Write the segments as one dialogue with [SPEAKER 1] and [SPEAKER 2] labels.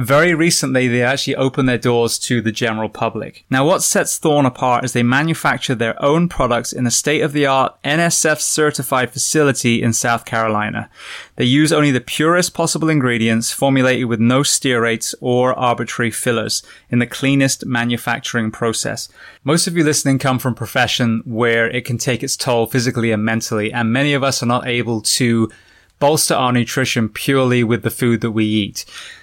[SPEAKER 1] Very recently, they actually opened their doors to the general public. Now, what sets Thorne apart is they manufacture their own products in a state of the art NSF certified facility in South Carolina. They use only the purest possible ingredients formulated with no stearates or arbitrary fillers in the cleanest manufacturing process. Most of you listening come from profession where it can take its toll physically and mentally, and many of us are not able to bolster our nutrition purely with the food that we eat.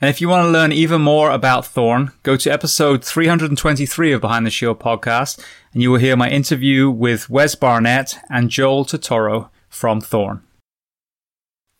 [SPEAKER 1] And if you want to learn even more about Thorne, go to episode 323 of Behind the Shield podcast, and you will hear my interview with Wes Barnett and Joel Totoro from Thorne.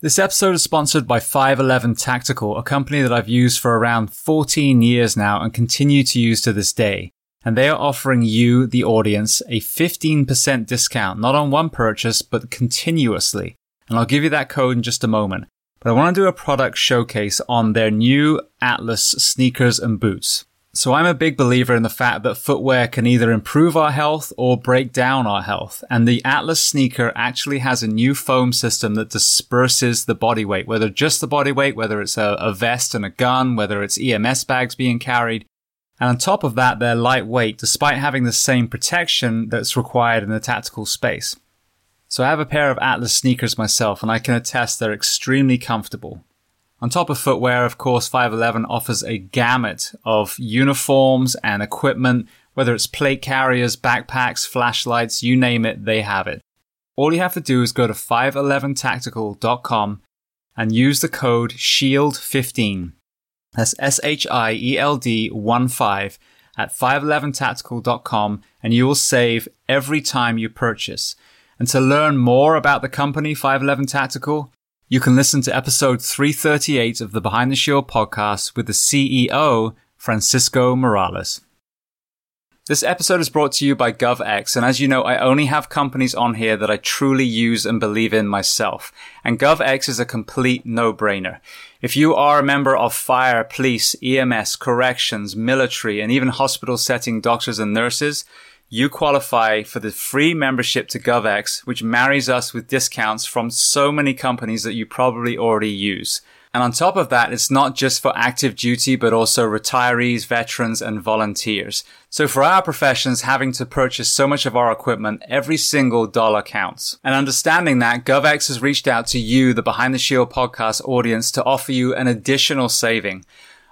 [SPEAKER 1] This episode is sponsored by 511 Tactical, a company that I've used for around 14 years now and continue to use to this day. And they are offering you, the audience, a 15% discount, not on one purchase, but continuously. And I'll give you that code in just a moment but I want to do a product showcase on their new Atlas sneakers and boots. So I'm a big believer in the fact that footwear can either improve our health or break down our health. And the Atlas sneaker actually has a new foam system that disperses the body weight, whether just the body weight, whether it's a, a vest and a gun, whether it's EMS bags being carried. And on top of that, they're lightweight despite having the same protection that's required in the tactical space. So I have a pair of Atlas sneakers myself and I can attest they're extremely comfortable. On top of footwear, of course, 511 offers a gamut of uniforms and equipment, whether it's plate carriers, backpacks, flashlights, you name it, they have it. All you have to do is go to 511tactical.com and use the code SHIELD15. That's S-H-I-E-L-D 1-5 at 511tactical.com and you will save every time you purchase. And to learn more about the company 511 Tactical, you can listen to episode 338 of the Behind the Shield podcast with the CEO, Francisco Morales. This episode is brought to you by GovX, and as you know, I only have companies on here that I truly use and believe in myself. And GovX is a complete no-brainer. If you are a member of fire, police, EMS, corrections, military, and even hospital setting doctors and nurses, you qualify for the free membership to GovX, which marries us with discounts from so many companies that you probably already use. And on top of that, it's not just for active duty, but also retirees, veterans, and volunteers. So for our professions, having to purchase so much of our equipment, every single dollar counts. And understanding that, GovX has reached out to you, the Behind the Shield podcast audience, to offer you an additional saving.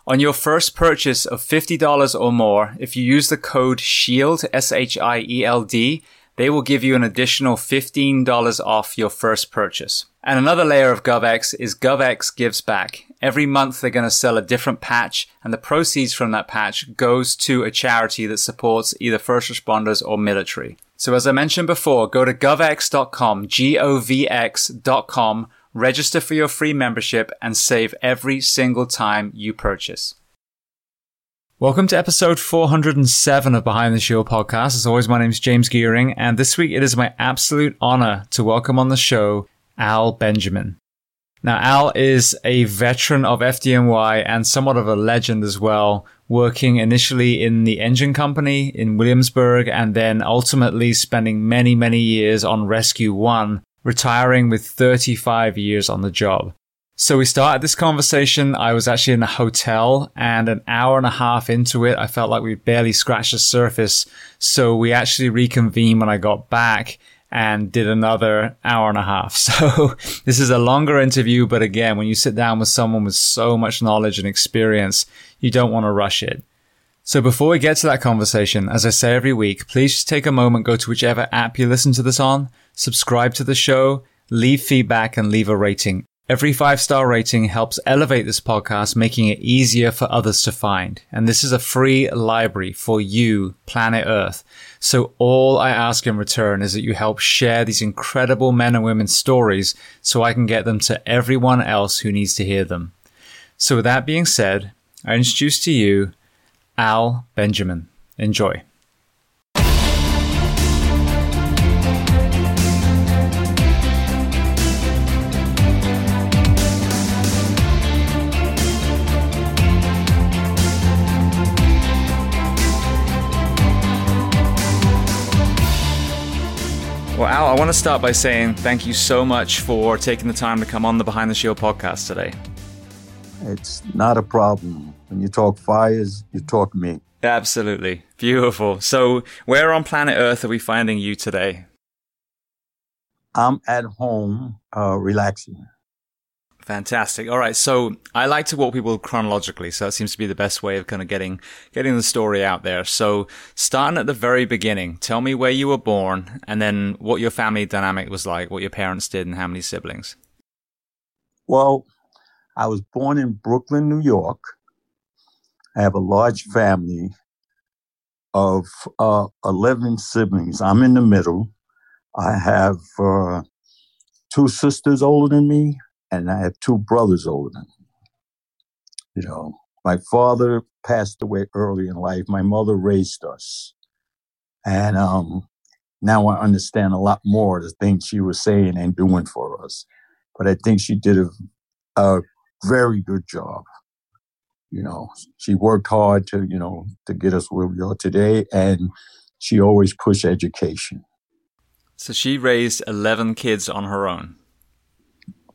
[SPEAKER 1] On your first purchase of $50 or more, if you use the code SHIELD, S-H-I-E-L-D, they will give you an additional $15 off your first purchase. And another layer of GovX is GovX gives back. Every month they're going to sell a different patch and the proceeds from that patch goes to a charity that supports either first responders or military. So as I mentioned before, go to govx.com, G-O-V-X.com register for your free membership, and save every single time you purchase. Welcome to episode 407 of Behind the Shield podcast. As always, my name is James Geering, and this week it is my absolute honor to welcome on the show Al Benjamin. Now, Al is a veteran of FDNY and somewhat of a legend as well, working initially in the engine company in Williamsburg and then ultimately spending many, many years on Rescue One, retiring with 35 years on the job. So we started this conversation. I was actually in a hotel and an hour and a half into it, I felt like we barely scratched the surface. So we actually reconvened when I got back and did another hour and a half. So this is a longer interview, but again, when you sit down with someone with so much knowledge and experience, you don't want to rush it. So before we get to that conversation, as I say every week, please just take a moment, go to whichever app you listen to this on, subscribe to the show, leave feedback and leave a rating. Every five star rating helps elevate this podcast, making it easier for others to find. And this is a free library for you, planet Earth. So all I ask in return is that you help share these incredible men and women's stories so I can get them to everyone else who needs to hear them. So with that being said, I introduce to you Al Benjamin. Enjoy. Well, Al, I want to start by saying thank you so much for taking the time to come on the Behind the Shield podcast today.
[SPEAKER 2] It's not a problem. When you talk fires, you talk me.
[SPEAKER 1] Absolutely. Beautiful. So, where on planet Earth are we finding you today?
[SPEAKER 2] I'm at home uh, relaxing.
[SPEAKER 1] Fantastic. All right. So I like to walk people chronologically. So that seems to be the best way of kind of getting, getting the story out there. So starting at the very beginning, tell me where you were born and then what your family dynamic was like, what your parents did and how many siblings.
[SPEAKER 2] Well, I was born in Brooklyn, New York. I have a large family of uh, 11 siblings. I'm in the middle. I have uh, two sisters older than me, and I have two brothers older than me. You know, my father passed away early in life. My mother raised us, and um, now I understand a lot more the things she was saying and doing for us. But I think she did a, a very good job. You know, she worked hard to you know to get us where we are today, and she always pushed education.
[SPEAKER 1] So she raised eleven kids on her own.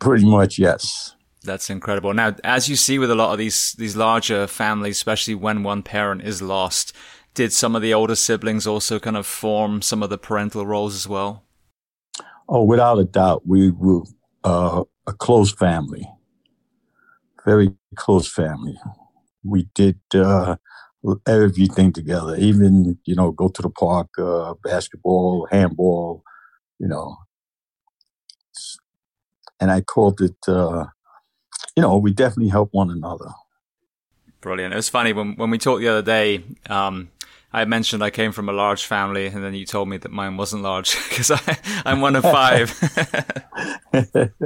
[SPEAKER 2] Pretty much, yes.
[SPEAKER 1] That's incredible. Now, as you see with a lot of these these larger families, especially when one parent is lost, did some of the older siblings also kind of form some of the parental roles as well?
[SPEAKER 2] Oh, without a doubt, we were uh, a close family, very close family. We did uh, everything together, even you know, go to the park, uh, basketball, handball, you know, and I called it, uh, you know, we definitely help one another.
[SPEAKER 1] Brilliant. It was funny when when we talked the other day. Um, I mentioned I came from a large family, and then you told me that mine wasn't large because I'm one of five.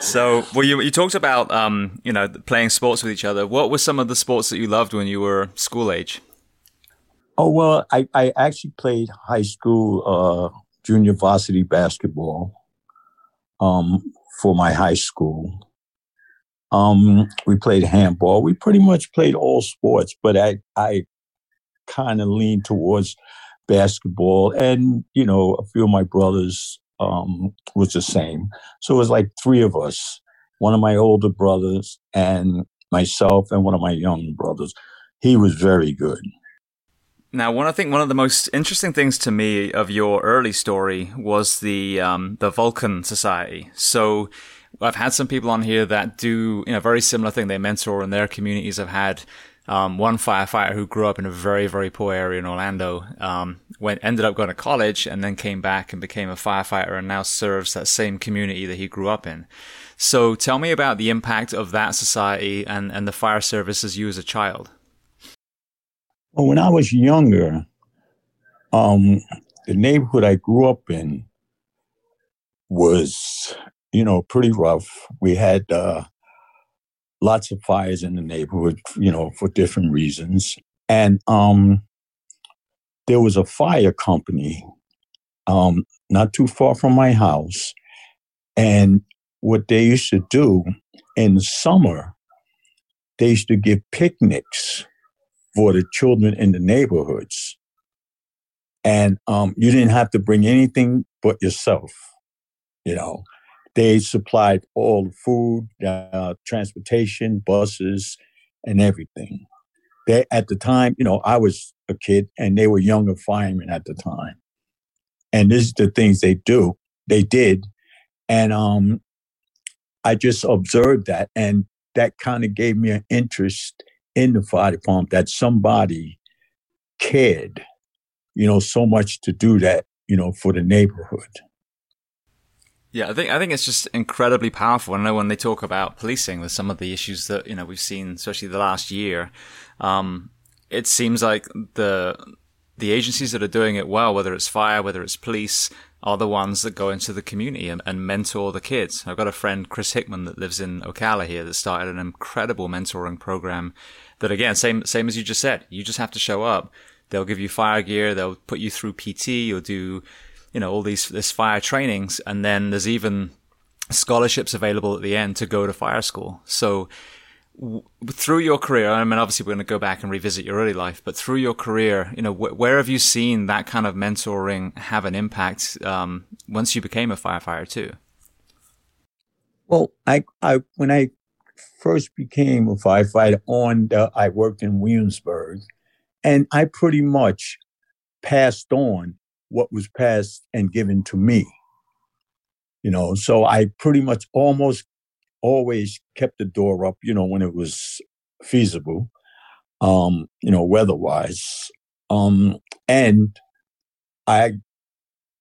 [SPEAKER 1] so, well, you you talked about um, you know playing sports with each other. What were some of the sports that you loved when you were school age?
[SPEAKER 2] Oh well, I I actually played high school uh, junior varsity basketball um, for my high school. Um, we played handball. We pretty much played all sports, but I, I kind of leaned towards basketball. And, you know, a few of my brothers um, was the same. So it was like three of us one of my older brothers and myself and one of my younger brothers. He was very good.
[SPEAKER 1] Now, one I think one of the most interesting things to me of your early story was the um, the Vulcan Society. So, I've had some people on here that do you know very similar thing. They mentor in their communities. I've had um, one firefighter who grew up in a very very poor area in Orlando. Um, went ended up going to college and then came back and became a firefighter and now serves that same community that he grew up in. So, tell me about the impact of that society and and the fire service as you as a child.
[SPEAKER 2] Well, when I was younger, um, the neighborhood I grew up in was, you know, pretty rough. We had uh, lots of fires in the neighborhood, you know, for different reasons. And um, there was a fire company um, not too far from my house. And what they used to do in the summer, they used to give picnics for the children in the neighborhoods. And um, you didn't have to bring anything but yourself. You know, they supplied all the food, uh, transportation, buses, and everything. They at the time, you know, I was a kid, and they were younger firemen at the time. And this is the things they do. They did, and um, I just observed that, and that kind of gave me an interest in the fire department that somebody cared, you know, so much to do that, you know, for the neighborhood.
[SPEAKER 1] Yeah, I think I think it's just incredibly powerful. I know when they talk about policing, with some of the issues that you know we've seen, especially the last year, um, it seems like the the agencies that are doing it well, whether it's fire, whether it's police, are the ones that go into the community and, and, mentor the kids. I've got a friend, Chris Hickman, that lives in Ocala here, that started an incredible mentoring program. That again, same same as you just said, you just have to show up. They'll give you fire gear. They'll put you through PT. You'll do you know all these this fire trainings, and then there's even scholarships available at the end to go to fire school. So w- through your career, I mean, obviously we're going to go back and revisit your early life, but through your career, you know, wh- where have you seen that kind of mentoring have an impact um, once you became a firefighter too?
[SPEAKER 2] Well, I, I when I first became a firefighter, on the, I worked in Williamsburg, and I pretty much passed on what was passed and given to me. You know, so I pretty much almost always kept the door up, you know, when it was feasible, um, you know, weather-wise. Um, and I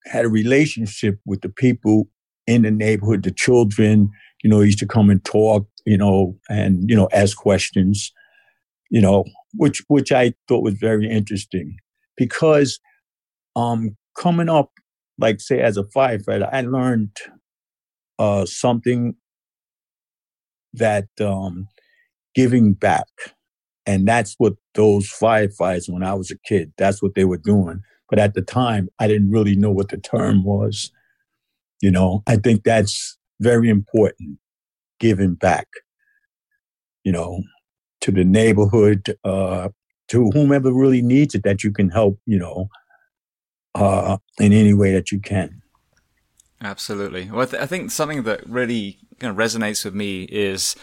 [SPEAKER 2] had a relationship with the people in the neighborhood, the children, you know, he used to come and talk, you know, and, you know, ask questions, you know, which which I thought was very interesting because um, coming up, like say as a firefighter, I learned uh, something that um, giving back, and that's what those firefighters when I was a kid, that's what they were doing. But at the time, I didn't really know what the term was. You know, I think that's very important, giving back. You know, to the neighborhood, uh, to whomever really needs it that you can help. You know, uh, in any way that you can.
[SPEAKER 1] Absolutely. Well, I, th- I think something that really resonates with me is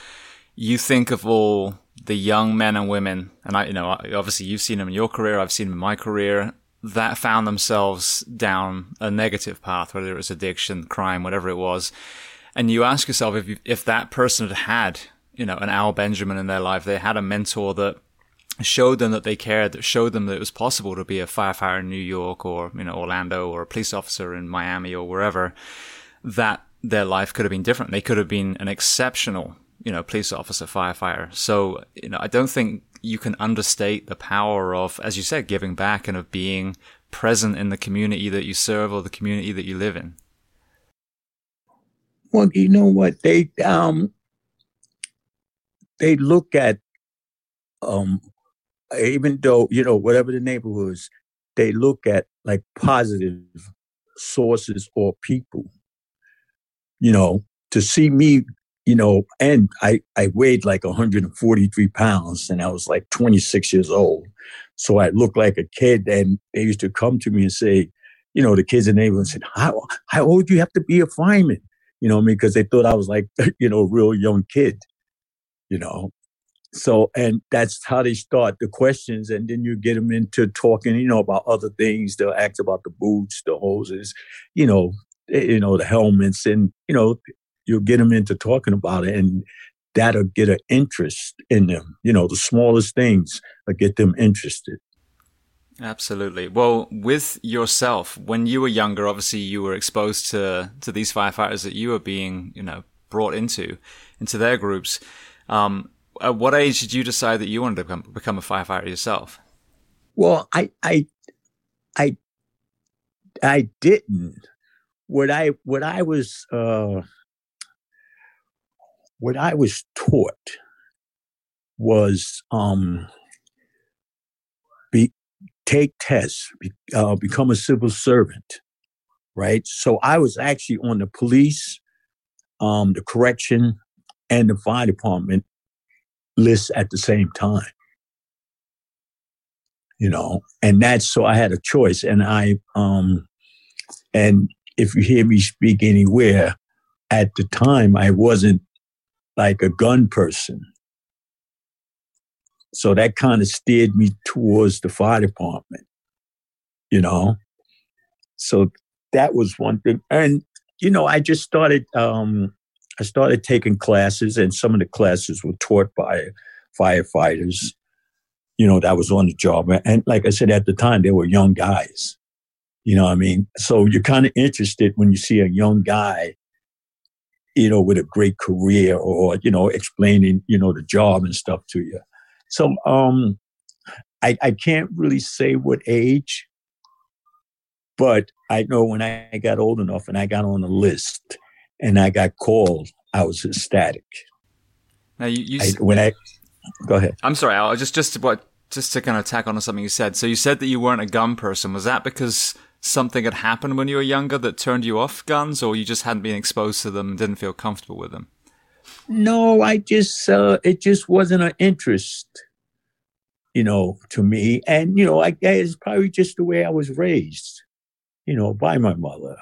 [SPEAKER 1] you think of all the young men and women, and I, you know, obviously you've seen them in your career, I've seen them in my career, that found themselves down a negative path, whether it was addiction, crime, whatever it was. And you ask yourself if, you, if that person had had, you know, an Al Benjamin in their life, they had a mentor that showed them that they cared, that showed them that it was possible to be a firefighter in New York or, you know, Orlando or a police officer in Miami or wherever, that their life could have been different. They could have been an exceptional, you know, police officer, firefighter. So, you know, I don't think you can understate the power of, as you said, giving back and of being present in the community that you serve or the community that you live in.
[SPEAKER 2] Well, you know what? They, um, they look at um, even though you know whatever the neighborhoods, they look at like positive sources or people. You know, to see me, you know, and I I weighed like 143 pounds, and I was like 26 years old, so I looked like a kid. And they used to come to me and say, you know, the kids in the neighborhood said, "How how old do you have to be a fireman?" You know, what I mean? because they thought I was like, you know, a real young kid. You know, so and that's how they start the questions and then you get them into talking you know about other things they'll ask about the boots the hoses you know eh, you know the helmets and you know you'll get them into talking about it and that'll get an interest in them you know the smallest things will get them interested
[SPEAKER 1] Absolutely. Well, with yourself, when you were younger, obviously you were exposed to to these firefighters that you were being, you know, brought into into their groups. Um, at what age did you decide that you wanted to become, become a firefighter yourself?
[SPEAKER 2] Well, I, I, I, I didn't. What I, what I was, uh, what I was taught was, um, take tests, uh, become a civil servant, right? So I was actually on the police, um, the correction, and the fire department lists at the same time. You know, and that's so I had a choice. And I, um, and if you hear me speak anywhere, at the time, I wasn't like a gun person. So that kind of steered me towards the fire department, you know? So that was one thing. And, you know, I just started, um, I started taking classes, and some of the classes were taught by firefighters, you know, that was on the job. And like I said, at the time, they were young guys. You know I mean? So you're kind of interested when you see a young guy, you know, with a great career or, you know, explaining, you know, the job and stuff to you. So um I, I can't really say what age, but I know when I got old enough and I got on the list and I got called, I was ecstatic.
[SPEAKER 1] Now you, you
[SPEAKER 2] I, when I go ahead.
[SPEAKER 1] I'm sorry, Al. Just just to, what just to kind of tack on to something you said. So you said that you weren't a gun person. Was that because something had happened when you were younger that turned you off guns, or you just hadn't been exposed to them and didn't feel comfortable with them?
[SPEAKER 2] No, I just uh, it just wasn't an interest, you know, to me. And you know, I guess probably just the way I was raised, you know, by my mother.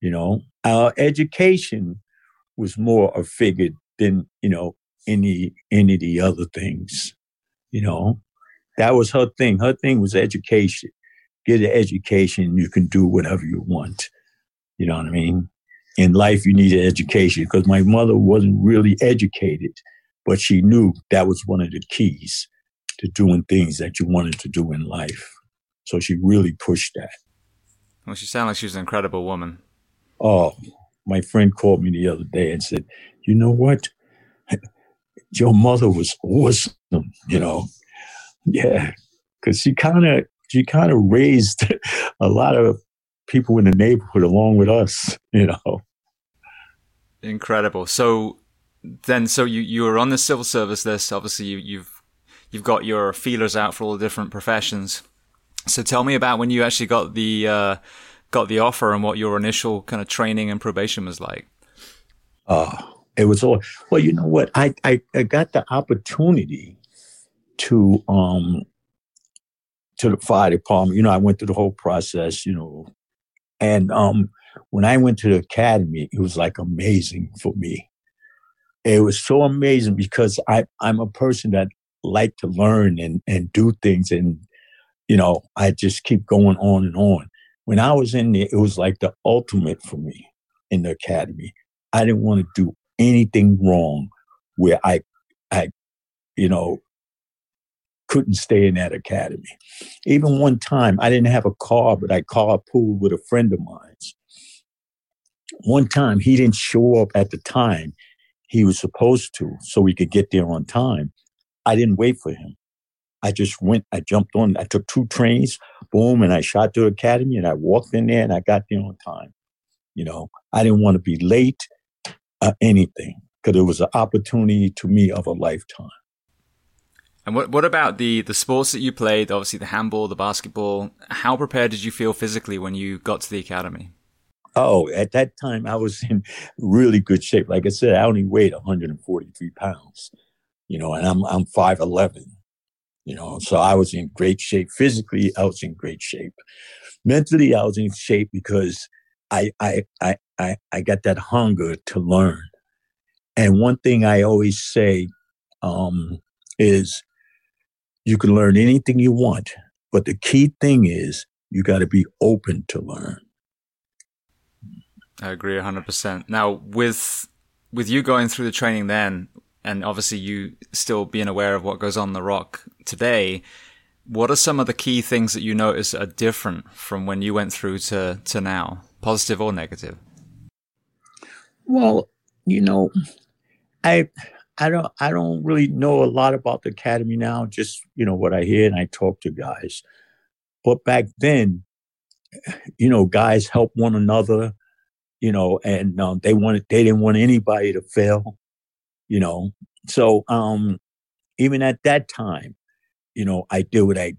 [SPEAKER 2] You know, our education was more a figure than you know any any of the other things. You know, that was her thing. Her thing was education. Get an education, you can do whatever you want. You know what I mean? In life, you need an education because my mother wasn't really educated, but she knew that was one of the keys to doing things that you wanted to do in life. So she really pushed that.
[SPEAKER 1] Well, she sounded like she was an incredible woman.
[SPEAKER 2] Oh, my friend called me the other day and said, You know what? your mother was awesome, you know. Yeah, because she kind of she kind of raised a lot of people in the neighborhood along with us, you know.
[SPEAKER 1] Incredible. So then, so you you were on the civil service list. Obviously, you, you've you've got your feelers out for all the different professions. So tell me about when you actually got the uh, got the offer and what your initial kind of training and probation was like.
[SPEAKER 2] Oh, it was all well. You know what? I I, I got the opportunity to um to the fire department. You know, I went through the whole process. You know, and um when I went to the academy, it was like amazing for me. It was so amazing because I I'm a person that like to learn and and do things and you know I just keep going on and on. When I was in there, it was like the ultimate for me in the academy. I didn't want to do anything wrong where I, I, you know, couldn't stay in that academy. Even one time, I didn't have a car, but I carpooled with a friend of mine. One time, he didn't show up at the time he was supposed to, so we could get there on time. I didn't wait for him. I just went, I jumped on, I took two trains, boom, and I shot to the academy and I walked in there and I got there on time. You know, I didn't want to be late uh, anything because it was an opportunity to me of a lifetime.
[SPEAKER 1] And what what about the the sports that you played? Obviously, the handball, the basketball. How prepared did you feel physically when you got to the academy?
[SPEAKER 2] Oh, at that time, I was in really good shape. Like I said, I only weighed 143 pounds, you know, and I'm I'm 5'11, you know, so I was in great shape. Physically, I was in great shape. Mentally, I was in shape because I I I I, I got that hunger to learn. And one thing I always say um, is you can learn anything you want, but the key thing is you got to be open to learn.
[SPEAKER 1] I agree 100%. Now, with with you going through the training then, and obviously you still being aware of what goes on the rock today, what are some of the key things that you notice are different from when you went through to, to now, positive or negative?
[SPEAKER 2] Well, you know, I I don't I don't really know a lot about the academy now. Just you know what I hear and I talk to guys. But back then, you know, guys help one another. You know, and um, they wanted they didn't want anybody to fail. You know, so um, even at that time, you know, I did what I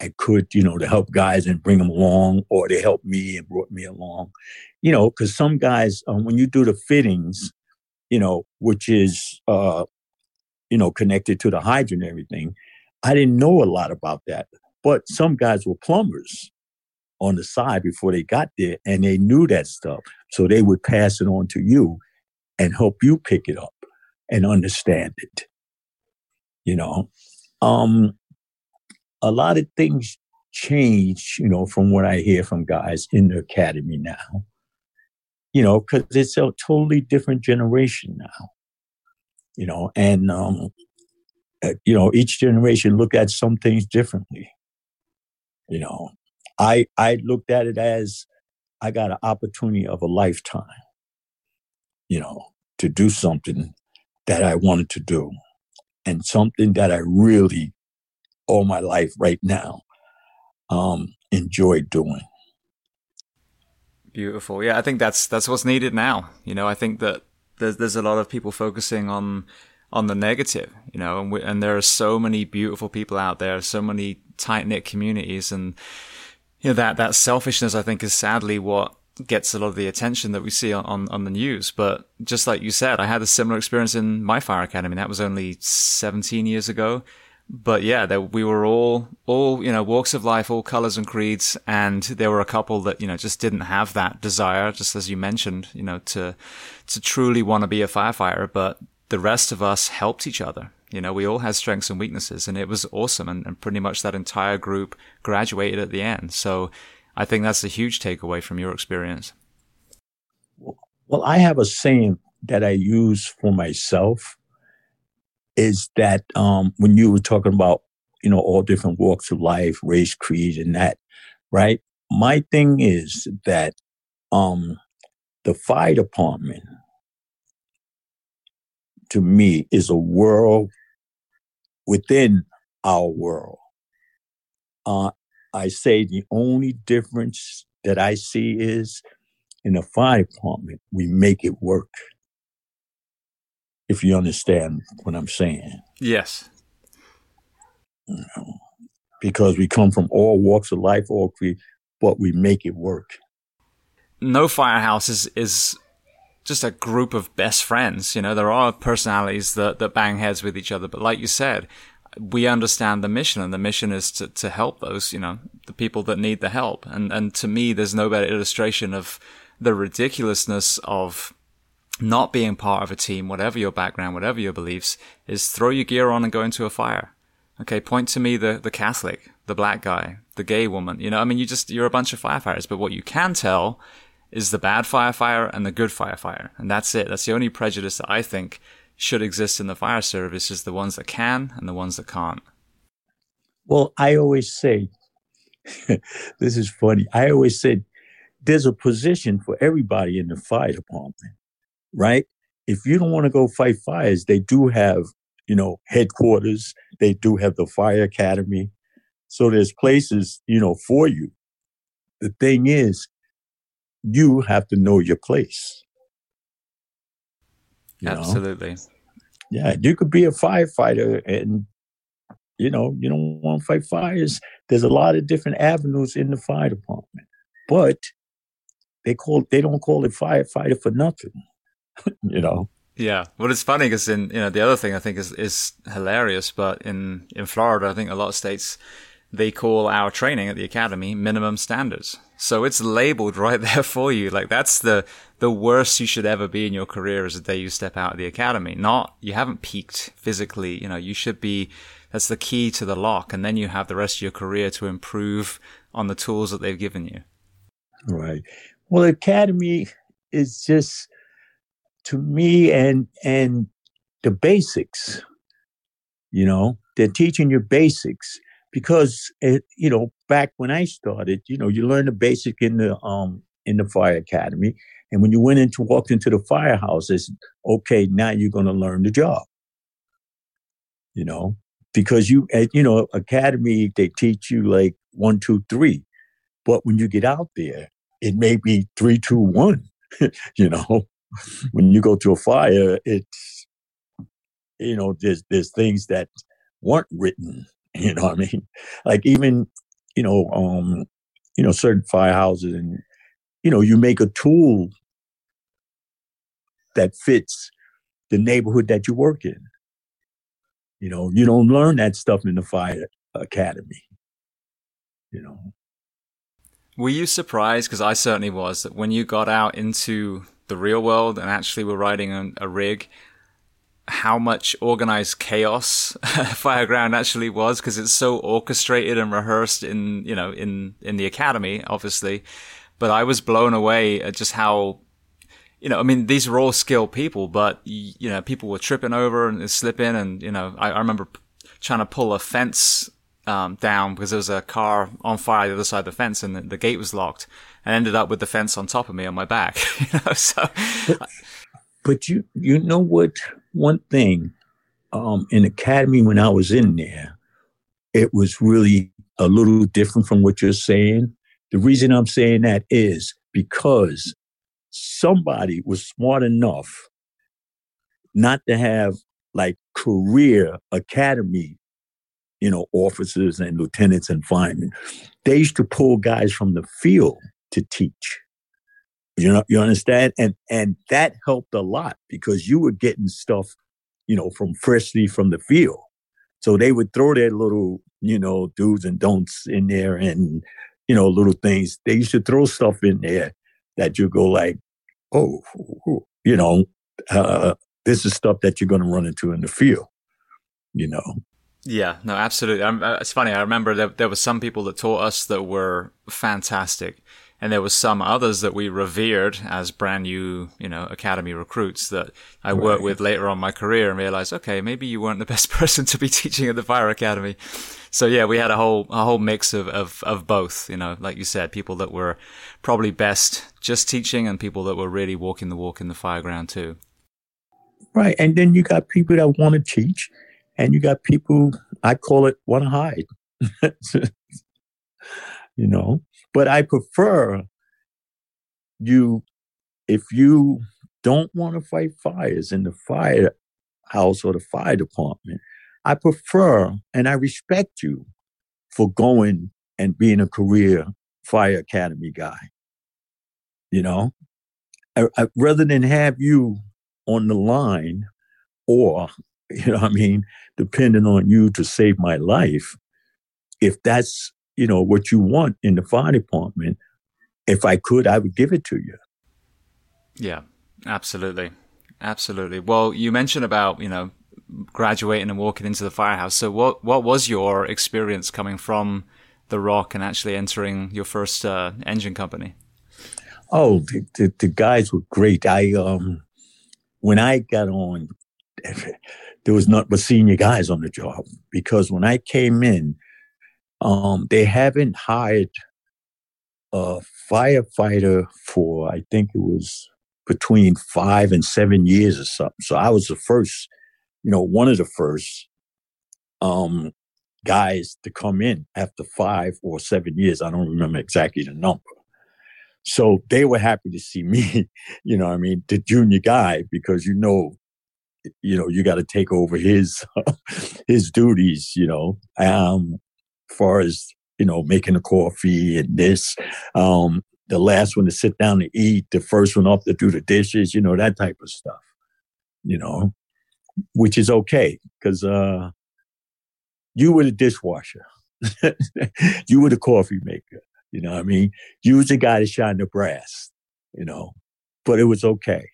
[SPEAKER 2] I could, you know, to help guys and bring them along, or they helped me and brought me along you know, because some guys, um, when you do the fittings, you know, which is, uh, you know, connected to the hydrant and everything, I didn't know a lot about that. But some guys were plumbers, on the side before they got there and they knew that stuff. So they would pass it on to you and help you pick it up and understand it. You know, um, a lot of things change, you know, from what I hear from guys in the academy now, you know, because it's a totally different generation now, you know, and, um, uh, you know, each generation look at some things differently. You know, I I looked at it as I got an opportunity of a lifetime, you know, to do something that I wanted to do and something that I really all my life right now um, enjoy doing.
[SPEAKER 1] Beautiful. Yeah, I think that's that's what's needed now. You know, I think that there's there's a lot of people focusing on on the negative, you know, and we, and there are so many beautiful people out there, so many tight knit communities, and you know that that selfishness, I think, is sadly what gets a lot of the attention that we see on, on, the news. But just like you said, I had a similar experience in my fire academy. That was only 17 years ago but yeah, there, we were all, all, you know, walks of life, all colors and creeds. And there were a couple that, you know, just didn't have that desire, just as you mentioned, you know, to, to truly want to be a firefighter. But the rest of us helped each other. You know, we all had strengths and weaknesses and it was awesome. And, and pretty much that entire group graduated at the end. So I think that's a huge takeaway from your experience.
[SPEAKER 2] Well, I have a saying that I use for myself is that um, when you were talking about, you know, all different walks of life, race, creed, and that, right? My thing is that um, the fire department, to me, is a world within our world. Uh, I say the only difference that I see is in the fire department, we make it work if you understand what I'm saying.
[SPEAKER 1] Yes.
[SPEAKER 2] You know, because we come from all walks of life, all creed, but we make it work.
[SPEAKER 1] No firehouse is is just a group of best friends. You know, there are personalities that, that bang heads with each other, but like you said, we understand the mission and the mission is to, to help those, you know, the people that need the help. And, and to me, there's no better illustration of the ridiculousness of not being part of a team, whatever your background, whatever your beliefs, is throw your gear on and go into a fire. Okay, point to me the, the Catholic, the black guy, the gay woman. You know, I mean, you just, you're a bunch of firefighters, but what you can tell is the bad firefighter and the good firefighter. And that's it. That's the only prejudice that I think should exist in the fire service is the ones that can and the ones that can't.
[SPEAKER 2] Well, I always say, this is funny. I always said there's a position for everybody in the fire department right? If you don't want to go fight fires, they do have, you know, headquarters. They do have the fire academy. So there's places, you know, for you. The thing is, you have to know your place.
[SPEAKER 1] You Absolutely. Know?
[SPEAKER 2] Yeah, you could be a firefighter and you know, you don't want to fight fires. There's a lot of different avenues in the fire department. But they call they don't call it firefighter for nothing. you know.
[SPEAKER 1] Yeah, well, it's funny because in you know the other thing I think is is hilarious, but in in Florida, I think a lot of states they call our training at the academy minimum standards. So it's labeled right there for you. Like that's the the worst you should ever be in your career is the day you step out of the academy. Not you haven't peaked physically. You know you should be. That's the key to the lock, and then you have the rest of your career to improve on the tools that they've given you.
[SPEAKER 2] Right. Well, academy is just to me and and the basics you know they're teaching you basics because it, you know back when i started you know you learn the basic in the um in the fire academy and when you went into walked into the firehouse, it's okay now you're going to learn the job you know because you at you know academy they teach you like one two three but when you get out there it may be three two one you know when you go to a fire, it's you know there's there's things that weren't written. You know what I mean? Like even you know um you know certain firehouses and you know you make a tool that fits the neighborhood that you work in. You know, you don't learn that stuff in the fire academy. You know.
[SPEAKER 1] Were you surprised? Because I certainly was that when you got out into the real world and actually were riding a, a rig, how much organized chaos Fireground actually was because it's so orchestrated and rehearsed in you know in in the academy, obviously. But I was blown away at just how you know, I mean, these were all skilled people, but you know, people were tripping over and slipping, and you know, I, I remember trying to pull a fence um, down because there was a car on fire the other side of the fence and the, the, gate was locked and ended up with the fence on top of me on my back. you know, so.
[SPEAKER 2] But, but, you, you know what? One thing, um, in academy when I was in there, it was really a little different from what you're saying. The reason I'm saying that is because somebody was smart enough not to have like career academy you know, officers and lieutenants and firemen. They used to pull guys from the field to teach. You know, you understand? And and that helped a lot because you were getting stuff, you know, from freshly from the field. So they would throw their little, you know, do's and don'ts in there and, you know, little things. They used to throw stuff in there that you go like, oh, you know, uh, this is stuff that you're going to run into in the field, you know.
[SPEAKER 1] Yeah, no, absolutely. Uh, it's funny. I remember there, there were some people that taught us that were fantastic, and there was some others that we revered as brand new, you know, academy recruits that I right. worked with later on my career and realized, okay, maybe you weren't the best person to be teaching at the fire academy. So yeah, we had a whole a whole mix of, of of both. You know, like you said, people that were probably best just teaching, and people that were really walking the walk in the fireground too.
[SPEAKER 2] Right, and then you got people that want to teach and you got people I call it want to hide. you know, but I prefer you if you don't want to fight fires in the fire house or the fire department. I prefer and I respect you for going and being a career fire academy guy. You know, I, I, rather than have you on the line or you know i mean depending on you to save my life if that's you know what you want in the fire department if i could i would give it to you.
[SPEAKER 1] Yeah absolutely. Absolutely. Well you mentioned about you know graduating and walking into the firehouse. So what what was your experience coming from the rock and actually entering your first uh, engine company?
[SPEAKER 2] Oh the, the, the guys were great. I um when i got on there was not but senior guys on the job because when I came in, um, they haven't hired a firefighter for I think it was between five and seven years or something. So I was the first, you know, one of the first um, guys to come in after five or seven years. I don't remember exactly the number. So they were happy to see me, you know, I mean, the junior guy, because you know, you know you got to take over his his duties you know um far as you know making a coffee and this um the last one to sit down to eat the first one off to do the dishes you know that type of stuff you know which is okay because uh you were the dishwasher. You were the coffee maker you know i mean? You was the guy to shine the brass you know but it was okay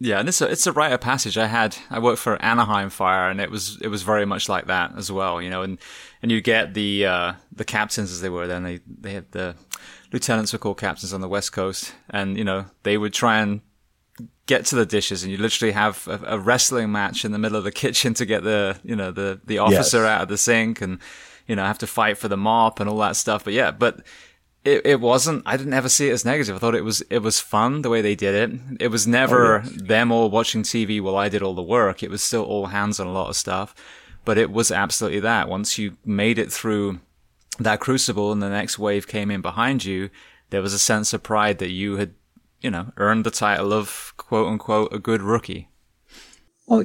[SPEAKER 1] yeah, and it's a it's a rite of passage. I had I worked for Anaheim Fire, and it was it was very much like that as well. You know, and and you get the uh, the captains as they were then. They they had the lieutenants were called captains on the west coast, and you know they would try and get to the dishes, and you literally have a, a wrestling match in the middle of the kitchen to get the you know the the officer yes. out of the sink, and you know have to fight for the mop and all that stuff. But yeah, but it, it wasn't i didn't ever see it as negative. I thought it was it was fun the way they did it. It was never oh, yeah. them all watching tv while i did all the work. It was still all hands on a lot of stuff. But it was absolutely that. Once you made it through that crucible and the next wave came in behind you there was a sense of pride that you had you know earned the title of quote unquote a good rookie.
[SPEAKER 2] Well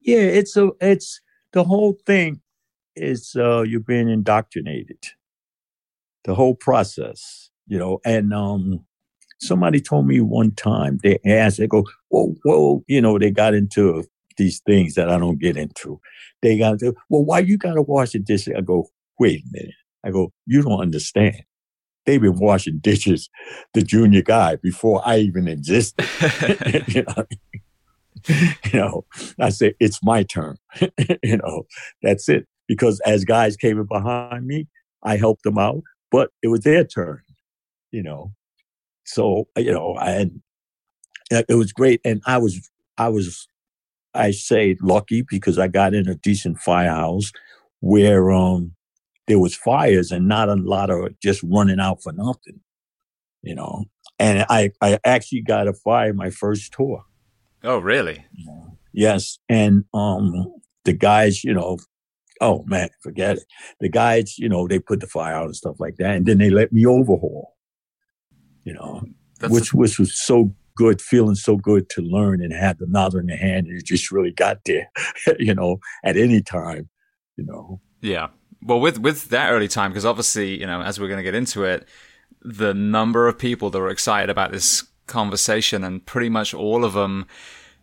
[SPEAKER 2] yeah it's a it's the whole thing is uh you're being indoctrinated the whole process, you know. And um, somebody told me one time, they asked, they go, well, whoa, you know, they got into these things that I don't get into. They got to, well, why you got to wash the dishes? I go, wait a minute. I go, you don't understand. they've been washing dishes, the junior guy, before I even existed. you, know, you know, I say it's my turn. you know, that's it. Because as guys came in behind me, I helped them out, but it was their turn. You know, so you know, and it was great, and I was I was I say lucky because I got in a decent firehouse where um there was fires and not a lot of just running out for nothing, you know. And I, I actually got a fire my first tour.
[SPEAKER 1] Oh, really?
[SPEAKER 2] Yes. And um, the guys, you know, oh man, forget it. The guys, you know, they put the fire out and stuff like that, and then they let me overhaul. You know, That's which a- which was so good, feeling so good to learn and have the nozzle in the hand, and it just really got there. you know, at any time. You know.
[SPEAKER 1] Yeah well, with with that early time, because obviously, you know, as we're going to get into it, the number of people that were excited about this conversation, and pretty much all of them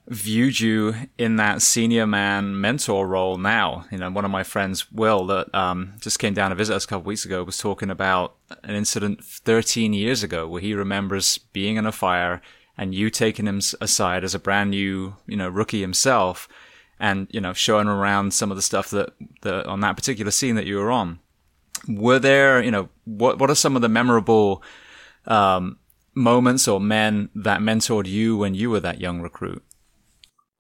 [SPEAKER 1] viewed you in that senior man mentor role now. You know, one of my friends, Will, that um, just came down to visit us a couple weeks ago, was talking about an incident 13 years ago where he remembers being in a fire and you taking him aside as a brand new, you know, rookie himself and you know showing around some of the stuff that, that on that particular scene that you were on were there you know what what are some of the memorable um, moments or men that mentored you when you were that young recruit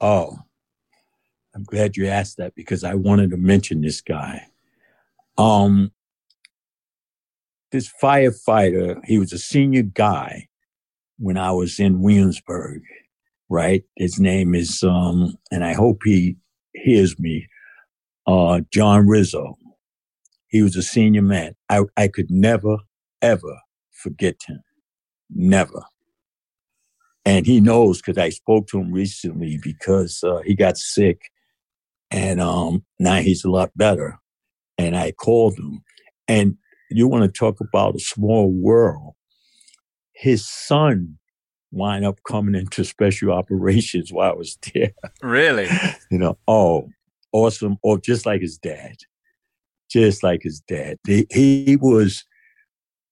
[SPEAKER 2] oh i'm glad you asked that because i wanted to mention this guy um this firefighter he was a senior guy when i was in williamsburg right? His name is, um, and I hope he hears me, uh, John Rizzo. He was a senior man. I, I could never, ever forget him. Never. And he knows because I spoke to him recently because uh, he got sick and um, now he's a lot better. And I called him. And you want to talk about a small world. His son wind up coming into special operations while I was there.
[SPEAKER 1] Really?
[SPEAKER 2] you know, oh, awesome. Or oh, just like his dad. Just like his dad. He, he was,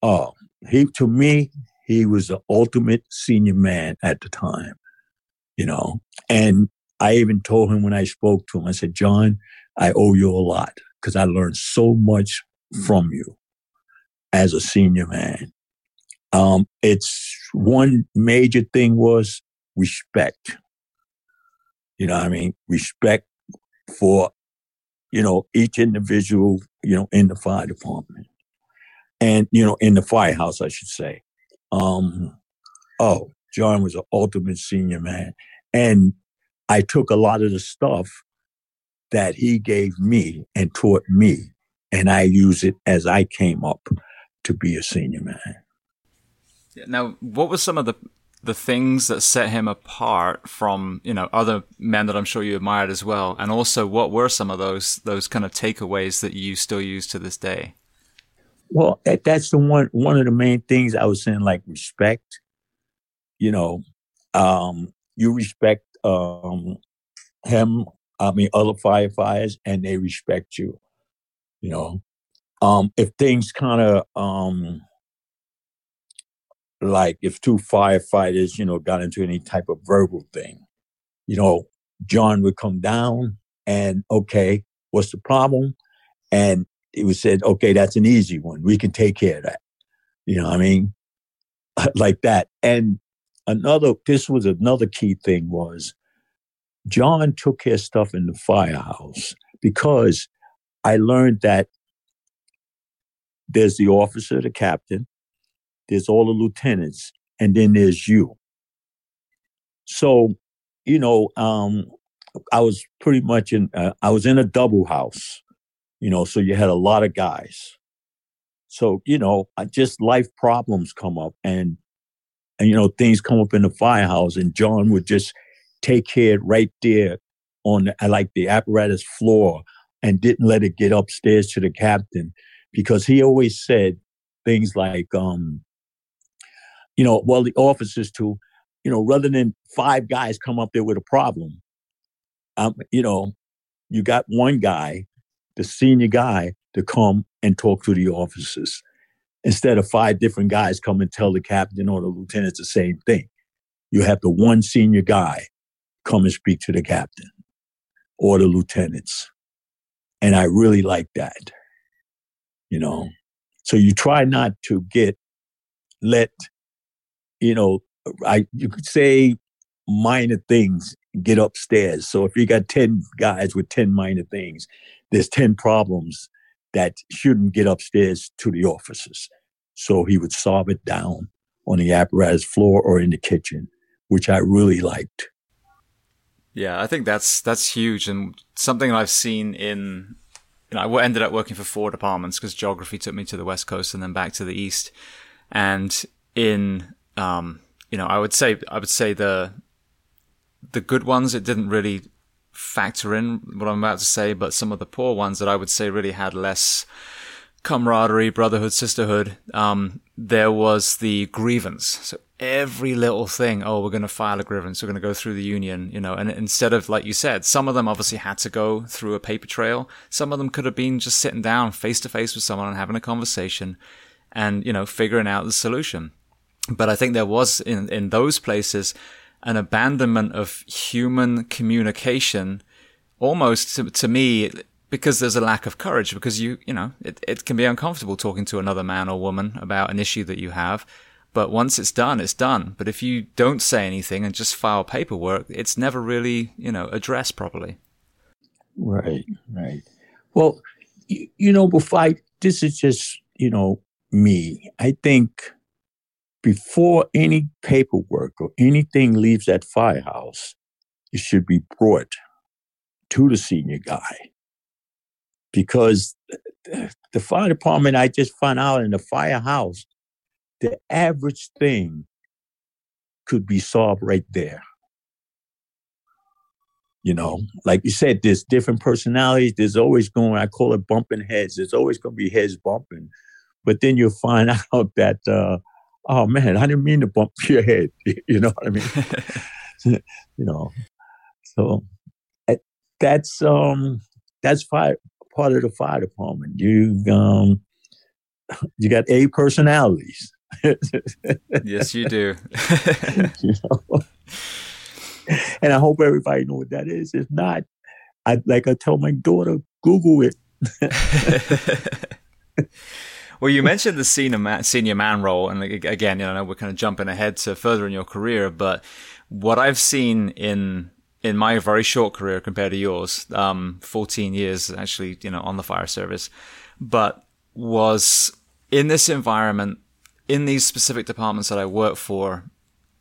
[SPEAKER 2] oh, he, to me, he was the ultimate senior man at the time, you know. And I even told him when I spoke to him, I said, John, I owe you a lot because I learned so much from you as a senior man. Um, it's one major thing was respect. You know I mean? Respect for, you know, each individual, you know, in the fire department and, you know, in the firehouse, I should say. Um, oh, John was an ultimate senior man. And I took a lot of the stuff that he gave me and taught me, and I use it as I came up to be a senior man.
[SPEAKER 1] Now, what were some of the the things that set him apart from you know other men that I'm sure you admired as well, and also what were some of those those kind of takeaways that you still use to this day?
[SPEAKER 2] Well, that's the one one of the main things I was saying, like respect. You know, um, you respect um, him. I mean, other firefighters, and they respect you. You know, um, if things kind of um, like if two firefighters, you know, got into any type of verbal thing, you know, John would come down and, okay, what's the problem? And he would said, okay, that's an easy one. We can take care of that. You know I mean? like that. And another, this was another key thing was John took his stuff in the firehouse because I learned that there's the officer, the captain, there's all the lieutenants, and then there's you. So, you know, um, I was pretty much in, uh, I was in a double house, you know, so you had a lot of guys. So, you know, just life problems come up and, and, you know, things come up in the firehouse and John would just take care right there on like the apparatus floor and didn't let it get upstairs to the captain because he always said things like, um, you know, well, the officers to, you know, rather than five guys come up there with a problem, um, you know, you got one guy, the senior guy, to come and talk to the officers. instead of five different guys come and tell the captain or the lieutenant the same thing. You have the one senior guy come and speak to the captain or the lieutenants. And I really like that, you know. So you try not to get let, you know, I you could say minor things get upstairs. So if you got 10 guys with 10 minor things, there's 10 problems that shouldn't get upstairs to the officers. So he would solve it down on the apparatus floor or in the kitchen, which I really liked.
[SPEAKER 1] Yeah, I think that's that's huge and something I've seen in you know, I ended up working for four departments because geography took me to the west coast and then back to the east. And in um, you know, I would say I would say the the good ones it didn't really factor in what I'm about to say, but some of the poor ones that I would say really had less camaraderie, brotherhood, sisterhood. Um, there was the grievance. So every little thing, oh, we're going to file a grievance. We're going to go through the union, you know, and instead of, like you said, some of them obviously had to go through a paper trail. Some of them could have been just sitting down face to face with someone and having a conversation and, you know, figuring out the solution. But I think there was in, in those places an abandonment of human communication almost to, to me because there's a lack of courage because you you know it, it can be uncomfortable talking to another man or woman about an issue that you have. But once it's done it's done. But if you don't say anything and just file paperwork it's never really you know addressed properly.
[SPEAKER 2] Right right. Well you, you know before I, this is just you know me. I think before any paperwork or anything leaves that firehouse it should be brought to the senior guy because the fire department, I just found out in the firehouse, the average thing could be solved right there. You know, like you said, there's different personalities. There's always going, I call it bumping heads. There's always going to be heads bumping. But then you'll find out that, uh, oh man, I didn't mean to bump your head. You know what I mean? you know, so that's, um, that's fire, part of the fire department. You um, you got A personalities.
[SPEAKER 1] yes, you do.
[SPEAKER 2] you know? And I hope everybody know what that is. If not, I like I tell my daughter, Google it.
[SPEAKER 1] Well, you mentioned the senior man, senior man role, and again, you know, we're kind of jumping ahead to further in your career, but what I've seen in in my very short career compared to yours, um, 14 years actually, you know, on the fire service, but was in this environment, in these specific departments that I work for,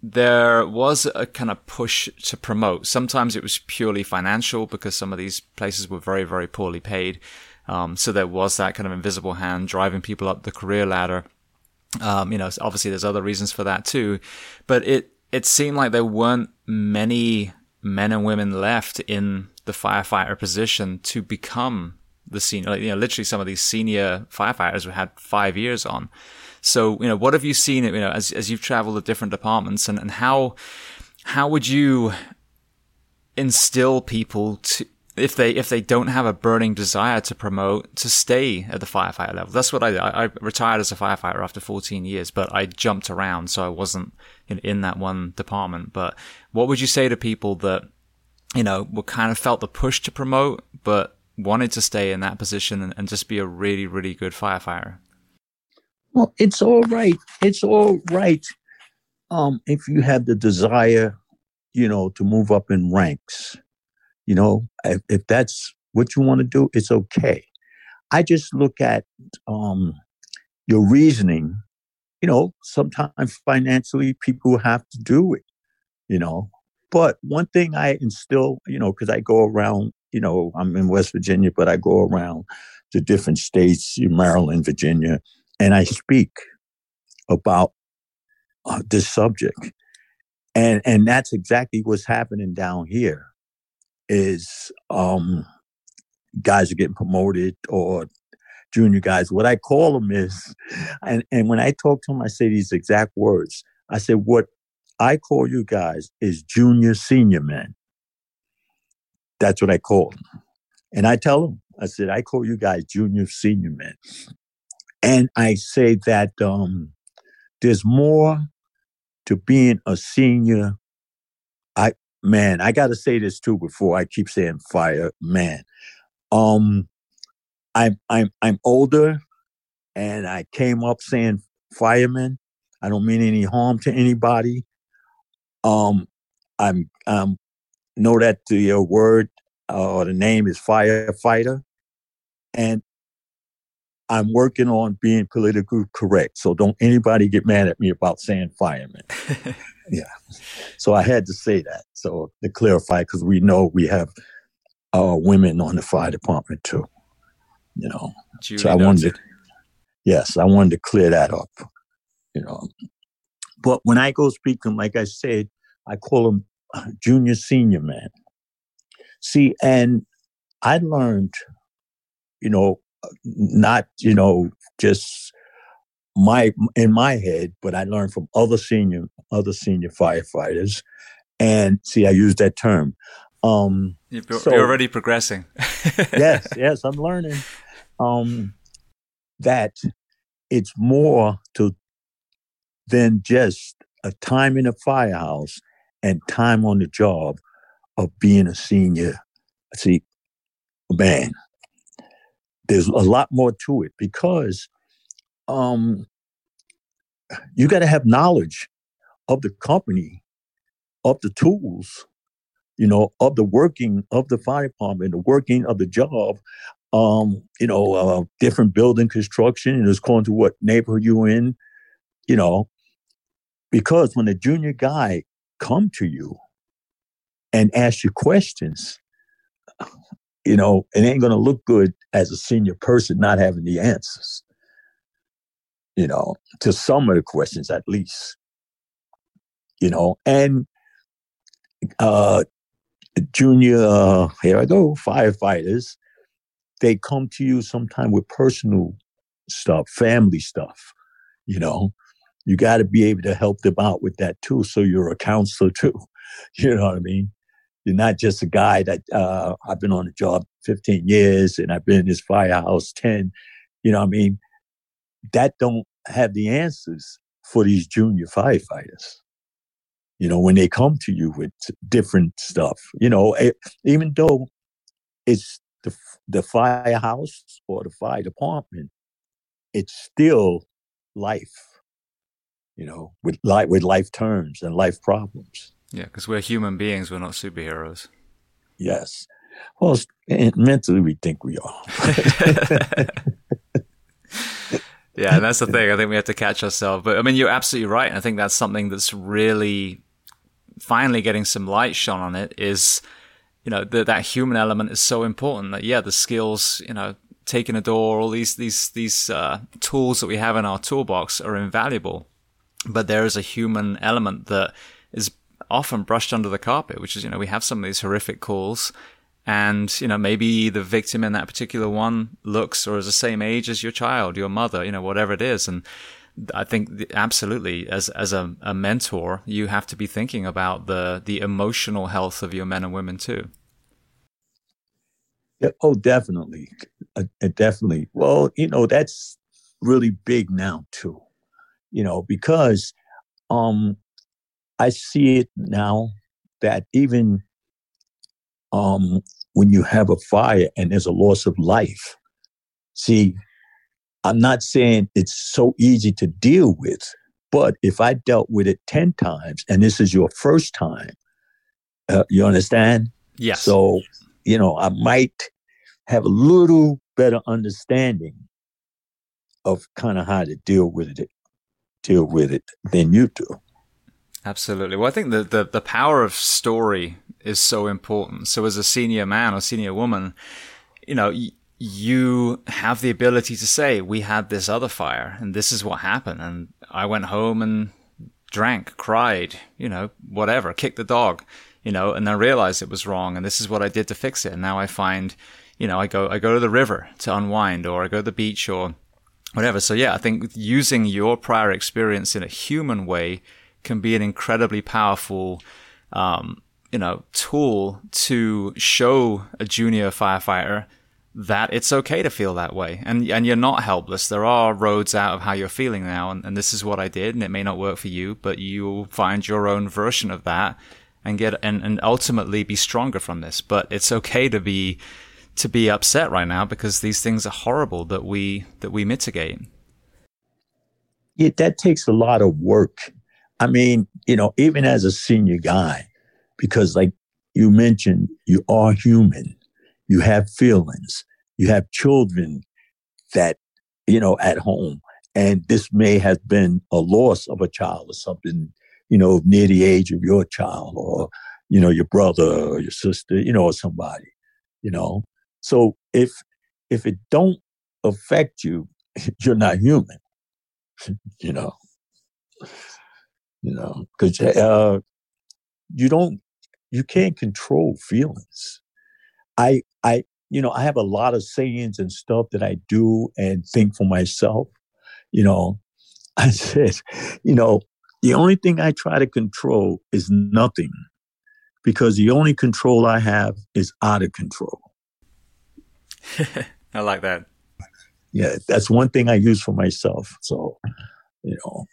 [SPEAKER 1] there was a kind of push to promote. Sometimes it was purely financial because some of these places were very, very poorly paid. Um, so there was that kind of invisible hand driving people up the career ladder. Um, you know, obviously there's other reasons for that too, but it, it seemed like there weren't many men and women left in the firefighter position to become the senior, like, you know, literally some of these senior firefighters who had five years on. So, you know, what have you seen, you know, as, as you've traveled to different departments and, and how, how would you instill people to, if they if they don't have a burning desire to promote to stay at the firefighter level. That's what I I retired as a firefighter after 14 years, but I jumped around, so I wasn't in, in that one department. But what would you say to people that you know were kind of felt the push to promote, but wanted to stay in that position and, and just be a really really good firefighter?
[SPEAKER 2] Well, it's all right. It's all right. Um, if you have the desire, you know, to move up in ranks you know, if, if that's what you want to do, it's okay. I just look at um, your reasoning. You know, sometimes financially people have to do it, you know. But one thing I instill, you know, because I go around, you know, I'm in West Virginia, but I go around to different states, Maryland, Virginia, and I speak about uh, this subject. And, and that's exactly what's happening down here is um, guys are getting promoted or junior guys. What I call them is, and, and when I talk to them, I say these exact words. I said, what I call you guys is junior senior men. That's what I call them. And I tell them, I said, I call you guys junior senior men. and I say that um, there's more to being a senior. I man, I got to say this too before I keep saying fire. Man, um, I'm I'm I'm older, and I came up saying fireman. I don't mean any harm to anybody. Um, I'm um know that the uh, word uh, or the name is firefighter, and I'm working on being politically correct. So don't anybody get mad at me about saying fireman. yeah. So I had to say that. So to clarify, because we know we have uh, women on the fire department too. You know. Julie so I wanted to, yes, I wanted to clear that up. You know. But when I go speaking, like I said, I call them junior senior man. See, and I learned, you know, not, you know, just my in my head, but I learned from other senior other senior firefighters. And see, I use that term. Um,
[SPEAKER 1] you're, so, you're already progressing.
[SPEAKER 2] yes, yes, I'm learning. Um, that it's more to than just a time in a firehouse and time on the job of being a senior. See, a man, there's a lot more to it because um, you got to have knowledge of the company, of the tools, you know, of the working of the fire department, the working of the job, um, you know, uh, different building construction, and it's going to what neighborhood you're in, you know, because when a junior guy come to you and ask you questions, you know, it ain't going to look good as a senior person not having the answers, you know, to some of the questions at least, you know, and uh, junior, uh, here I go, firefighters, they come to you sometime with personal stuff, family stuff, you know, you got to be able to help them out with that too. So you're a counselor too. You know what I mean? You're not just a guy that uh, I've been on the job 15 years and I've been in this firehouse 10. You know what I mean? That don't have the answers for these junior firefighters. You know, when they come to you with different stuff, you know, it, even though it's the, the firehouse or the fire department, it's still life you know, with life with life terms and life problems.
[SPEAKER 1] Yeah, because we're human beings, we're not superheroes.
[SPEAKER 2] Yes. Well, mentally, we think we are.
[SPEAKER 1] yeah, and that's the thing. I think we have to catch ourselves. But I mean, you're absolutely right. I think that's something that's really finally getting some light shone on it is, you know, the, that human element is so important that, yeah, the skills, you know, taking a door, all these, these, these, uh, tools that we have in our toolbox are invaluable but there is a human element that is often brushed under the carpet, which is, you know, we have some of these horrific calls and, you know, maybe the victim in that particular one looks or is the same age as your child, your mother, you know, whatever it is. And I think absolutely as, as a, a mentor, you have to be thinking about the, the emotional health of your men and women too.
[SPEAKER 2] Yeah, oh, definitely. Uh, definitely. Well, you know, that's really big now too you know, because um, I see it now that even um, when you have a fire and there's a loss of life, see, I'm not saying it's so easy to deal with, but if I dealt with it 10 times and this is your first time, uh, you understand?
[SPEAKER 1] Yes.
[SPEAKER 2] So, you know, I might have a little better understanding of kind of how to deal with it deal with it than you do.
[SPEAKER 1] Absolutely. Well, I think the, the, the power of story is so important. So as a senior man or senior woman, you know, y- you have the ability to say, we had this other fire and this is what happened. And I went home and drank, cried, you know, whatever, kicked the dog, you know, and then realized it was wrong. And this is what I did to fix it. And now I find, you know, I go, I go to the river to unwind or I go to the beach or whatever. So yeah, I think using your prior experience in a human way can be an incredibly powerful, um, you know, tool to show a junior firefighter that it's okay to feel that way. And and you're not helpless. There are roads out of how you're feeling now and, and this is what i did and it may not work for you but you'll find your own version of that and get and, and ultimately be stronger from this. But it's okay to be to be upset right now because these things are horrible that we that we mitigate.
[SPEAKER 2] Yeah that takes a lot of work i mean you know even as a senior guy because like you mentioned you are human you have feelings, you have children that, you know, at home. And this may have been a loss of a child or something, you know, near the age of your child or, you know, your brother or your sister, you know, or somebody, you know. So if if it don't affect you, you're not human, you know. You know, because uh, you don't, you can't control feelings. I I, you know, I have a lot of sayings and stuff that I do and think for myself. You know, I said, you know, the only thing I try to control is nothing because the only control I have is out of control.
[SPEAKER 1] I like that.
[SPEAKER 2] Yeah, that's one thing I use for myself. So, you know,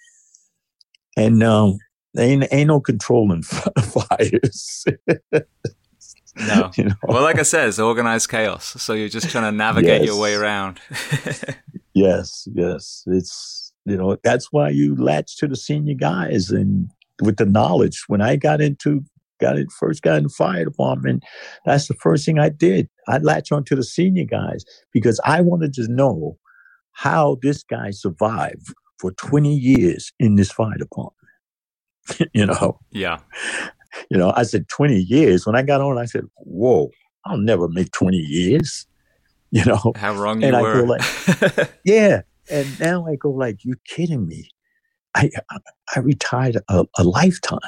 [SPEAKER 2] and um, ain't ain't no controlling fires.
[SPEAKER 1] No. you know? Well, like I said, it's organized chaos. So you're just trying to navigate yes. your way around.
[SPEAKER 2] yes, yes. It's, you know, that's why you latch to the senior guys and with the knowledge. When I got into, got it, first got in the fire department, that's the first thing I did. I latch on to the senior guys because I wanted to know how this guy survived for 20 years in this fire department. you know?
[SPEAKER 1] Yeah
[SPEAKER 2] you know, I said 20 years. When I got on, I said, whoa, I'll never make 20 years. You know,
[SPEAKER 1] how wrong you and were. I go
[SPEAKER 2] like, yeah. And now I go like, you kidding me? I, I retired a, a lifetime.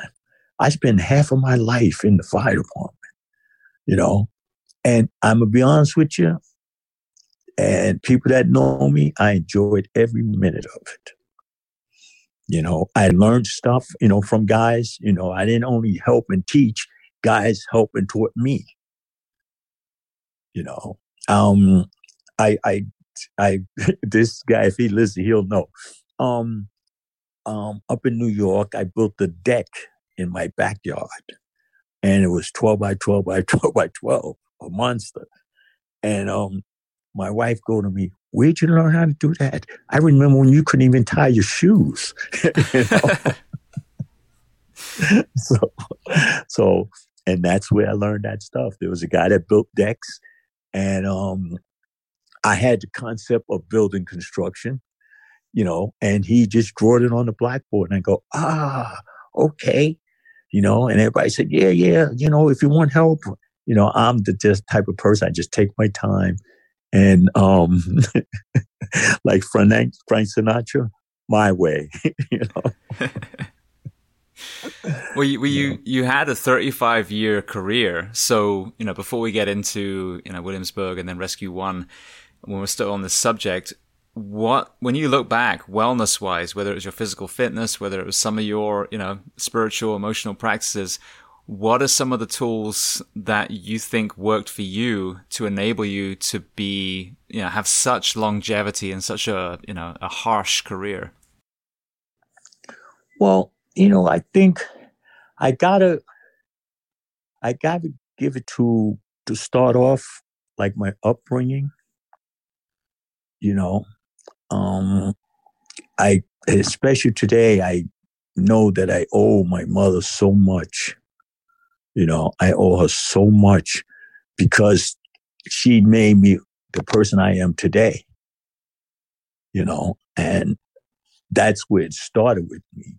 [SPEAKER 2] I spent half of my life in the fire department, you know, and I'm gonna be honest with you. And people that know me, I enjoyed every minute of it. You know, I learned stuff, you know, from guys. You know, I didn't only help and teach, guys help and taught me. You know, um, I, I, I, this guy, if he listens, he'll know. Um, um, up in New York, I built a deck in my backyard, and it was twelve by twelve by twelve by twelve, a monster. And um, my wife go to me, Where'd you learn how to do that? I remember when you couldn't even tie your shoes. so, so, and that's where I learned that stuff. There was a guy that built decks, and um, I had the concept of building construction, you know, and he just drew it on the blackboard, and I go, ah, okay, you know, and everybody said, yeah, yeah, you know, if you want help, you know, I'm the just type of person. I just take my time and um, like Frank, Frank Sinatra, my way, you know.
[SPEAKER 1] well, you, well, you you had a 35 year career, so you know before we get into you know Williamsburg and then Rescue One, when we're still on this subject, what when you look back wellness wise, whether it was your physical fitness, whether it was some of your you know spiritual emotional practices, what are some of the tools that you think worked for you to enable you to be you know have such longevity and such a you know a harsh career?
[SPEAKER 2] Well you know i think i gotta i gotta give it to to start off like my upbringing. You know um i especially today i know that i owe my mother so much you know, I owe her so much because she made me the person I am today. You know, and that's where it started with me.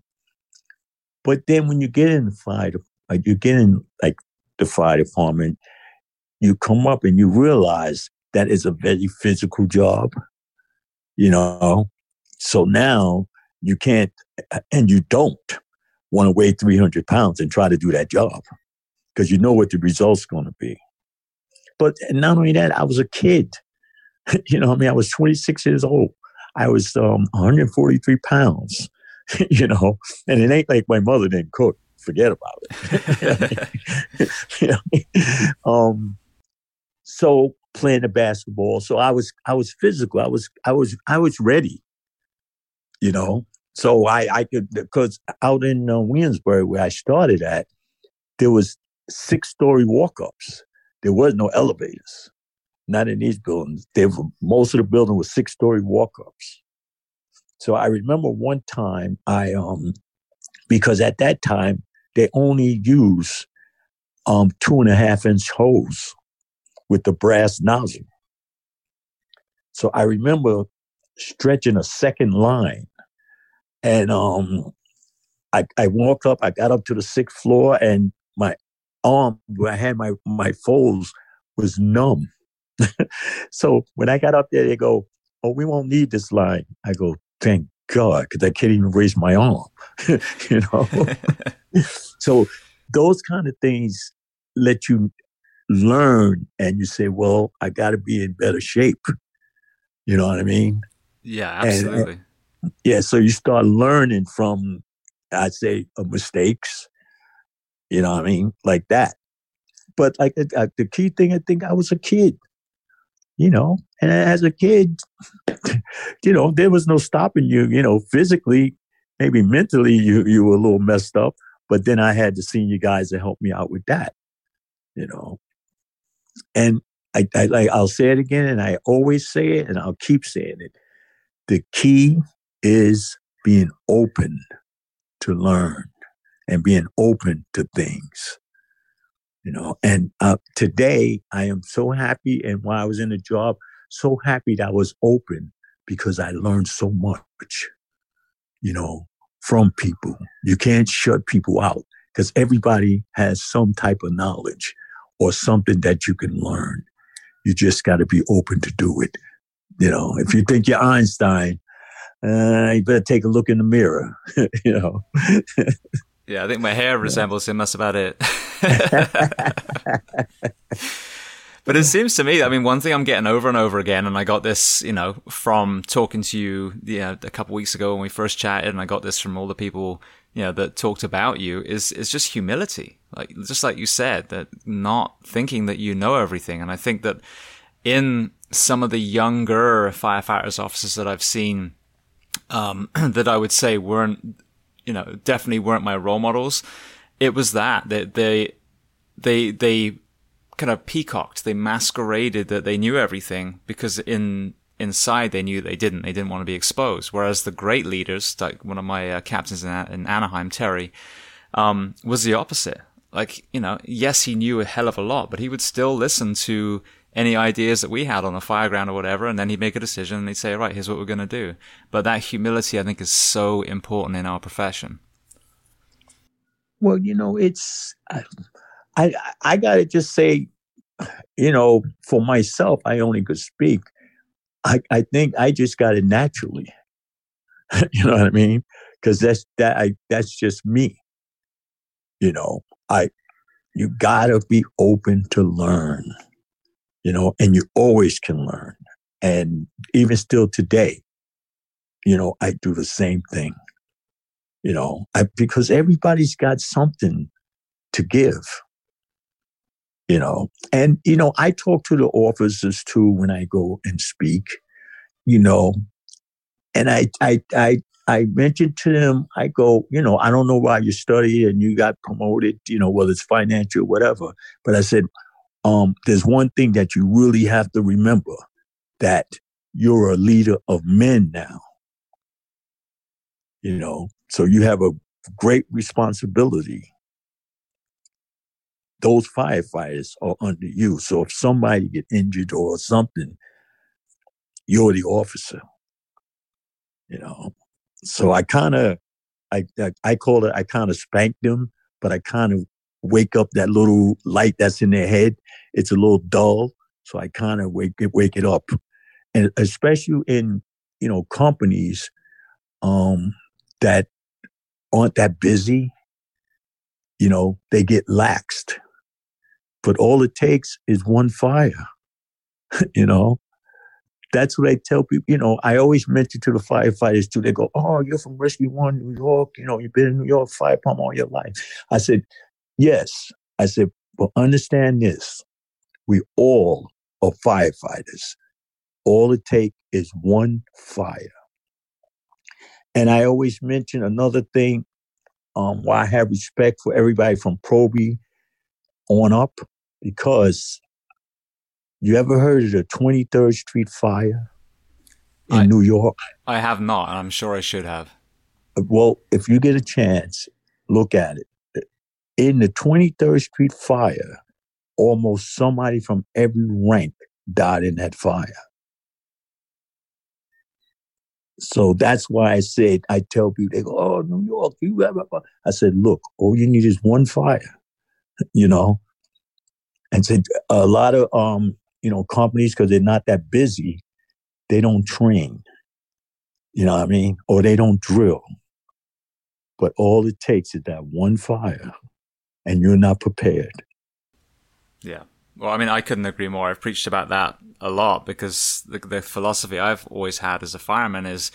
[SPEAKER 2] But then when you get in the fire, like you get in like the fire department, you come up and you realize that is a very physical job. You know, so now you can't, and you don't want to weigh 300 pounds and try to do that job because you know what the result's going to be. But not only that, I was a kid. you know, I mean, I was 26 years old. I was um, 143 pounds, you know, and it ain't like my mother didn't cook. Forget about it. you know? um, so, playing the basketball. So I was I was physical. I was I was I was ready. You know, so I I could because out in uh, Williamsburg where I started at, there was six story walk ups. There was no elevators. Not in these buildings. They were, most of the building was six story walk ups. So I remember one time I um because at that time they only use um two and a half inch hose with the brass nozzle. So I remember stretching a second line and um I, I walked up, I got up to the sixth floor and my arm where I had my, my folds was numb. so when I got up there, they go, Oh, we won't need this line. I go, Thank God, because I can't even raise my arm. you know? so those kind of things let you learn and you say, Well, I gotta be in better shape. You know what I mean?
[SPEAKER 1] Yeah, absolutely.
[SPEAKER 2] And, and, yeah, so you start learning from I'd say uh, mistakes you know what I mean? Like that. But like uh, the key thing, I think I was a kid, you know, and as a kid, you know, there was no stopping you, you know, physically, maybe mentally you, you were a little messed up, but then I had the senior guys to help me out with that, you know. And I, I like I'll say it again, and I always say it, and I'll keep saying it. The key is being open to learn and being open to things. You know, and uh, today I am so happy. And while I was in the job, so happy that I was open because I learned so much, you know, from people. You can't shut people out because everybody has some type of knowledge or something that you can learn. You just got to be open to do it. You know, if you think you're Einstein, uh, you better take a look in the mirror, you know.
[SPEAKER 1] Yeah, I think my hair resembles him. That's about it. but it seems to me, I mean, one thing I'm getting over and over again, and I got this, you know, from talking to you, know, a couple weeks ago when we first chatted, and I got this from all the people, you know, that talked about you, is is just humility. Like just like you said, that not thinking that you know everything. And I think that in some of the younger firefighters officers that I've seen, um, that I would say weren't you know, definitely weren't my role models. It was that that they, they, they kind of peacocked. They masqueraded that they knew everything because in inside they knew they didn't. They didn't want to be exposed. Whereas the great leaders, like one of my uh, captains in, in, Anaheim, Terry, um, was the opposite. Like, you know, yes, he knew a hell of a lot, but he would still listen to any ideas that we had on the fire ground or whatever, and then he'd make a decision and he'd say, right, here's what we're going to do. But that humility, I think, is so important in our profession.
[SPEAKER 2] Well, you know, it's, I, I, I got to just say, you know, for myself, I only could speak. I, I think I just got it naturally. you know what I mean? Because that's that I that's just me. You know, I you gotta be open to learn you know, and you always can learn. And even still today, you know, I do the same thing, you know, I, because everybody's got something to give, you know, and, you know, I talk to the officers too when I go and speak, you know, and I, I, I, I mentioned to them, I go, you know, I don't know why you study and you got promoted, you know, whether it's financial, or whatever. But I said, um, there's one thing that you really have to remember that you're a leader of men now. You know, so you have a great responsibility. Those firefighters are under you. So if somebody get injured or something, you're the officer. You know, so I kind of, I, I, I call it, I kind of spanked them, but I kind of wake up that little light that's in their head. It's a little dull. So I kind of wake it, wake it up. And especially in, you know, companies um, that aren't that busy, you know, they get laxed. But all it takes is one fire, you know. That's what I tell people. You know, I always mention to the firefighters too. They go, "Oh, you're from Rescue One, New York. You know, you've been in New York fire pump all your life." I said, Yes. I said, but understand this. We all are firefighters. All it takes is one fire. And I always mention another thing um, why I have respect for everybody from Proby on up, because you ever heard of the 23rd Street fire in
[SPEAKER 1] I,
[SPEAKER 2] New York?
[SPEAKER 1] I have not, and I'm sure I should have.
[SPEAKER 2] Well, if you get a chance, look at it. In the 23rd Street fire, almost somebody from every rank died in that fire. So that's why I said, I tell people, they go, oh, New York, you have I said, look, all you need is one fire, you know? And said a lot of, um, you know, companies, because they're not that busy, they don't train, you know what I mean? Or they don't drill. But all it takes is that one fire and you're not prepared.
[SPEAKER 1] Yeah. Well, I mean, I couldn't agree more. I've preached about that a lot because the, the philosophy I've always had as a fireman is,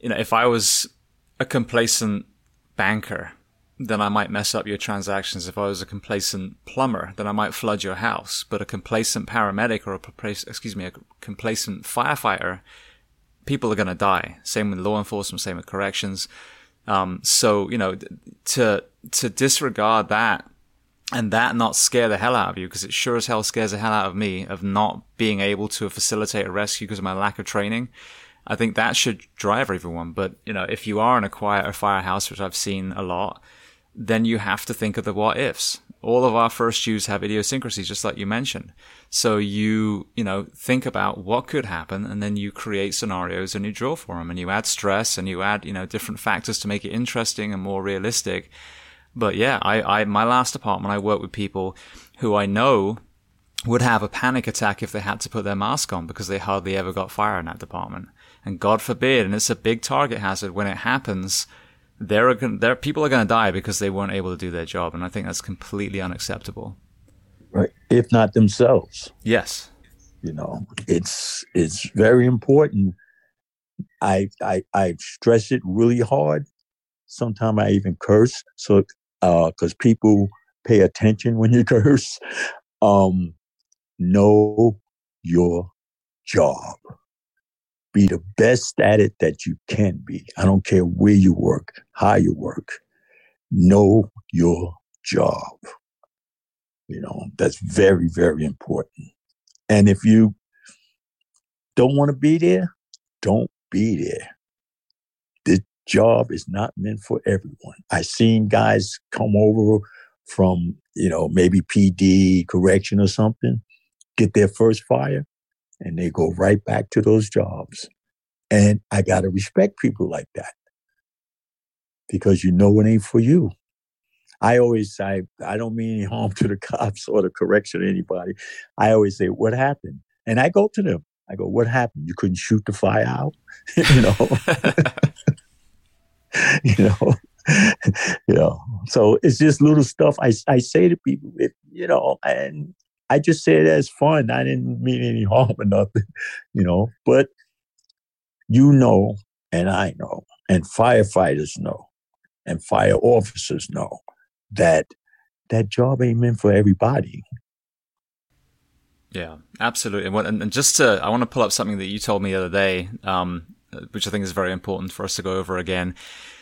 [SPEAKER 1] you know, if I was a complacent banker, then I might mess up your transactions. If I was a complacent plumber, then I might flood your house. But a complacent paramedic or a, excuse me, a complacent firefighter, people are going to die. Same with law enforcement, same with corrections. Um, so, you know, to, to disregard that and that not scare the hell out of you because it sure as hell scares the hell out of me of not being able to facilitate a rescue because of my lack of training. I think that should drive everyone. But, you know, if you are in a quiet or firehouse, which I've seen a lot, then you have to think of the what ifs. All of our first dues have idiosyncrasies, just like you mentioned. So you, you know, think about what could happen and then you create scenarios and you draw for them and you add stress and you add, you know, different factors to make it interesting and more realistic. But yeah, I, I, my last apartment, I worked with people who I know would have a panic attack if they had to put their mask on because they hardly ever got fire in that department. And God forbid, and it's a big target hazard when it happens, there are there people are going to die because they weren't able to do their job, and I think that's completely unacceptable.
[SPEAKER 2] Right, if not themselves.
[SPEAKER 1] Yes.
[SPEAKER 2] You know, it's it's very important. I I I stress it really hard. Sometimes I even curse. So uh, because uh, people pay attention when you curse. Um, know your job. Be the best at it that you can be. I don't care where you work, how you work. Know your job. You know, that's very, very important. And if you don't want to be there, don't be there This job is not meant for everyone. I've seen guys come over from, you know, maybe PD, correction or something, get their first fire, and they go right back to those jobs. And I got to respect people like that because you know it ain't for you. I always say, I don't mean any harm to the cops or the correction or anybody. I always say, what happened? And I go to them. I go, what happened? You couldn't shoot the fire out? you know? you know. you know, so it's just little stuff I, I say to people, you know, and I just say it as fun. I didn't mean any harm or nothing, you know, but you know, and I know, and firefighters know, and fire officers know that that job ain't meant for everybody.
[SPEAKER 1] Yeah, absolutely. And, and just to, I want to pull up something that you told me the other day, um, which I think is very important for us to go over again.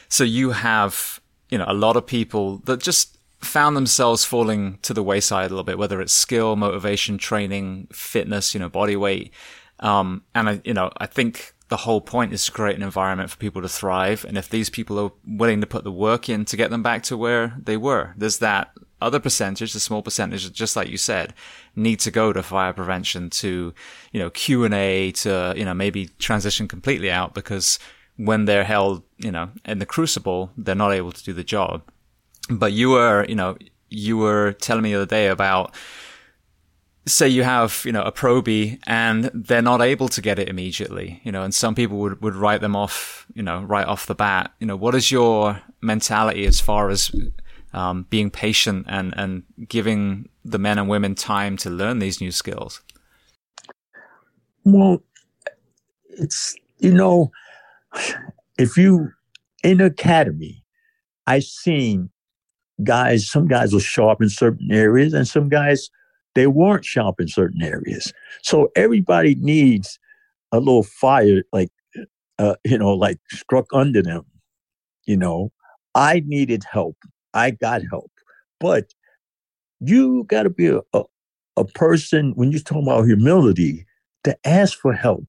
[SPEAKER 1] So you have, you know, a lot of people that just found themselves falling to the wayside a little bit, whether it's skill, motivation, training, fitness, you know, body weight. Um, and I, you know, I think the whole point is to create an environment for people to thrive. And if these people are willing to put the work in to get them back to where they were, there's that other percentage, the small percentage, just like you said, need to go to fire prevention, to you know Q and A, to you know maybe transition completely out because when they're held, you know, in the crucible, they're not able to do the job. But you were, you know, you were telling me the other day about, say you have, you know, a Proby and they're not able to get it immediately, you know, and some people would, would write them off, you know, right off the bat. You know, what is your mentality as far as um, being patient and, and giving the men and women time to learn these new skills?
[SPEAKER 2] Well, it's, you know, if you in academy, I've seen guys, some guys are sharp in certain areas and some guys they weren't sharp in certain areas. So everybody needs a little fire, like, uh, you know, like struck under them. You know, I needed help. I got help. But you got to be a, a, a person, when you're talking about humility, to ask for help.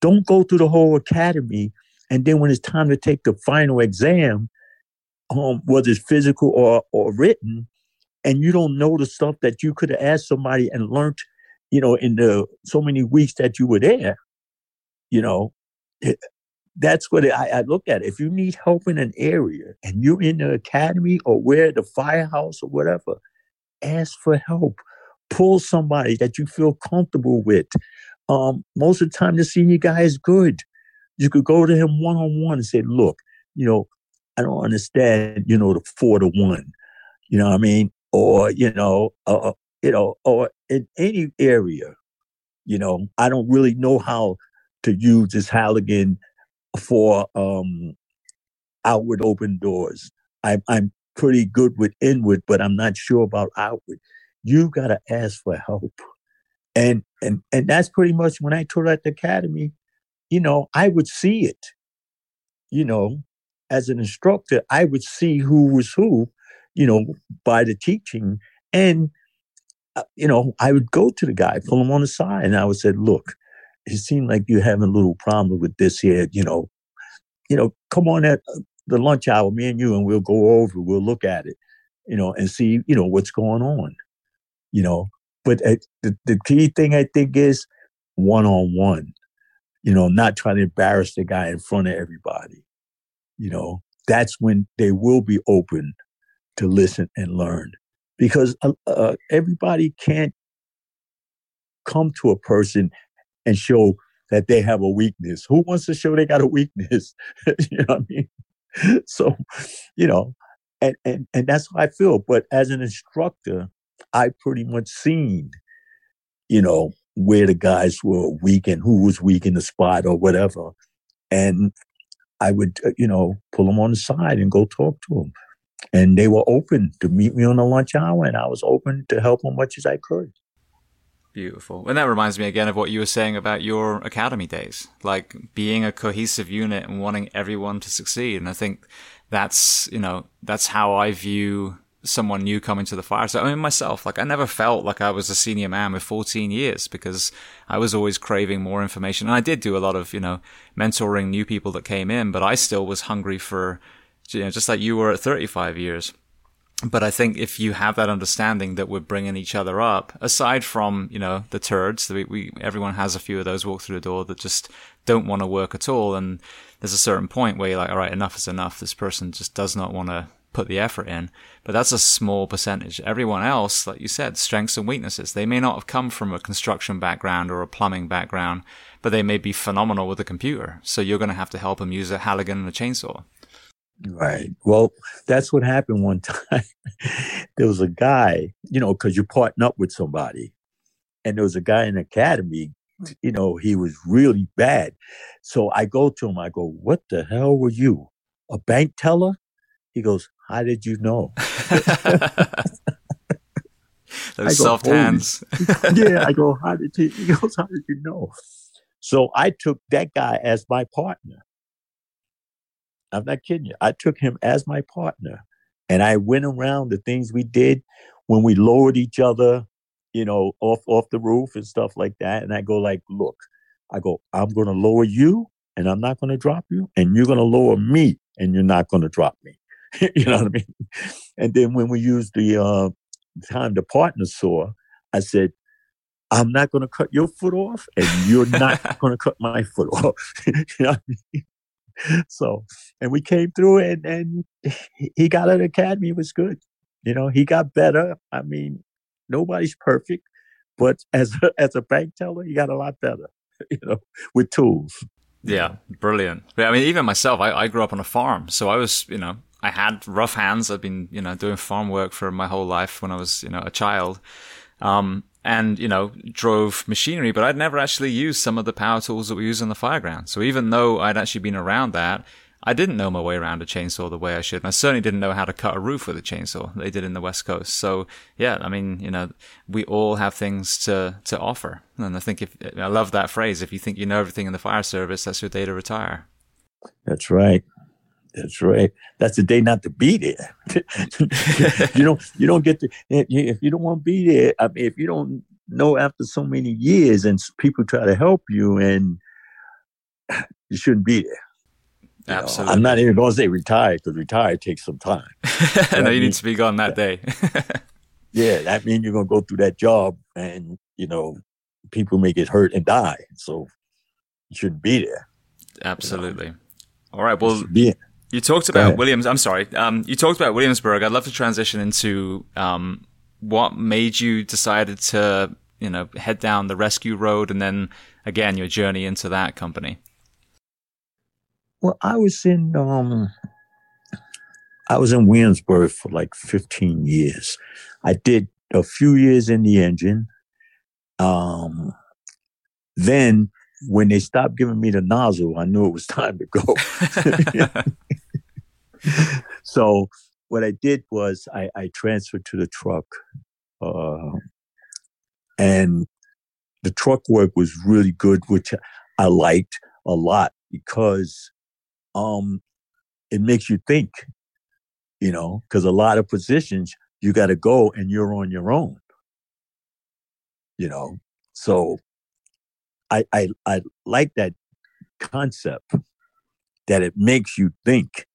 [SPEAKER 2] Don't go through the whole academy. And then when it's time to take the final exam, um, whether it's physical or, or written, and you don't know the stuff that you could have asked somebody and learned, you know, in the so many weeks that you were there, you know, it, that's what I, I, look at. If you need help in an area and you're in the academy or where the firehouse or whatever, ask for help. Pull somebody that you feel comfortable with. Um, most of the time, the senior guy is good. You could go to him one on one and say, "Look, you know, I don't understand. You know, the four to one. You know what I mean? Or you know, uh, uh you know, or in any area, you know, I don't really know how to use this Halligan for um, outward open doors. I, I'm pretty good with inward, but I'm not sure about outward. You got to ask for help. And, and, and that's pretty much when I taught at the academy, you know, I would see it, you know, as an instructor, I would see who was who, you know, by the teaching. And, uh, you know, I would go to the guy, pull him on the side, and I would say, look, it seemed like you're having a little problem with this here, you know, you know, come on at uh, the lunch hour, me and you, and we'll go over, we'll look at it, you know, and see, you know, what's going on, you know. But uh, the, the key thing I think is one on one, you know, not trying to embarrass the guy in front of everybody, you know. That's when they will be open to listen and learn because uh, uh, everybody can't come to a person and show that they have a weakness. Who wants to show they got a weakness? you know what I mean? So, you know, and, and and that's how I feel. But as an instructor, I pretty much seen, you know, where the guys were weak and who was weak in the spot or whatever. And I would, uh, you know, pull them on the side and go talk to them. And they were open to meet me on the lunch hour, and I was open to help them much as I could.
[SPEAKER 1] Beautiful. And that reminds me again of what you were saying about your academy days, like being a cohesive unit and wanting everyone to succeed. And I think that's, you know, that's how I view someone new coming to the fire. So I mean, myself, like I never felt like I was a senior man with 14 years because I was always craving more information. And I did do a lot of, you know, mentoring new people that came in, but I still was hungry for, you know, just like you were at 35 years but I think if you have that understanding that we're bringing each other up, aside from you know the turds, we, we everyone has a few of those walk through the door that just don't want to work at all, and there's a certain point where you're like, all right, enough is enough. This person just does not want to put the effort in. But that's a small percentage. Everyone else, like you said, strengths and weaknesses. They may not have come from a construction background or a plumbing background, but they may be phenomenal with a computer. So you're going to have to help them use a Halligan and a chainsaw.
[SPEAKER 2] Right. Well, that's what happened one time. there was a guy, you know, because you're partner up with somebody, and there was a guy in the academy, you know, he was really bad. So I go to him, I go, What the hell were you? A bank teller? He goes, How did you know?
[SPEAKER 1] Those go, soft hands.
[SPEAKER 2] yeah, I go, How did you? He goes, How did you know? So I took that guy as my partner. I'm not kidding you. I took him as my partner and I went around the things we did when we lowered each other, you know, off off the roof and stuff like that. And I go like, look, I go, I'm gonna lower you and I'm not gonna drop you, and you're gonna lower me and you're not gonna drop me. you know what I mean? And then when we used the uh, time the partner saw, I said, I'm not going to cut your foot off, and you're not going to cut my foot off. you know what I mean? so, and we came through and, and he got an academy. It was good. You know, he got better. I mean, nobody's perfect, but as a, as a bank teller, he got a lot better, you know, with tools.
[SPEAKER 1] Yeah, brilliant. I mean, even myself, I, I grew up on a farm. So I was, you know, I had rough hands. I've been, you know, doing farm work for my whole life when I was, you know, a child. Um, and you know drove machinery but i'd never actually used some of the power tools that we use on the fireground so even though i'd actually been around that I didn't know my way around a chainsaw the way I should. And I certainly didn't know how to cut a roof with a chainsaw. They did in the West Coast. So yeah, I mean, you know, we all have things to, to offer. And I think if, I love that phrase. If you think you know everything in the fire service, that's your day to retire.
[SPEAKER 2] That's right. That's right. That's the day not to be there. you don't. You don't get to. If you don't want to be there, I mean, if you don't know after so many years, and people try to help you, and you shouldn't be there.
[SPEAKER 1] Absolutely.
[SPEAKER 2] Know, I'm not even going to say retire because retire takes some time.
[SPEAKER 1] no, you need to be gone that day.
[SPEAKER 2] yeah, that means you're going to go through that job, and you know, people may get hurt and die. So you shouldn't be there.
[SPEAKER 1] Absolutely. You know? All right. Well, yeah. You talked about Williams. I'm sorry. Um, you talked about Williamsburg. I'd love to transition into um, what made you decided to, you know, head down the rescue road, and then again your journey into that company.
[SPEAKER 2] Well, I was in um, I was in Williamsburg for like 15 years. I did a few years in the engine. Um, then when they stopped giving me the nozzle, I knew it was time to go. so what I did was I, I transferred to the truck, uh, and the truck work was really good, which I liked a lot because um, it makes you think, you know, because a lot of positions you got to go and you're on your own, you know. So I, I, I like that concept that it makes you think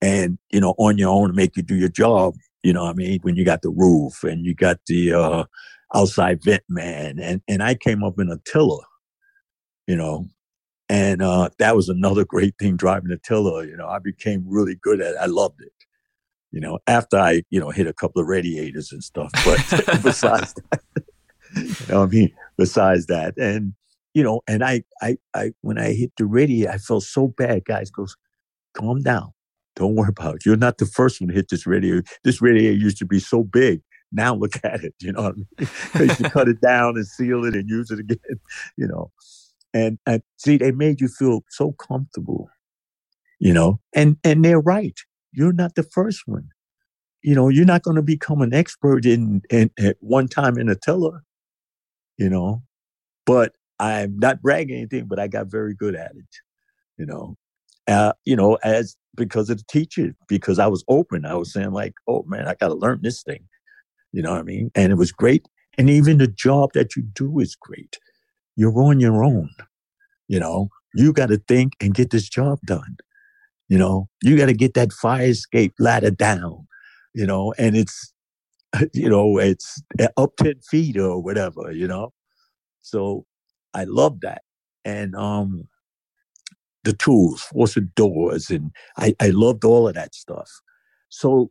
[SPEAKER 2] and, you know, on your own to make you do your job. You know I mean? When you got the roof and you got the, uh, outside vent man and, and I came up in a tiller, you know, and uh, that was another great thing driving a tiller. You know, I became really good at it. I loved it. You know, after I, you know, hit a couple of radiators and stuff. But besides that, you know, I mean, besides that, and you know, and I, I, I, when I hit the radiator, I felt so bad. Guys goes, calm down. Don't worry about it. You're not the first one to hit this radiator. This radiator used to be so big. Now look at it. You know what I mean? you cut it down and seal it and use it again. You know, and, and see, they made you feel so comfortable, you know, and, and they're right. You're not the first one. You know, you're not going to become an expert in, in at one time in a tiller, you know, but I'm not bragging anything, but I got very good at it, you know, uh, you know, as because of the teacher, because I was open. I was saying like, oh man, I got to learn this thing. You know what I mean? And it was great. And even the job that you do is great you're on your own. You know, you got to think and get this job done. You know, you got to get that fire escape ladder down, you know, and it's, you know, it's up 10 feet or whatever, you know. So I love that. And, um, the tools, forcing doors, and I, I loved all of that stuff. So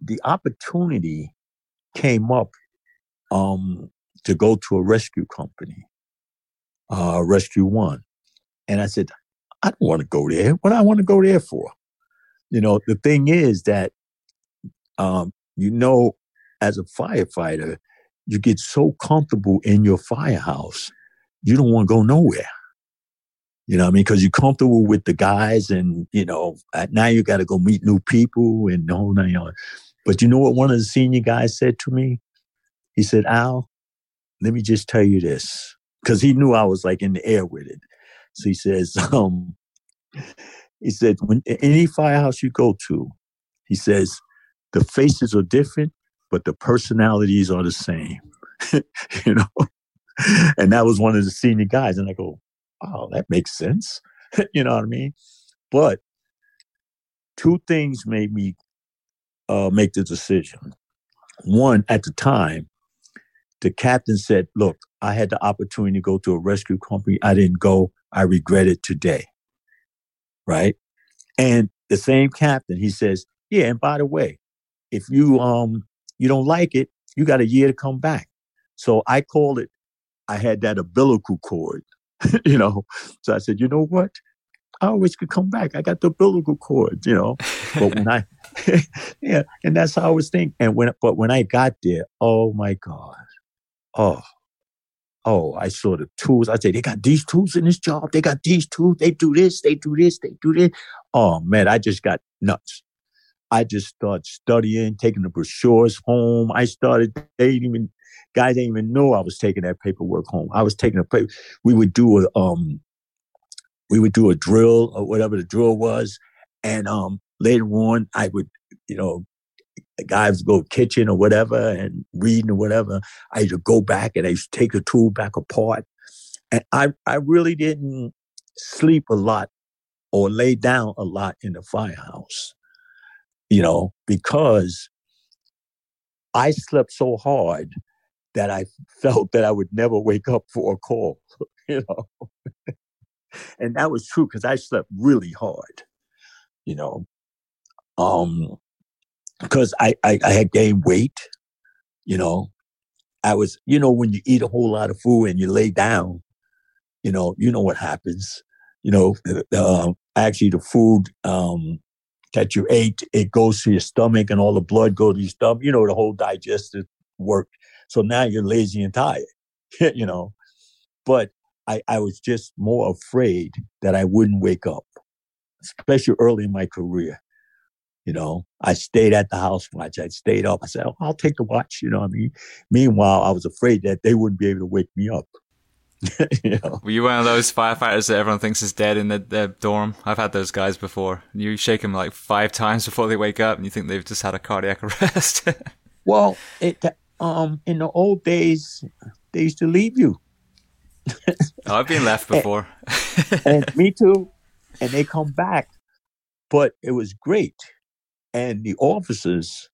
[SPEAKER 2] the opportunity came up um, to go to a rescue company uh, Rescue One. And I said, I don't want to go there. What do I want to go there for? You know, the thing is that, um, you know, as a firefighter, you get so comfortable in your firehouse, you don't want to go nowhere. You know what I mean? Because you're comfortable with the guys, and you know now you got to go meet new people and the whole nine yards. But you know what? One of the senior guys said to me. He said, "Al, let me just tell you this because he knew I was like in the air with it. So he says, um, he said, when any firehouse you go to, he says, the faces are different, but the personalities are the same. you know? and that was one of the senior guys. And I go, oh, that makes sense. you know what I mean? But two things made me uh, make the decision. One, at the time, the captain said, look, I had the opportunity to go to a rescue company. I didn't go. I regret it today. Right. And the same captain, he says, yeah, and by the way, if you um you don't like it, you got a year to come back. So I called it, I had that umbilical cord, you know. So I said, you know what? I always could come back. I got the umbilical cord, you know. But when I yeah, and that's how I was thinking. And when but when I got there, oh my God. Oh, oh, I saw the tools. I say, they got these tools in this job. They got these tools. They do this. They do this. They do this. Oh man, I just got nuts. I just started studying, taking the brochures home. I started. They didn't even guys didn't even know I was taking that paperwork home. I was taking a paper. We would do a um, we would do a drill or whatever the drill was, and um, later on I would, you know, guys go kitchen or whatever and reading or whatever. I used to go back and I used to take the tool back apart, and I I really didn't sleep a lot or lay down a lot in the firehouse, you know, because I slept so hard that I felt that I would never wake up for a call, you know. and that was true because I slept really hard, you know. Um, because I, I, I had gained weight, you know. I was, you know, when you eat a whole lot of food and you lay down, you know, you know what happens. You know, uh, actually the food um, that you ate, it goes to your stomach and all the blood goes to your stomach. You know, the whole digestive work so now you're lazy and tired, you know. But I, I was just more afraid that I wouldn't wake up, especially early in my career. You know, I stayed at the house watch. I stayed up. I said, oh, I'll take the watch. You know what I mean? Meanwhile, I was afraid that they wouldn't be able to wake me up.
[SPEAKER 1] you know? Were you one of those firefighters that everyone thinks is dead in the, the dorm? I've had those guys before. You shake them like five times before they wake up, and you think they've just had a cardiac arrest.
[SPEAKER 2] well, it, um, in the old days, they used to leave you.
[SPEAKER 1] oh, I've been left before.
[SPEAKER 2] and, and me too. And they come back, but it was great. And the officers,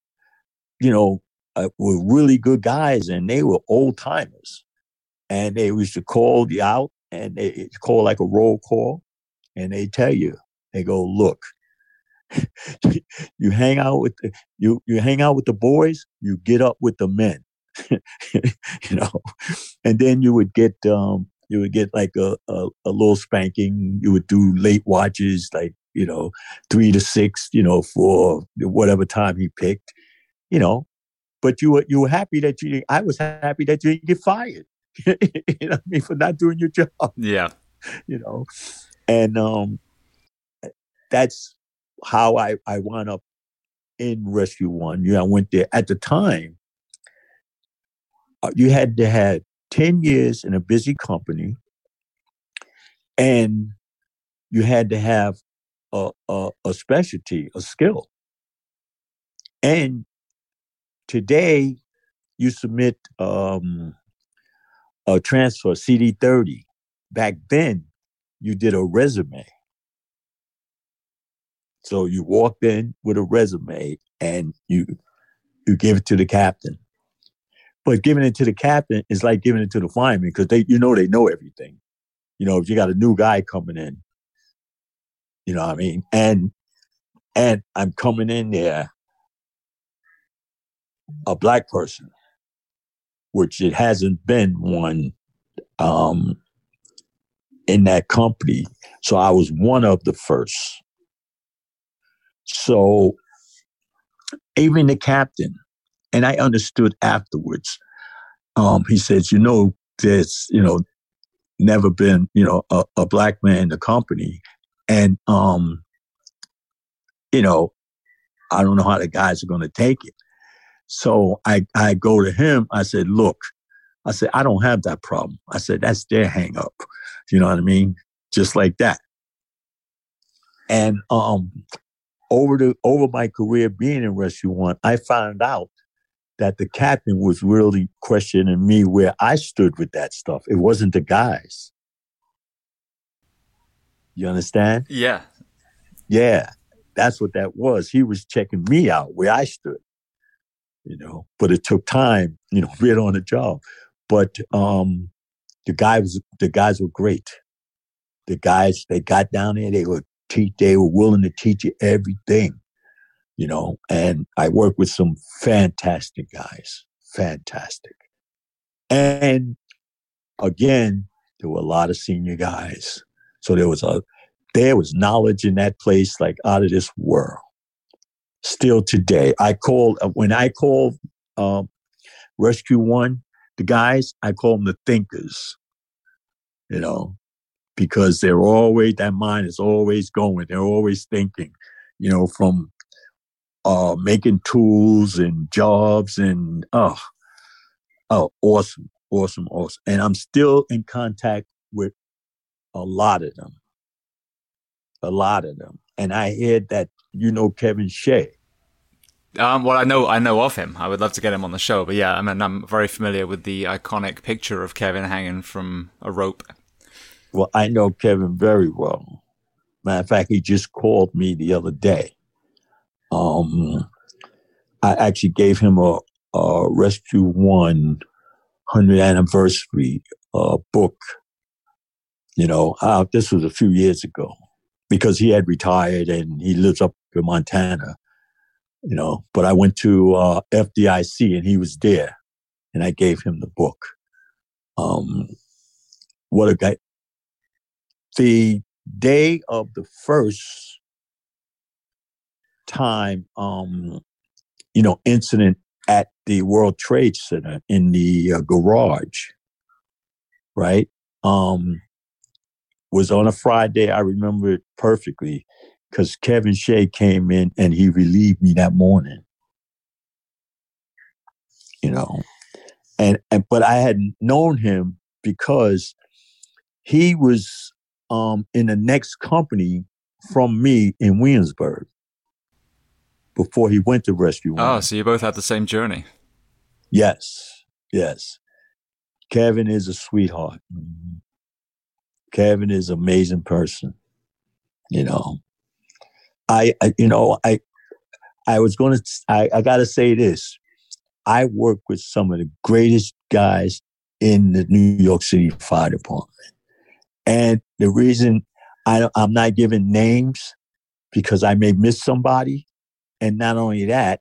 [SPEAKER 2] you know, uh, were really good guys, and they were old timers. And they used to call you out, and they call like a roll call, and they tell you, they go, look, you hang out with the, you you hang out with the boys, you get up with the men. you know, and then you would get um you would get like a, a, a little spanking. You would do late watches, like you know, three to six, you know, for whatever time he picked, you know. But you were you were happy that you. I was happy that you didn't get fired. you know I mean, for not doing your job.
[SPEAKER 1] Yeah.
[SPEAKER 2] You know, and um, that's how I, I wound up in Rescue One. You know, I went there at the time. Uh, you had to have 10 years in a busy company and you had to have a, a, a specialty, a skill. And today you submit um, a transfer, CD30. Back then, you did a resume. So you walked in with a resume and you you give it to the captain. But giving it to the captain is like giving it to the fireman because they you know they know everything. You know, if you got a new guy coming in, you know what I mean? And and I'm coming in there a black person, which it hasn't been one um in that company. So I was one of the first. So even the captain, and I understood afterwards, um, he says, you know, there's, you know, never been, you know, a, a black man in the company. And, um, you know, I don't know how the guys are going to take it. So I, I go to him. I said, look, I said, I don't have that problem. I said, that's their hang up. You know what I mean? Just like that. And um, over the over my career being in Rescue One, I found out that the captain was really questioning me where I stood with that stuff. It wasn't the guys. You understand?
[SPEAKER 1] Yeah.
[SPEAKER 2] Yeah. That's what that was. He was checking me out where I stood. You know, but it took time, you know, being on the job. But um the guys the guys were great. The guys, they got down there, they were teach, they were willing to teach you everything, you know, and I worked with some fantastic guys, fantastic. And again, there were a lot of senior guys. So there was a, there was knowledge in that place like out of this world. Still today, I call, when I call um, Rescue One, the guys, I call them the thinkers, you know, because they're always, that mind is always going. They're always thinking, you know, from uh, making tools and jobs and, oh, oh, awesome, awesome, awesome. And I'm still in contact with a lot of them, a lot of them. And I heard that you know Kevin Shea.
[SPEAKER 1] Um, well, I know I know of him. I would love to get him on the show, but yeah, I mean, I'm very familiar with the iconic picture of Kevin hanging from a rope.
[SPEAKER 2] Well, I know Kevin very well. Matter of fact, he just called me the other day. Um, I actually gave him a, a Rescue One hundred anniversary uh, book. You know, uh, this was a few years ago because he had retired and he lives up in Montana you know, but I went to uh, FDIC and he was there and I gave him the book. Um, what a guy. The day of the first time, um, you know, incident at the World Trade Center in the uh, garage, right? Um, was on a Friday. I remember it perfectly because Kevin Shea came in and he relieved me that morning. You know, and, and but I had known him because he was um, in the next company from me in Williamsburg before he went to Rescue.
[SPEAKER 1] Oh, so you both had the same journey.
[SPEAKER 2] Yes, yes. Kevin is a sweetheart. Mm-hmm. Kevin is an amazing person. You know, I, I you know, I, I was going to, I, I got to say this. I work with some of the greatest guys in the New York City Fire Department. And the reason I, I'm not giving names because I may miss somebody. And not only that,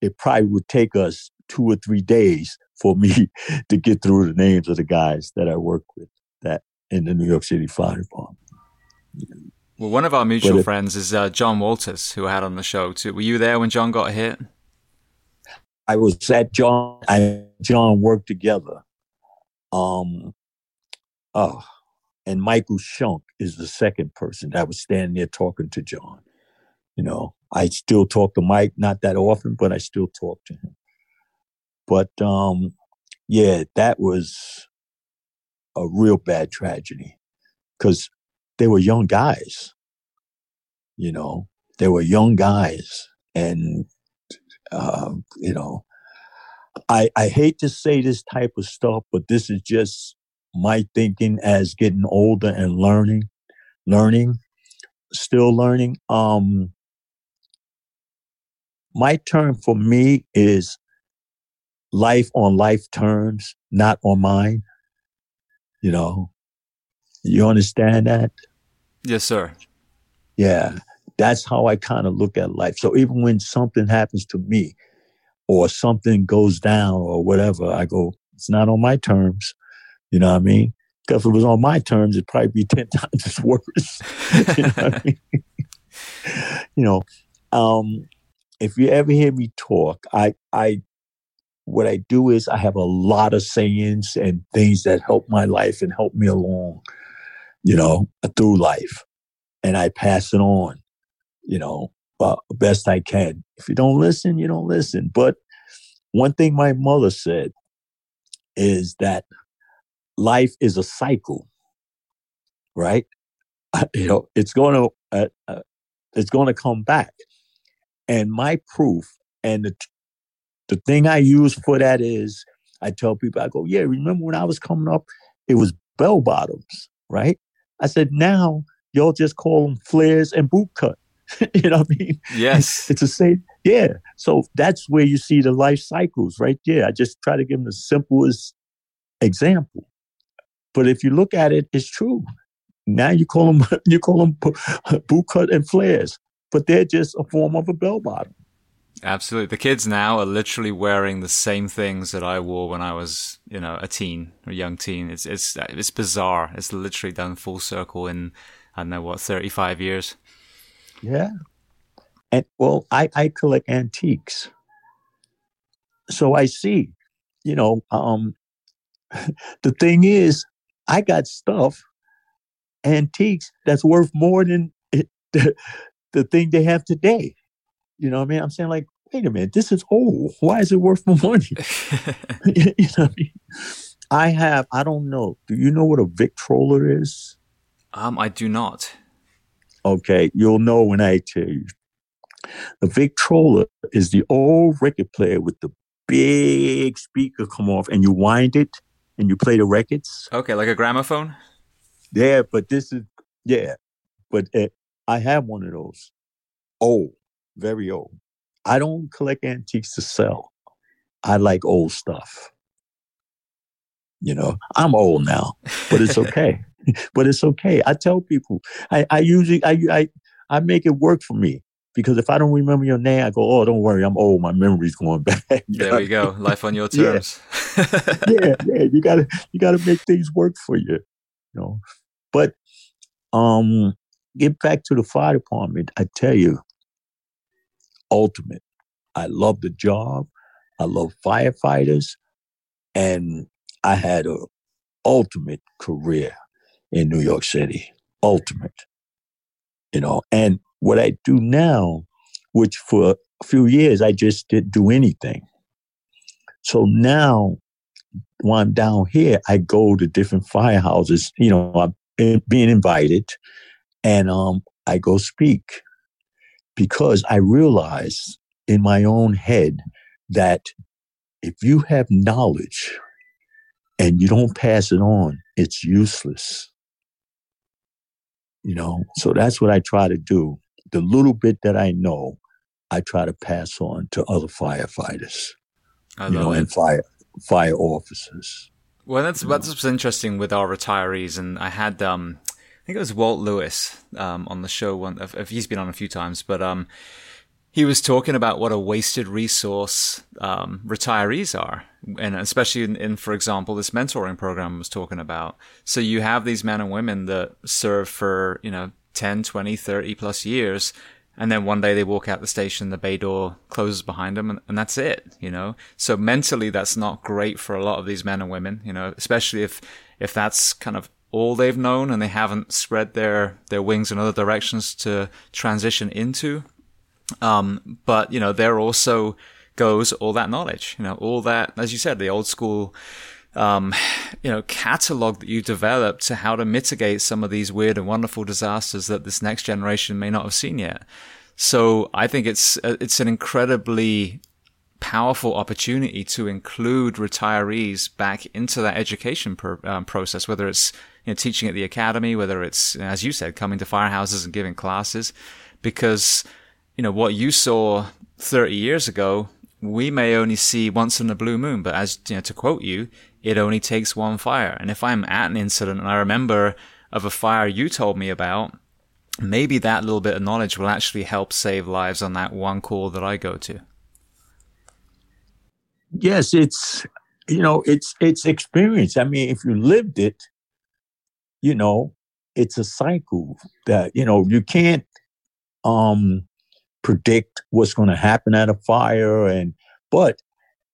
[SPEAKER 2] it probably would take us two or three days for me to get through the names of the guys that I work with that in the New York City Fire Department.
[SPEAKER 1] Well, one of our mutual it, friends is uh, John Walters, who I had on the show too. Were you there when John got hit?
[SPEAKER 2] I was at John. I John worked together. Um, oh, and Michael Shunk is the second person that was standing there talking to John. You know, I still talk to Mike, not that often, but I still talk to him. But um, yeah, that was a real bad tragedy because they were young guys. You know, they were young guys, and uh, you know, I I hate to say this type of stuff, but this is just my thinking as getting older and learning, learning, still learning. Um, my term for me is life on life terms, not on mine. You know, you understand that?
[SPEAKER 1] Yes, sir.
[SPEAKER 2] Yeah. That's how I kind of look at life. So even when something happens to me or something goes down or whatever, I go, it's not on my terms. You know what I mean? Because if it was on my terms, it'd probably be 10 times as worse. you know I mean? you know, um, if you ever hear me talk, I, I, what I do is I have a lot of sayings and things that help my life and help me along you know, through life. And I pass it on, you know, uh, best I can. If you don't listen, you don't listen. But one thing my mother said is that life is a cycle, right? You know, it's going to uh, uh, it's going to come back. And my proof and the the thing I use for that is I tell people I go, yeah, remember when I was coming up, it was bell bottoms, right? I said, now y'all just call them flares and boot cut. you know what I mean?
[SPEAKER 1] Yes.
[SPEAKER 2] It's the same. Yeah. So that's where you see the life cycles right there. I just try to give them the simplest example. But if you look at it, it's true. Now you call them you call them boot cut and flares, but they're just a form of a bell bottom.
[SPEAKER 1] Absolutely. The kids now are literally wearing the same things that I wore when I was, you know, a teen or a young teen. It's it's it's bizarre. It's literally done full circle in I don't know what, 35 years.
[SPEAKER 2] Yeah. And well, I I collect antiques. So I see, you know, um the thing is, I got stuff, antiques that's worth more than it, the, the thing they have today. You know what I mean? I'm saying like, wait a minute, this is old. Why is it worth more money? you know what I mean? I have, I don't know. Do you know what a Victrola is?
[SPEAKER 1] Um, I do not.
[SPEAKER 2] Okay, you'll know when I tell you. The Victrola is the old record player with the big speaker come off and you wind it and you play the records.
[SPEAKER 1] Okay, like a gramophone?
[SPEAKER 2] Yeah, but this is, yeah. But uh, I have one of those. Old, very old. I don't collect antiques to sell. I like old stuff. You know, I'm old now, but it's okay. but it's okay. I tell people, I, I usually, I, I, I make it work for me because if I don't remember your name, I go, oh, don't worry, I'm old. My memory's going back.
[SPEAKER 1] there we go. Life on your terms.
[SPEAKER 2] yeah. yeah, yeah. You gotta, you gotta make things work for you. You know, but um, get back to the fire department. I tell you, ultimate. I love the job. I love firefighters, and I had a ultimate career in New York City. Ultimate. You know, and what I do now, which for a few years I just didn't do anything. So now when I'm down here, I go to different firehouses, you know, I'm being invited and um, I go speak because I realize in my own head that if you have knowledge and you don't pass it on, it's useless. You know, so that's what I try to do. The little bit that I know, I try to pass on to other firefighters. I you know, it. and fire fire officers.
[SPEAKER 1] Well, that's that's what's interesting with our retirees, and I had um, I think it was Walt Lewis um on the show one. He's been on a few times, but um, he was talking about what a wasted resource um, retirees are, and especially in, in, for example, this mentoring program I was talking about. So you have these men and women that serve for you know 10, 20, 30 plus years, and then one day they walk out the station, the bay door closes behind them, and, and that's it. You know, so mentally that's not great for a lot of these men and women. You know, especially if if that's kind of all they've known and they haven't spread their their wings in other directions to transition into um, but you know, there also goes all that knowledge, you know, all that, as you said, the old school, um, you know, catalog that you developed to how to mitigate some of these weird and wonderful disasters that this next generation may not have seen yet. So I think it's, uh, it's an incredibly powerful opportunity to include retirees back into that education um, process, whether it's you know, teaching at the academy, whether it's, as you said, coming to firehouses and giving classes, because you know, what you saw 30 years ago, we may only see once in a blue moon, but as, you know, to quote you, it only takes one fire. And if I'm at an incident and I remember of a fire you told me about, maybe that little bit of knowledge will actually help save lives on that one call that I go to.
[SPEAKER 2] Yes, it's you know, it's it's experience. I mean, if you lived it, you know, it's a cycle that, you know, you can't um predict what's going to happen at a fire and but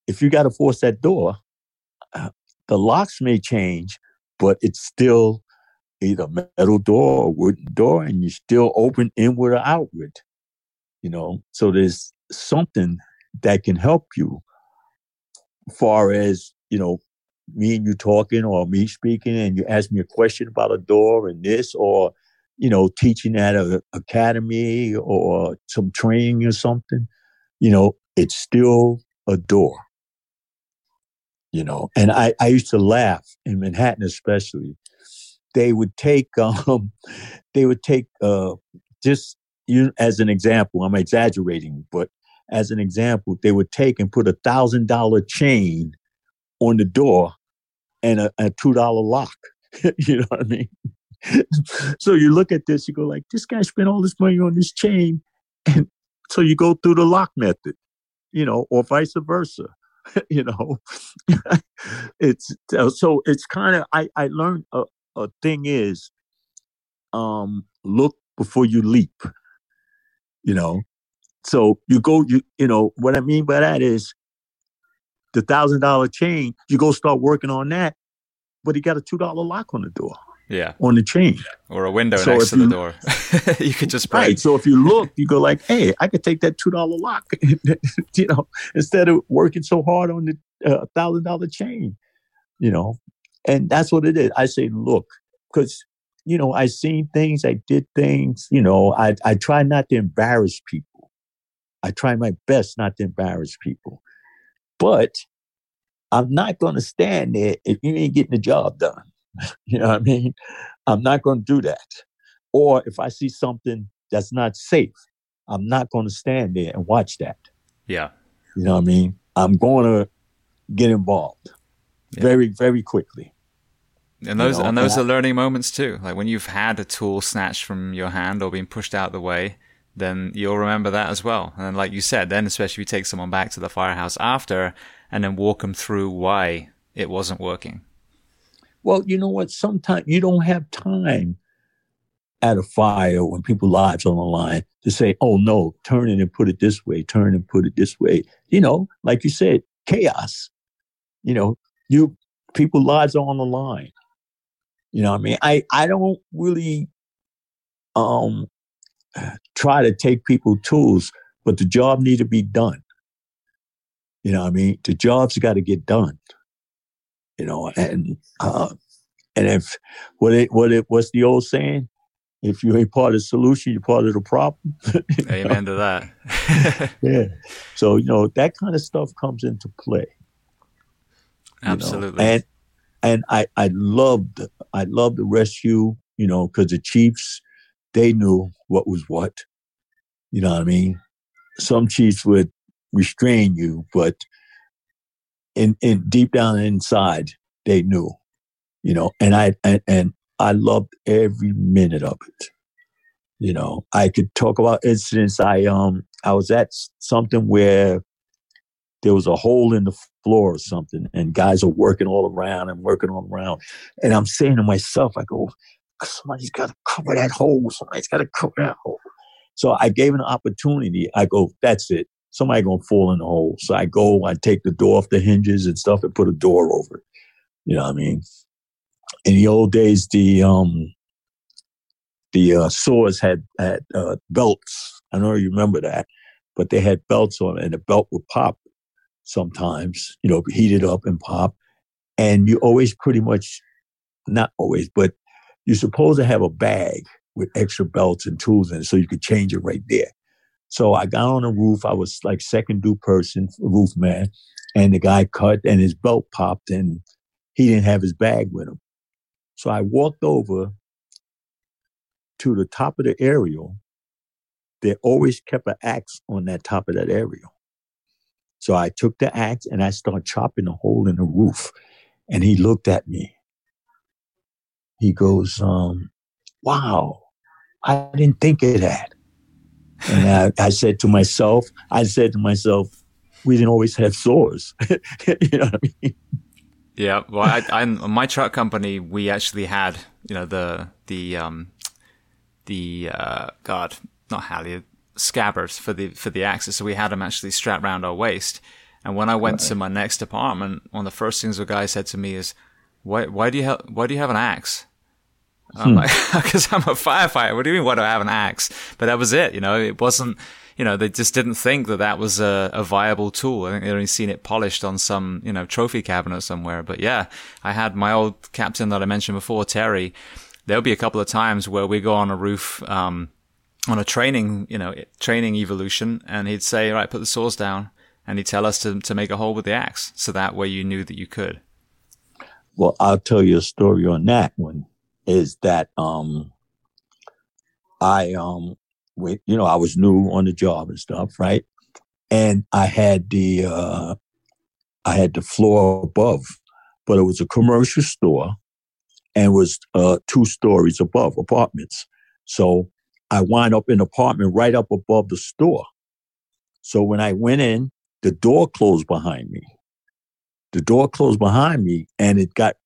[SPEAKER 2] if you got to force that door uh, the locks may change but it's still either metal door or wooden door and you still open inward or outward you know so there's something that can help you far as you know me and you talking or me speaking and you ask me a question about a door and this or you know, teaching at an academy or some training or something, you know, it's still a door. You know, and I, I used to laugh in Manhattan, especially. They would take, um, they would take, uh, just you as an example. I'm exaggerating, but as an example, they would take and put a thousand dollar chain on the door and a, a two dollar lock. you know what I mean? so you look at this, you go like, this guy spent all this money on this chain, and so you go through the lock method, you know, or vice versa. you know, it's uh, so it's kind of I I learned a, a thing is, um, look before you leap. You know, so you go you you know what I mean by that is the thousand dollar chain. You go start working on that but he got a two dollar lock on the door.
[SPEAKER 1] Yeah.
[SPEAKER 2] On the chain.
[SPEAKER 1] Or a window so next to you, the door. you could just break.
[SPEAKER 2] Right. So if you look, you go like, hey, I could take that two dollar lock, you know, instead of working so hard on the uh, thousand dollar chain, you know. And that's what it is. I say, look, because you know, I seen things, I did things, you know, I I try not to embarrass people. I try my best not to embarrass people. But I'm not going to stand there if you ain't getting the job done. you know what I mean? I'm not going to do that. Or if I see something that's not safe, I'm not going to stand there and watch that.
[SPEAKER 1] Yeah.
[SPEAKER 2] You know what I mean? I'm going to get involved yeah. very, very quickly.
[SPEAKER 1] And those you know, and those and are I, learning moments too. Like when you've had a tool snatched from your hand or been pushed out the way, then you'll remember that as well. And like you said, then especially if you take someone back to the firehouse after and then walk them through why it wasn't working.
[SPEAKER 2] Well, you know what? Sometimes you don't have time at a fire when people lives on the line to say, "Oh no, turn it and put it this way, turn and put it this way." You know, like you said, chaos. You know, you people lives are on the line. You know, what I mean, I I don't really um try to take people tools, but the job need to be done. You know, I mean, the job's got to get done you know, and uh, and if what it what it what's the old saying? If you ain't part of the solution, you're part of the problem.
[SPEAKER 1] Amen to that.
[SPEAKER 2] yeah. So you know that kind of stuff comes into play.
[SPEAKER 1] Absolutely.
[SPEAKER 2] Know? And and I I loved I loved the rescue. You know, because the chiefs they knew what was what. You know what I mean? Some chiefs would restrain you, but in, in deep down inside, they knew, you know, and I, and, and I loved every minute of it. You know, I could talk about incidents. I, um, I was at something where there was a hole in the floor or something and guys are working all around and working all around. And I'm saying to myself, I go, somebody's got to cover that hole. Somebody's got to cover that hole. So I gave an opportunity. I go, that's it somebody gonna fall in the hole. So I go, I take the door off the hinges and stuff and put a door over it. You know what I mean? In the old days, the um the uh, saws had had uh, belts. I don't know if you remember that, but they had belts on and the belt would pop sometimes. You know, heat it up and pop, and you always pretty much, not always, but you're supposed to have a bag with extra belts and tools in it, so you could change it right there. So I got on the roof. I was like second due person, roof man, and the guy cut and his belt popped and he didn't have his bag with him. So I walked over to the top of the aerial. They always kept an axe on that top of that aerial. So I took the axe and I started chopping a hole in the roof. And he looked at me. He goes, um, wow, I didn't think of that. And I, I, said to myself, I said to myself, we didn't always have saws. you know what I mean?
[SPEAKER 1] Yeah. Well, I, I, my truck company, we actually had, you know, the, the, um, the, uh, God, not halyard, scabbards for the, for the axes. So we had them actually strapped around our waist. And when I went right. to my next apartment, one of the first things the guy said to me is, why, why do you have, why do you have an axe? I'm hmm. like, because I'm a firefighter. What do you mean? Why do I have an axe? But that was it. You know, it wasn't. You know, they just didn't think that that was a, a viable tool. I think they'd only seen it polished on some, you know, trophy cabinet somewhere. But yeah, I had my old captain that I mentioned before, Terry. There'll be a couple of times where we go on a roof, um, on a training, you know, training evolution, and he'd say, "Right, put the saws down," and he'd tell us to to make a hole with the axe, so that way you knew that you could.
[SPEAKER 2] Well, I'll tell you a story on that one is that um I um with you know I was new on the job and stuff, right? And I had the uh I had the floor above, but it was a commercial store and was uh two stories above apartments. So I wind up in an apartment right up above the store. So when I went in, the door closed behind me. The door closed behind me and it got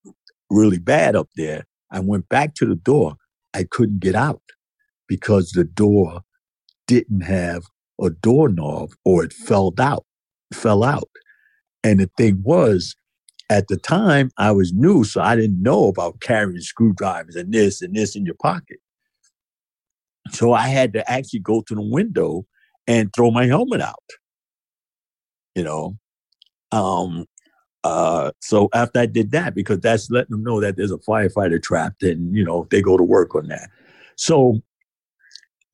[SPEAKER 2] really bad up there. I went back to the door. I couldn't get out because the door didn't have a doorknob or it fell out, fell out. And the thing was, at the time I was new, so I didn't know about carrying screwdrivers and this and this in your pocket. So I had to actually go to the window and throw my helmet out. You know, um, uh, so after I did that, because that's letting them know that there's a firefighter trapped, and you know they go to work on that. So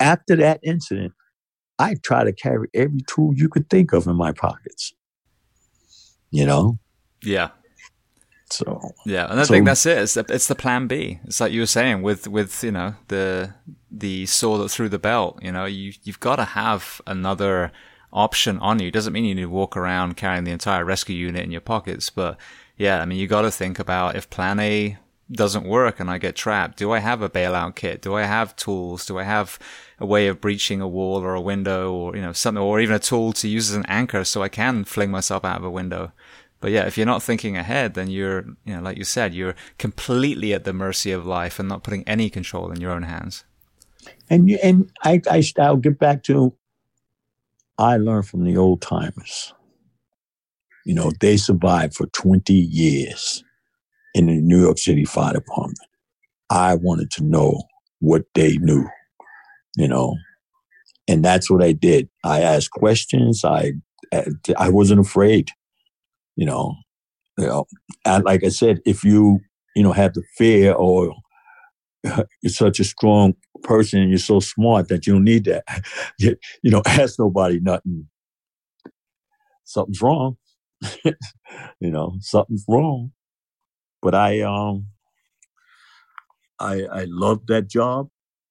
[SPEAKER 2] after that incident, I try to carry every tool you could think of in my pockets. You know?
[SPEAKER 1] Yeah.
[SPEAKER 2] So
[SPEAKER 1] yeah, and I so, think that's it. It's the, it's the plan B. It's like you were saying with with you know the the saw that through the belt. You know, you you've got to have another option on you. Doesn't mean you need to walk around carrying the entire rescue unit in your pockets, but yeah, I mean you got to think about if Plan A doesn't work and I get trapped, do I have a bailout kit? Do I have tools? Do I have a way of breaching a wall or a window or you know something, or even a tool to use as an anchor so I can fling myself out of a window? But yeah, if you're not thinking ahead, then you're, you know, like you said, you're completely at the mercy of life and not putting any control in your own hands.
[SPEAKER 2] And you, and I, I I'll get back to. I learned from the old timers. You know, they survived for 20 years in the New York City Fire Department. I wanted to know what they knew, you know, and that's what I did. I asked questions. I I wasn't afraid you know, you know, and like I said, if you, you know, have the fear or you're such a strong person and you're so smart that you don't need that, you, you know, ask nobody nothing. Something's wrong. you know, something's wrong. But I, um, I, I love that job.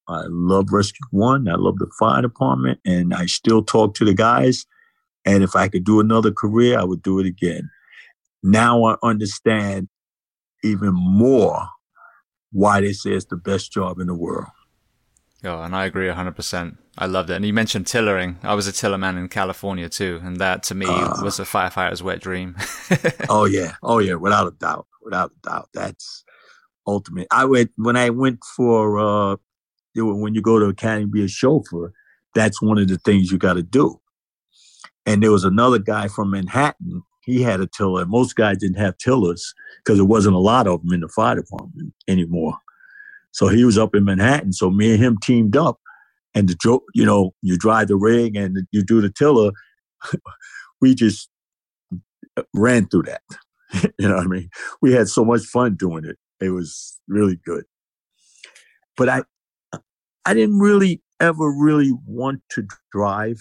[SPEAKER 2] I love Rescue One. I love the fire department, and I still talk to the guys. And if I could do another career, I would do it again now I understand even more why they say it's the best job in the world.
[SPEAKER 1] Oh, and I agree 100%. I loved it. And you mentioned tillering. I was a tillerman in California too. And that to me uh, was a firefighter's wet dream.
[SPEAKER 2] oh, yeah. Oh, yeah. Without a doubt. Without a doubt. That's ultimate. I went, when I went for, uh, when you go to academy to be a chauffeur, that's one of the things you got to do. And there was another guy from Manhattan he had a tiller. Most guys didn't have tillers because there wasn't a lot of them in the fire department anymore. So he was up in Manhattan. So me and him teamed up, and the joke, you know you drive the rig and you do the tiller. we just ran through that. you know what I mean? We had so much fun doing it. It was really good. But I, I didn't really ever really want to drive.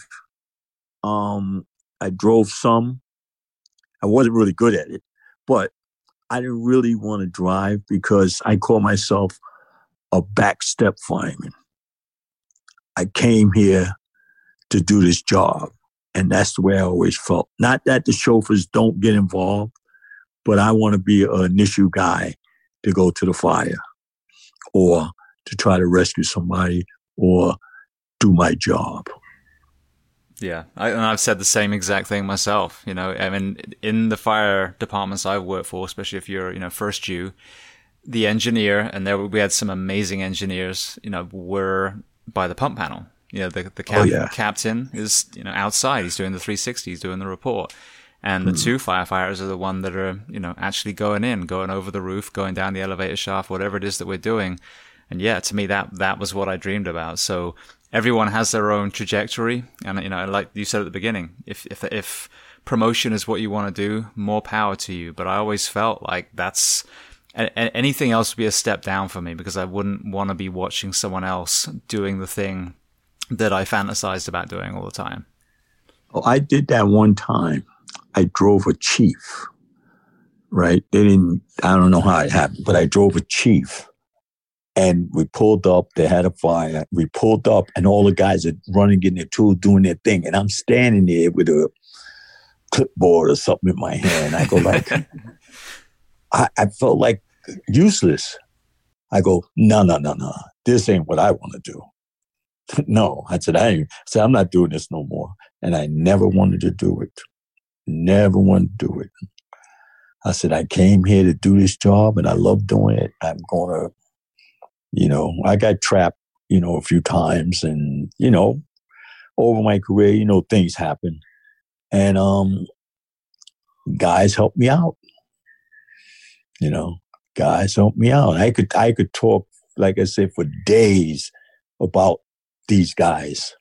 [SPEAKER 2] Um, I drove some, I wasn't really good at it, but I didn't really want to drive because I call myself a backstep fireman. I came here to do this job, and that's the way I always felt. Not that the chauffeurs don't get involved, but I want to be an initial guy to go to the fire or to try to rescue somebody or do my job.
[SPEAKER 1] Yeah, I, and I've said the same exact thing myself. You know, I mean, in the fire departments I've worked for, especially if you're, you know, first you, the engineer, and there we had some amazing engineers, you know, were by the pump panel. You know, the the cap- oh, yeah. captain is, you know, outside. He's doing the 360. He's doing the report. And the hmm. two firefighters are the one that are, you know, actually going in, going over the roof, going down the elevator shaft, whatever it is that we're doing. And yeah, to me, that, that was what I dreamed about. So everyone has their own trajectory, and you know, like you said at the beginning, if if if promotion is what you want to do, more power to you. But I always felt like that's anything else would be a step down for me because I wouldn't want to be watching someone else doing the thing that I fantasized about doing all the time.
[SPEAKER 2] Oh, I did that one time. I drove a chief, right? They didn't, I don't know how it happened, but I drove a chief and we pulled up. They had a fire. We pulled up, and all the guys are running, getting their tools, doing their thing. And I'm standing there with a clipboard or something in my hand. I go like, I, I felt like useless. I go, no, no, no, no. This ain't what I want to do. no, I said, I, ain't, I said, I'm not doing this no more. And I never wanted to do it. Never wanted to do it. I said, I came here to do this job and I love doing it. I'm going to you know, I got trapped, you know, a few times and, you know, over my career, you know, things happen. And um guys helped me out. You know, guys, help me out. I could I could talk, like I said, for days about these guys.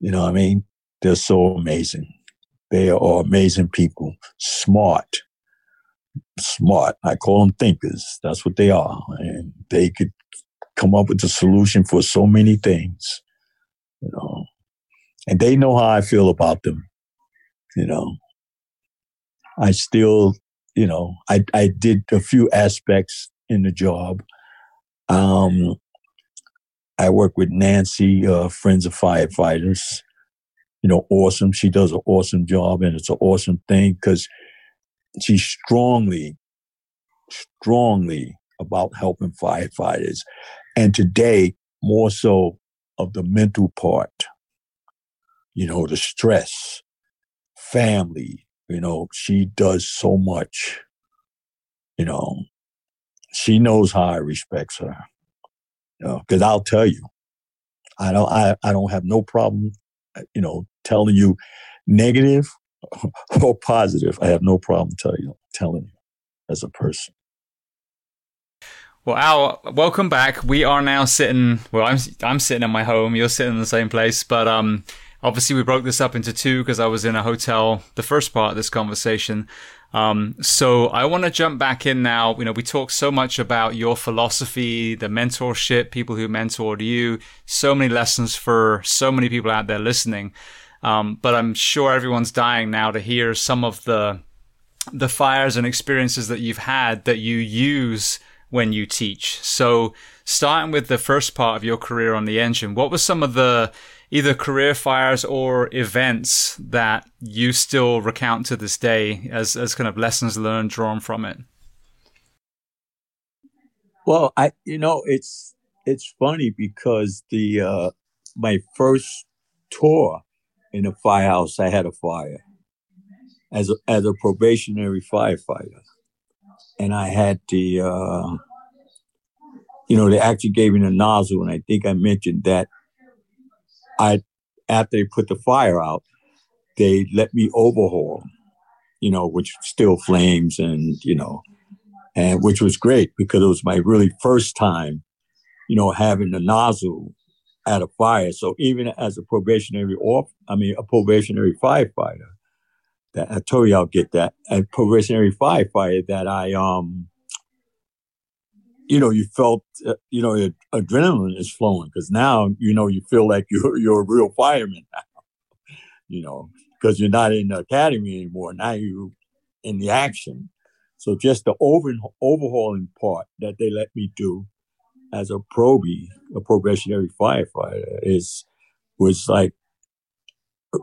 [SPEAKER 2] You know what I mean? They're so amazing. They are amazing people, smart, smart. I call them thinkers. That's what they are. And they could come up with a solution for so many things, you know. And they know how I feel about them, you know. I still, you know, I, I did a few aspects in the job. Um, I work with Nancy, uh, Friends of Firefighters. You know, awesome. She does an awesome job, and it's an awesome thing because she's strongly, strongly about helping firefighters. And today, more so of the mental part, you know, the stress, family, you know, she does so much, you know, she knows how I respects her, you know, cause I'll tell you, I don't, I, I don't have no problem, uh, you know, telling you negative or positive. I have no problem telling you, telling you as a person.
[SPEAKER 1] Well, Al, welcome back. We are now sitting. Well, I'm I'm sitting in my home. You're sitting in the same place, but um, obviously we broke this up into two because I was in a hotel. The first part of this conversation. Um, so I want to jump back in now. You know, we talked so much about your philosophy, the mentorship, people who mentored you, so many lessons for so many people out there listening. Um, but I'm sure everyone's dying now to hear some of the the fires and experiences that you've had that you use when you teach. So, starting with the first part of your career on the engine, what were some of the either career fires or events that you still recount to this day as, as kind of lessons learned drawn from it?
[SPEAKER 2] Well, I you know it's it's funny because the uh, my first tour in a firehouse, I had a fire as a, as a probationary firefighter, and I had the, uh, you know, they actually gave me the nozzle, and I think I mentioned that. I after they put the fire out, they let me overhaul, you know, which still flames, and you know, and which was great because it was my really first time, you know, having the nozzle at a fire. So even as a probationary off, I mean, a probationary firefighter, that I told you I'll get that. A probationary firefighter that I, um, you know, you felt, uh, you know, adrenaline is flowing because now, you know, you feel like you're, you're a real fireman now, you know, because you're not in the academy anymore. Now you're in the action. So just the over, overhauling part that they let me do as a probie, a probationary firefighter, is was like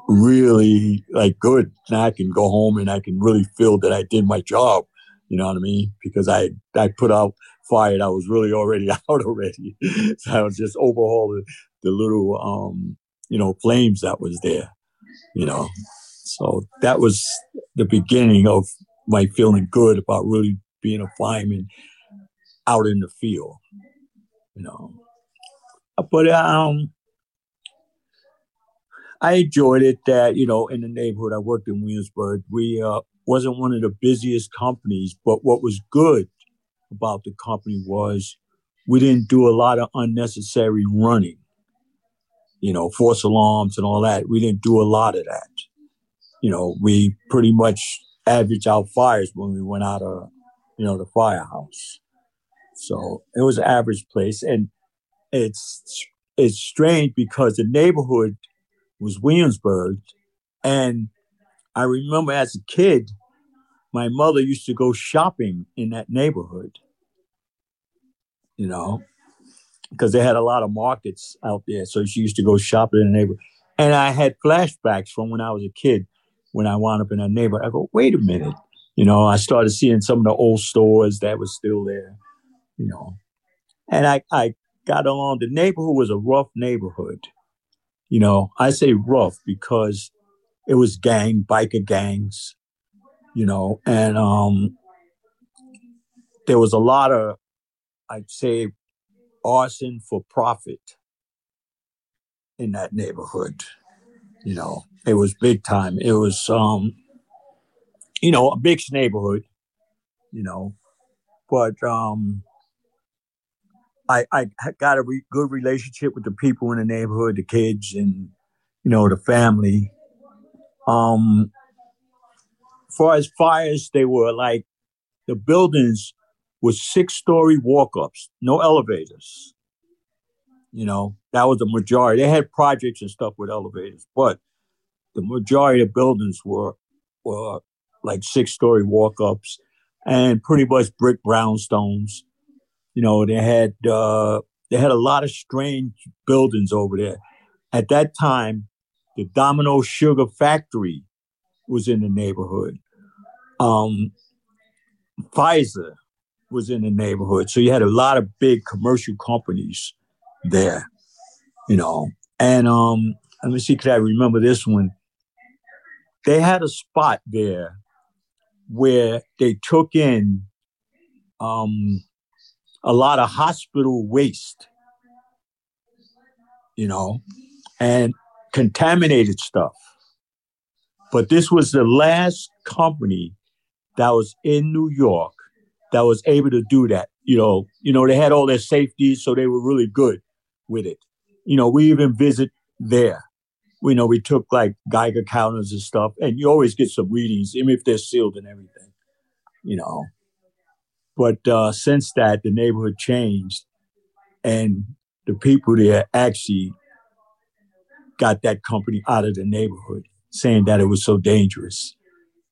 [SPEAKER 2] really like good. Now I can go home and I can really feel that I did my job. You know what I mean? Because I I put out fire I was really already out already. so I was just overhauling the little um, you know, flames that was there. You know. So that was the beginning of my feeling good about really being a fireman out in the field you know. But um, I enjoyed it that you know in the neighborhood I worked in Williamsburg. We uh, wasn't one of the busiest companies, but what was good about the company was we didn't do a lot of unnecessary running. You know, false alarms and all that. We didn't do a lot of that. You know, we pretty much average out fires when we went out of, you know, the firehouse. So it was an average place. And it's it's strange because the neighborhood was Williamsburg. And I remember as a kid, my mother used to go shopping in that neighborhood, you know, because they had a lot of markets out there. So she used to go shopping in the neighborhood. And I had flashbacks from when I was a kid when I wound up in that neighborhood. I go, wait a minute. You know, I started seeing some of the old stores that was still there you know. And I, I got along. The neighborhood was a rough neighborhood. You know, I say rough because it was gang, biker gangs, you know, and um, there was a lot of, I'd say, arson for profit in that neighborhood. You know, it was big time. It was, um, you know, a big neighborhood, you know, but um, I I got a re- good relationship with the people in the neighborhood, the kids, and you know the family. Um, far as fires, they were like the buildings were six story walk ups, no elevators. You know, that was the majority. They had projects and stuff with elevators, but the majority of buildings were were like six story walk ups and pretty much brick brownstones. You know, they had uh, they had a lot of strange buildings over there. At that time, the Domino Sugar Factory was in the neighborhood. Um, Pfizer was in the neighborhood, so you had a lot of big commercial companies there. You know, and um, let me see, could I remember this one? They had a spot there where they took in um, a lot of hospital waste, you know, and contaminated stuff. But this was the last company that was in New York that was able to do that. You know, you know, they had all their safeties, so they were really good with it. You know, we even visit there. We know we took like Geiger counters and stuff, and you always get some readings, even if they're sealed and everything. You know, but uh, since that, the neighborhood changed, and the people there actually got that company out of the neighborhood, saying that it was so dangerous.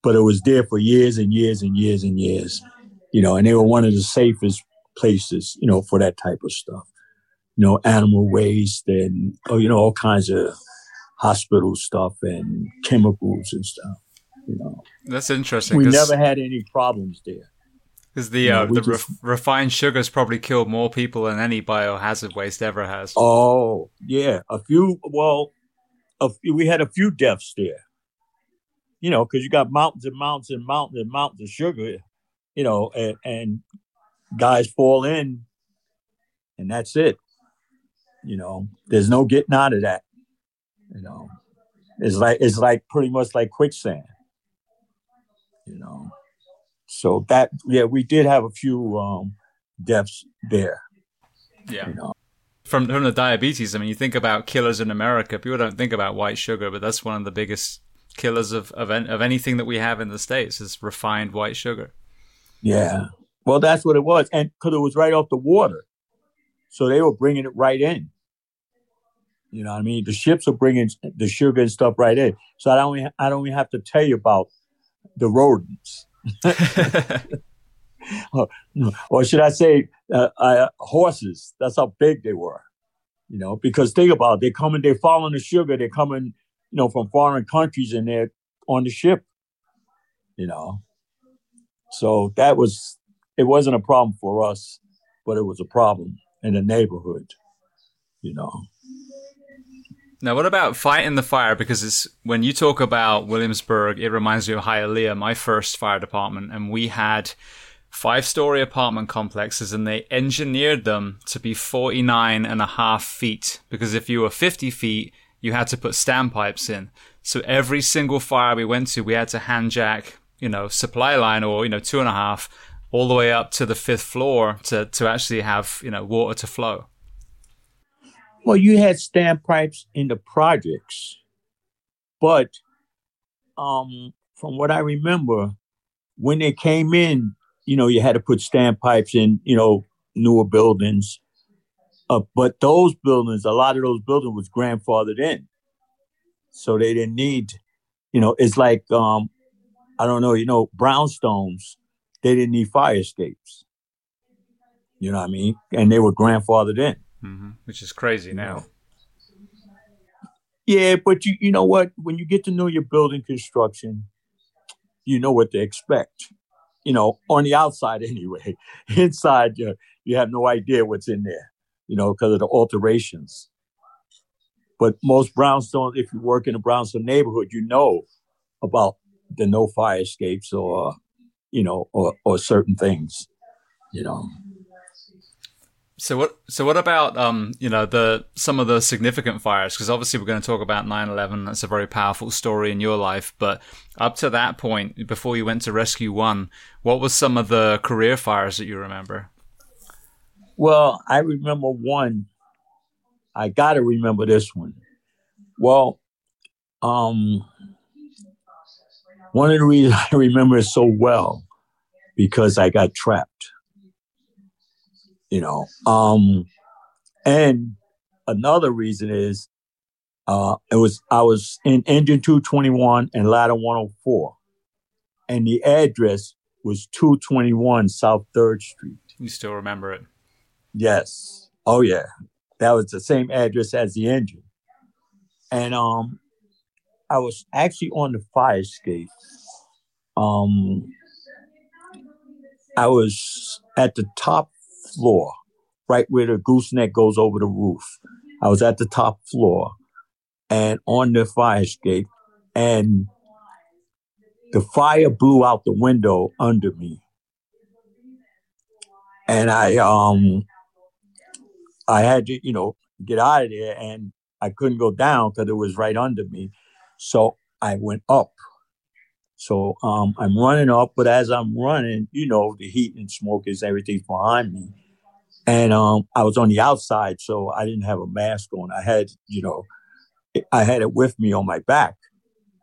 [SPEAKER 2] But it was there for years and years and years and years, you know, and they were one of the safest places, you know, for that type of stuff. You know, animal waste and, oh, you know, all kinds of hospital stuff and chemicals and stuff. You know,
[SPEAKER 1] that's interesting.
[SPEAKER 2] We never had any problems there.
[SPEAKER 1] Because the uh, the just, refined sugars probably killed more people than any biohazard waste ever has.
[SPEAKER 2] Oh yeah, a few. Well, a few, we had a few deaths there. You know, because you got mountains and mountains and mountains and mountains of sugar. You know, and, and guys fall in, and that's it. You know, there's no getting out of that. You know, it's like it's like pretty much like quicksand. You know. So that yeah, we did have a few um, deaths there.
[SPEAKER 1] Yeah. You know. From from the diabetes, I mean, you think about killers in America. People don't think about white sugar, but that's one of the biggest killers of of, of anything that we have in the states is refined white sugar.
[SPEAKER 2] Yeah. Well, that's what it was, and because it was right off the water, so they were bringing it right in. You know what I mean? The ships are bringing the sugar and stuff right in. So I don't I don't even have to tell you about the rodents. Or, should I say, uh, uh, horses? That's how big they were. You know, because think about it, they coming, they're following the sugar. They're coming, you know, from foreign countries, and they're on the ship. You know, so that was it. wasn't a problem for us, but it was a problem in the neighborhood. You know.
[SPEAKER 1] Now, what about fighting the fire? Because it's when you talk about Williamsburg, it reminds me of Hialeah, my first fire department, and we had five story apartment complexes and they engineered them to be 49 and a half feet because if you were 50 feet, you had to put standpipes in. So every single fire we went to, we had to hand jack, you know, supply line or, you know, two and a half all the way up to the fifth floor to, to actually have, you know, water to flow.
[SPEAKER 2] Well, you had standpipes in the projects, but um, from what I remember, when they came in, you know, you had to put standpipes in, you know, newer buildings. Uh, but those buildings, a lot of those buildings was grandfathered in, so they didn't need, you know, it's like um, I don't know, you know, brownstones, they didn't need fire escapes. You know what I mean? And they were grandfathered in
[SPEAKER 1] mm-hmm. which is crazy now.
[SPEAKER 2] Yeah, but you you know what? When you get to know your building construction, you know what to expect. You know, on the outside anyway. Inside, you, you have no idea what's in there. You know, because of the alterations. But most brownstones, if you work in a brownstone neighborhood, you know about the no fire escapes or you know or or certain things. You know.
[SPEAKER 1] So what? So what about um, you know, the some of the significant fires? Because obviously we're going to talk about 9/11. That's a very powerful story in your life. But up to that point, before you went to Rescue One, what was some of the career fires that you remember?
[SPEAKER 2] Well, I remember one. I got to remember this one. Well, um, one of the reasons I remember it so well because I got trapped. You know, um, and another reason is uh, it was I was in engine 221 and ladder 104, and the address was 221 South Third Street.
[SPEAKER 1] You still remember it?
[SPEAKER 2] Yes. Oh yeah, that was the same address as the engine, and um, I was actually on the fire escape. Um, I was at the top floor, right where the gooseneck goes over the roof. I was at the top floor and on the fire escape, and the fire blew out the window under me. And I um I had to, you know, get out of there and I couldn't go down because it was right under me. So I went up. So um, I'm running up, but as I'm running, you know, the heat and smoke is everything's behind me. And um, I was on the outside, so I didn't have a mask on. I had, you know, I had it with me on my back,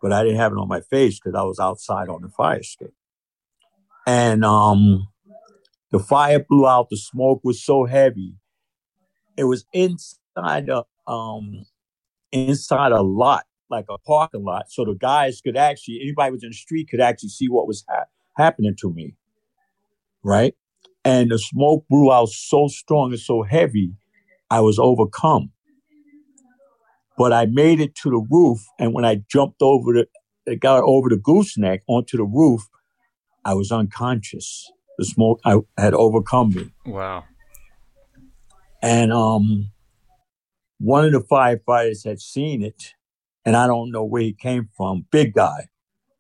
[SPEAKER 2] but I didn't have it on my face because I was outside on the fire escape. And um, the fire blew out. The smoke was so heavy. It was inside a um, inside a lot like a parking lot, so the guys could actually anybody was in the street could actually see what was ha- happening to me, right? And the smoke blew out so strong and so heavy, I was overcome. But I made it to the roof, and when I jumped over the, got over the gooseneck onto the roof, I was unconscious. The smoke I had overcome me.
[SPEAKER 1] Wow.
[SPEAKER 2] And um, one of the firefighters had seen it and I don't know where he came from. Big guy.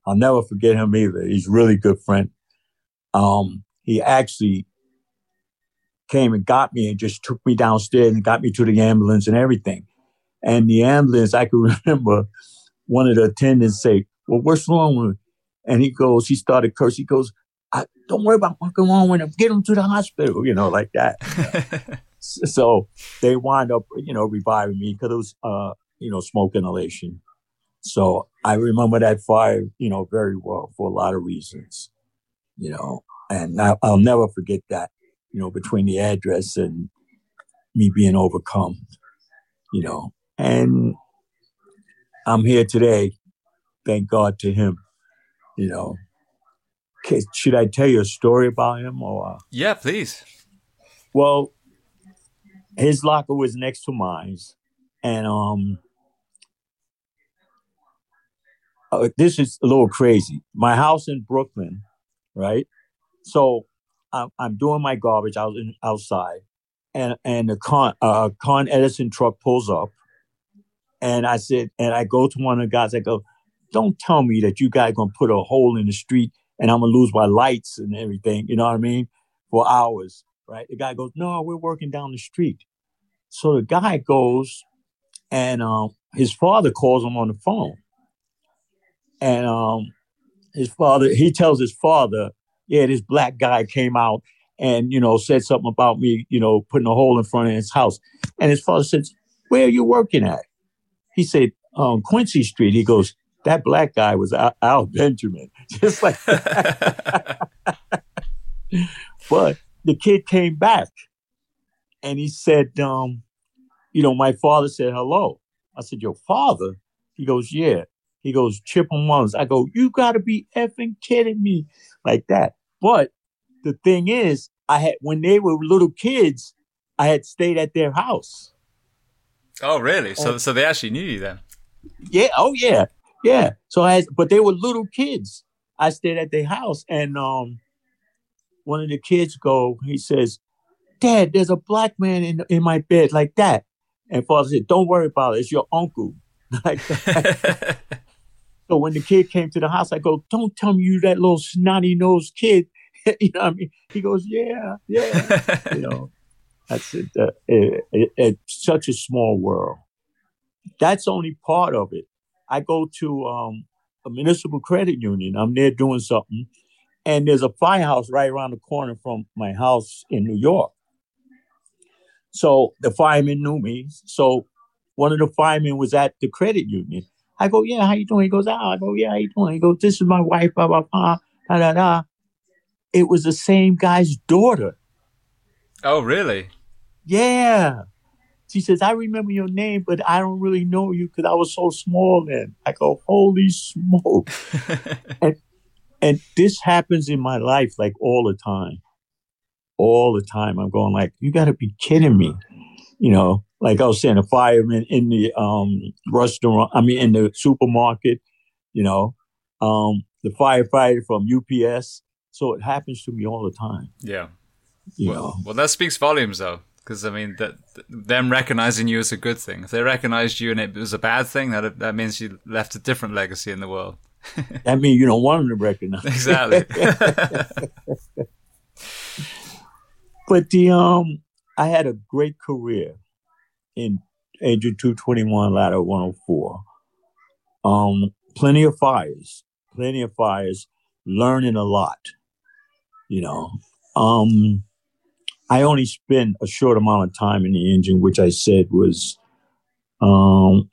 [SPEAKER 2] I'll never forget him either. He's a really good friend. Um, he actually came and got me and just took me downstairs and got me to the ambulance and everything. And the ambulance, I can remember one of the attendants say, Well, what's wrong with him? And he goes, he started cursing. He goes, I, Don't worry about what's wrong with him. Get him to the hospital, you know, like that. so they wind up, you know, reviving me because it was uh, you know, smoke inhalation. So I remember that fire, you know, very well for a lot of reasons, you know, and I, will never forget that, you know, between the address and me being overcome, you know, and I'm here today. Thank God to him, you know. Should I tell you a story about him or?
[SPEAKER 1] Yeah, please.
[SPEAKER 2] Well, his locker was next to mine, and um, uh, this is a little crazy. My house in Brooklyn, right? So I'm, I'm doing my garbage out in, outside, and and the con uh, Con Edison truck pulls up, and I said, and I go to one of the guys. I go, "Don't tell me that you guys gonna put a hole in the street and I'm gonna lose my lights and everything." You know what I mean? For hours, right? The guy goes, "No, we're working down the street." So the guy goes, and um, his father calls him on the phone and um, his father, he tells his father, yeah, this black guy came out and, you know, said something about me, you know, putting a hole in front of his house. And his father says, where are you working at? He said, um, Quincy Street. He goes, that black guy was Al, Al Benjamin. Just like but the kid came back and he said, um, you know, my father said hello. I said, your father? He goes, yeah. He goes, Chip and Mullins. I go, you got to be effing kidding me like that. But the thing is, I had, when they were little kids, I had stayed at their house.
[SPEAKER 1] Oh, really? So, and, so they actually knew you then?
[SPEAKER 2] Yeah. Oh, yeah. Yeah. So I, had, but they were little kids. I stayed at their house and, um, one of the kids go, he says, Dad, there's a black man in, in my bed like that. And father said, Don't worry about it. It's your uncle. like that. So when the kid came to the house, I go, "Don't tell me you that little snotty nosed kid." you know, what I mean, he goes, "Yeah, yeah," you know. That's it, uh, it, it, it's such a small world. That's only part of it. I go to um, a municipal credit union. I'm there doing something, and there's a firehouse right around the corner from my house in New York. So the fireman knew me. So one of the firemen was at the credit union. I go, yeah, how you doing? He goes, ah, I go, yeah, how you doing? He goes, this is my wife, blah, blah, blah, da, da, da. It was the same guy's daughter.
[SPEAKER 1] Oh, really?
[SPEAKER 2] Yeah. She says, I remember your name, but I don't really know you because I was so small then. I go, holy smoke. and, and this happens in my life like all the time. All the time. I'm going like, you got to be kidding me. You know, like I was saying, a fireman in the um, restaurant, I mean, in the supermarket, you know, um, the firefighter from UPS. So it happens to me all the time.
[SPEAKER 1] Yeah.
[SPEAKER 2] You
[SPEAKER 1] well,
[SPEAKER 2] know,
[SPEAKER 1] well, that speaks volumes, though, because I mean, that them recognizing you is a good thing. If they recognized you and it was a bad thing, that that means you left a different legacy in the world.
[SPEAKER 2] that means you don't want them to recognize.
[SPEAKER 1] Exactly.
[SPEAKER 2] but the um, I had a great career in Engine 221 Ladder 104. Um, plenty of fires, plenty of fires, learning a lot. You know, um, I only spent a short amount of time in the engine, which I said was um,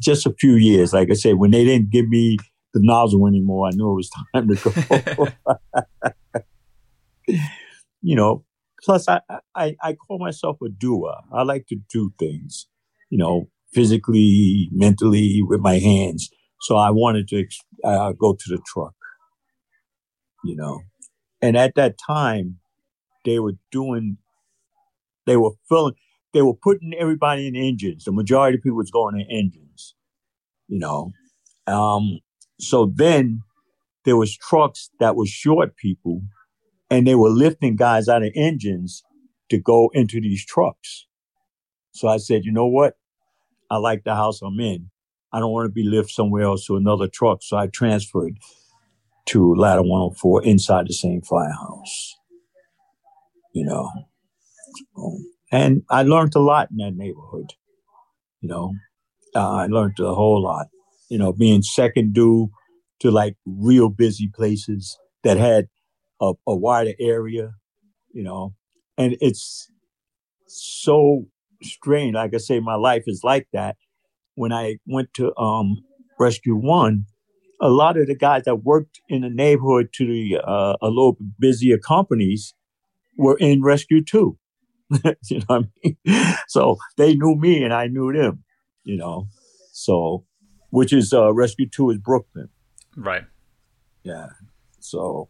[SPEAKER 2] just a few years. Like I said, when they didn't give me the nozzle anymore, I knew it was time to go. you know, plus I, I, I call myself a doer. I like to do things, you know, physically, mentally, with my hands. So I wanted to uh, go to the truck, you know. And at that time, they were doing, they were filling, they were putting everybody in engines. The majority of people was going in engines, you know. Um, so then there was trucks that were short people, and they were lifting guys out of engines to go into these trucks. So I said, you know what? I like the house I'm in. I don't want to be lifted somewhere else to another truck. So I transferred to Ladder 104 inside the same firehouse. You know, and I learned a lot in that neighborhood. You know, uh, I learned a whole lot. You know, being second due to like real busy places that had a, a wider area. You know, and it's so strange. Like I say, my life is like that. When I went to um, Rescue One, a lot of the guys that worked in the neighborhood to the uh, a little busier companies were in Rescue Two. you know what I mean? So they knew me and I knew them. You know, so which is uh, Rescue Two is Brooklyn.
[SPEAKER 1] Right.
[SPEAKER 2] Yeah. So,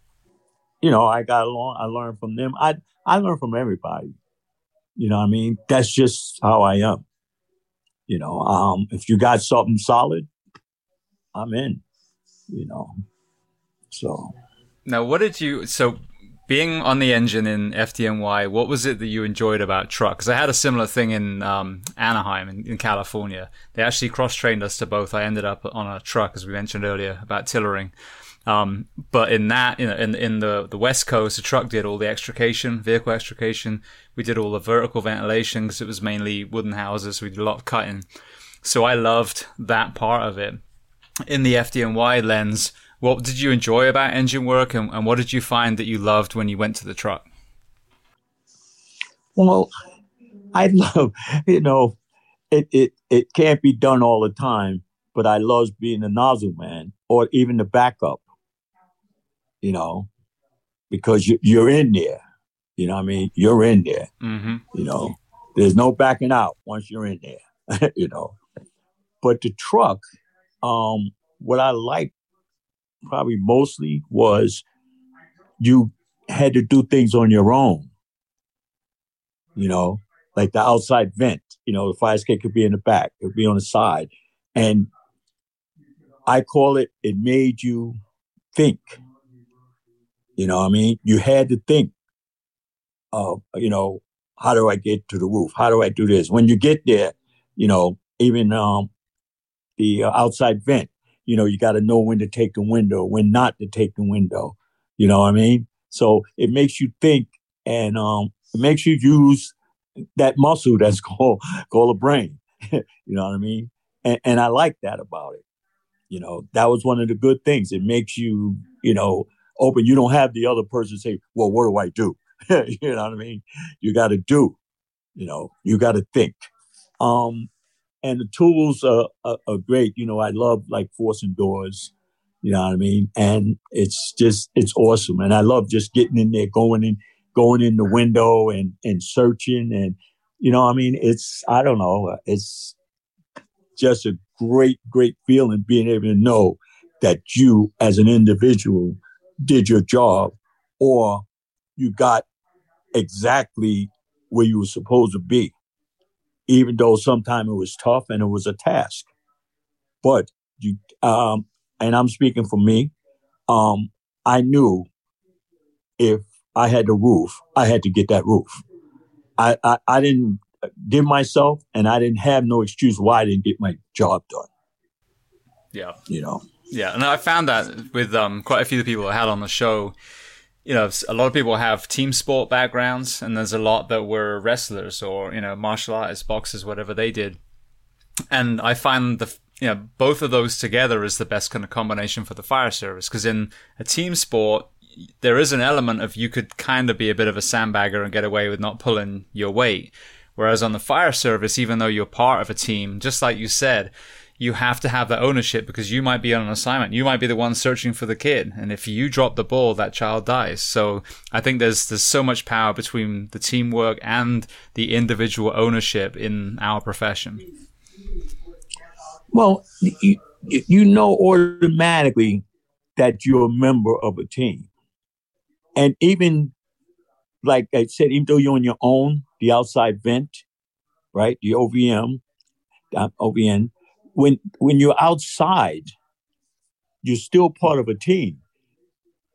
[SPEAKER 2] you know, I got along. I learned from them. I I learned from everybody. You know I mean? That's just how I am. You know, um, if you got something solid, I'm in you know. So
[SPEAKER 1] now, what did you so? Being on the engine in FDNY, what was it that you enjoyed about truck? Because I had a similar thing in um, Anaheim in, in, California. They actually cross trained us to both. I ended up on a truck, as we mentioned earlier, about tillering. Um, but in that, you know, in in the the West Coast, the truck did all the extrication, vehicle extrication. We did all the vertical ventilation because it was mainly wooden houses. So we did a lot of cutting. So I loved that part of it in the FDNY lens, what did you enjoy about engine work and, and what did you find that you loved when you went to the truck?
[SPEAKER 2] Well, I love, you know, it, it, it can't be done all the time, but I love being the nozzle man or even the backup, you know, because you, you're in there. You know I mean? You're in there.
[SPEAKER 1] Mm-hmm.
[SPEAKER 2] You know, there's no backing out once you're in there, you know. But the truck, um, what I liked probably mostly was you had to do things on your own. You know, like the outside vent. You know, the fire escape could be in the back, it could be on the side, and I call it. It made you think. You know, what I mean, you had to think of, you know, how do I get to the roof? How do I do this? When you get there, you know, even um, the uh, outside vent. You know, you got to know when to take the window, when not to take the window. You know what I mean? So it makes you think and um, it makes you use that muscle that's called called a brain. you know what I mean? And, and I like that about it. You know, that was one of the good things. It makes you, you know, open. You don't have the other person say, "Well, what do I do?" you know what I mean? You got to do. You know, you got to think. Um, and the tools are, are, are, great. You know, I love like forcing doors. You know what I mean? And it's just it's awesome. And I love just getting in there, going in, going in the window and and searching and you know, I mean, it's I don't know, it's just a great, great feeling being able to know that you as an individual did your job or you got exactly where you were supposed to be, even though sometimes it was tough and it was a task. But you, um, and I'm speaking for me, um, I knew if I had the roof, I had to get that roof. I, I, I didn't give myself and I didn't have no excuse why I didn't get my job done.
[SPEAKER 1] Yeah.
[SPEAKER 2] You know?
[SPEAKER 1] Yeah. And I found that with um, quite a few of the people I had on the show, you know, a lot of people have team sport backgrounds and there's a lot that were wrestlers or, you know, martial artists, boxers, whatever they did. And I find the, you know, both of those together is the best kind of combination for the fire service because in a team sport, there is an element of you could kind of be a bit of a sandbagger and get away with not pulling your weight. Whereas on the fire service, even though you're part of a team, just like you said, you have to have that ownership because you might be on an assignment. You might be the one searching for the kid. And if you drop the ball, that child dies. So I think there's, there's so much power between the teamwork and the individual ownership in our profession.
[SPEAKER 2] Well, you, you know automatically that you're a member of a team. And even like I said, even though you're on your own, the outside vent, right? The OVM, uh, OVN. When when you're outside, you're still part of a team.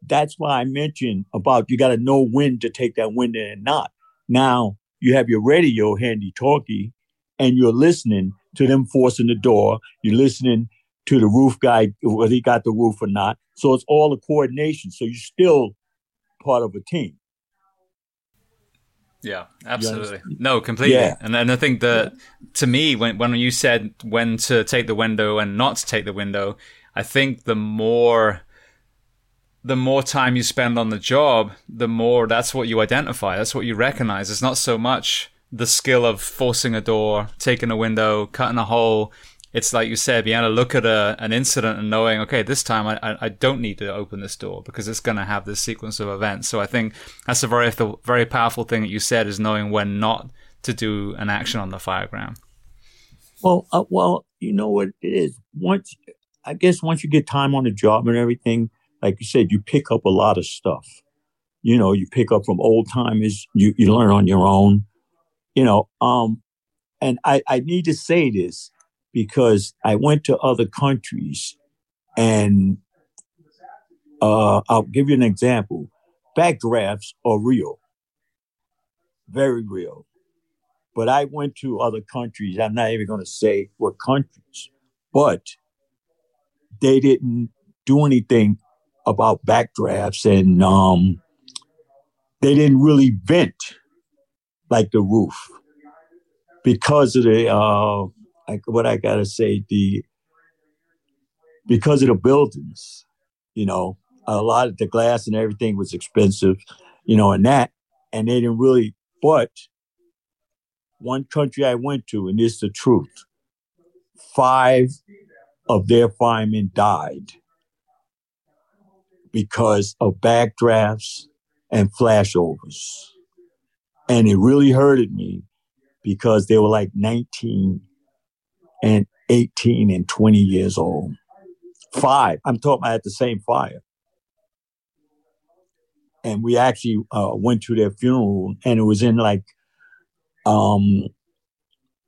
[SPEAKER 2] That's why I mentioned about you got to know when to take that wind and not. Now you have your radio handy talkie, and you're listening to them forcing the door. You're listening to the roof guy whether he got the roof or not. So it's all a coordination. So you're still part of a team.
[SPEAKER 1] Yeah, absolutely. No, completely. Yeah. And then I think that yeah. to me, when when you said when to take the window and not to take the window, I think the more the more time you spend on the job, the more that's what you identify. That's what you recognize. It's not so much the skill of forcing a door, taking a window, cutting a hole it's like you said, to look at a, an incident and knowing, okay, this time I, I don't need to open this door because it's going to have this sequence of events. So I think that's a very, very powerful thing that you said is knowing when not to do an action on the fire ground.
[SPEAKER 2] Well, uh, well, you know what it is. Once, I guess, once you get time on the job and everything, like you said, you pick up a lot of stuff. You know, you pick up from old timers. You you learn on your own. You know, um, and I I need to say this because I went to other countries and uh, I'll give you an example. Backdrafts are real, very real. But I went to other countries. I'm not even going to say what countries, but they didn't do anything about backdrafts and um, they didn't really vent like the roof because of the uh, I, what I gotta say, the because of the buildings, you know, a lot of the glass and everything was expensive, you know, and that, and they didn't really. But one country I went to, and this is the truth, five of their firemen died because of backdrafts and flashovers. And it really hurted me because they were like 19 and 18 and 20 years old. Five. I'm talking about the same fire. And we actually uh, went to their funeral, and it was in like, um,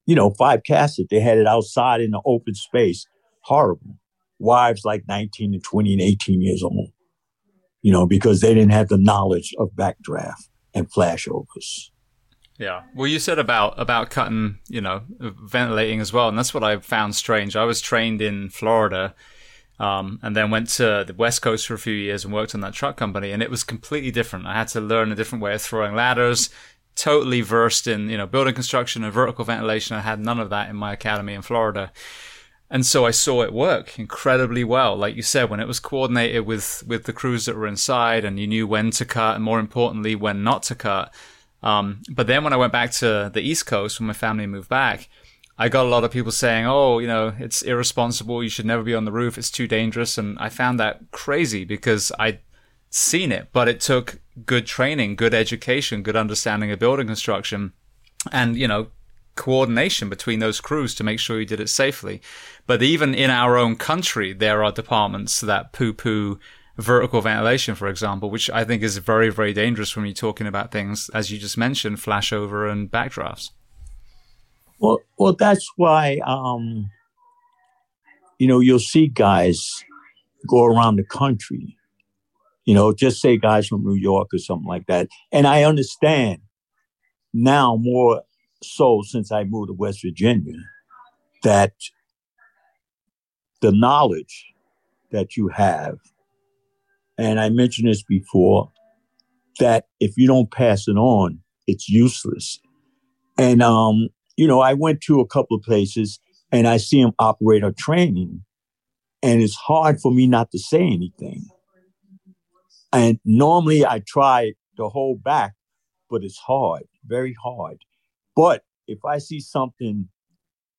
[SPEAKER 2] you know, five caskets. They had it outside in the open space. Horrible. Wives like 19 and 20 and 18 years old, you know, because they didn't have the knowledge of backdraft and flashovers.
[SPEAKER 1] Yeah. Well, you said about about cutting, you know, ventilating as well, and that's what I found strange. I was trained in Florida, um, and then went to the West Coast for a few years and worked on that truck company, and it was completely different. I had to learn a different way of throwing ladders, totally versed in you know building construction and vertical ventilation. I had none of that in my academy in Florida. And so I saw it work incredibly well. Like you said, when it was coordinated with, with the crews that were inside and you knew when to cut and more importantly, when not to cut. Um, but then when I went back to the East Coast, when my family moved back, I got a lot of people saying, "Oh, you know, it's irresponsible. You should never be on the roof. It's too dangerous." And I found that crazy because I'd seen it, but it took good training, good education, good understanding of building construction, and you know, coordination between those crews to make sure you did it safely. But even in our own country, there are departments that poo-poo vertical ventilation, for example, which I think is very, very dangerous when you're talking about things, as you just mentioned, flashover and backdrafts.
[SPEAKER 2] Well, well, that's why um, you know you'll see guys go around the country. You know, just say guys from New York or something like that. And I understand now more so since I moved to West Virginia that the knowledge that you have, and I mentioned this before, that if you don't pass it on, it's useless. And um, you know, I went to a couple of places and I see them operate or training, and it's hard for me not to say anything. And normally I try to hold back, but it's hard, very hard. But if I see something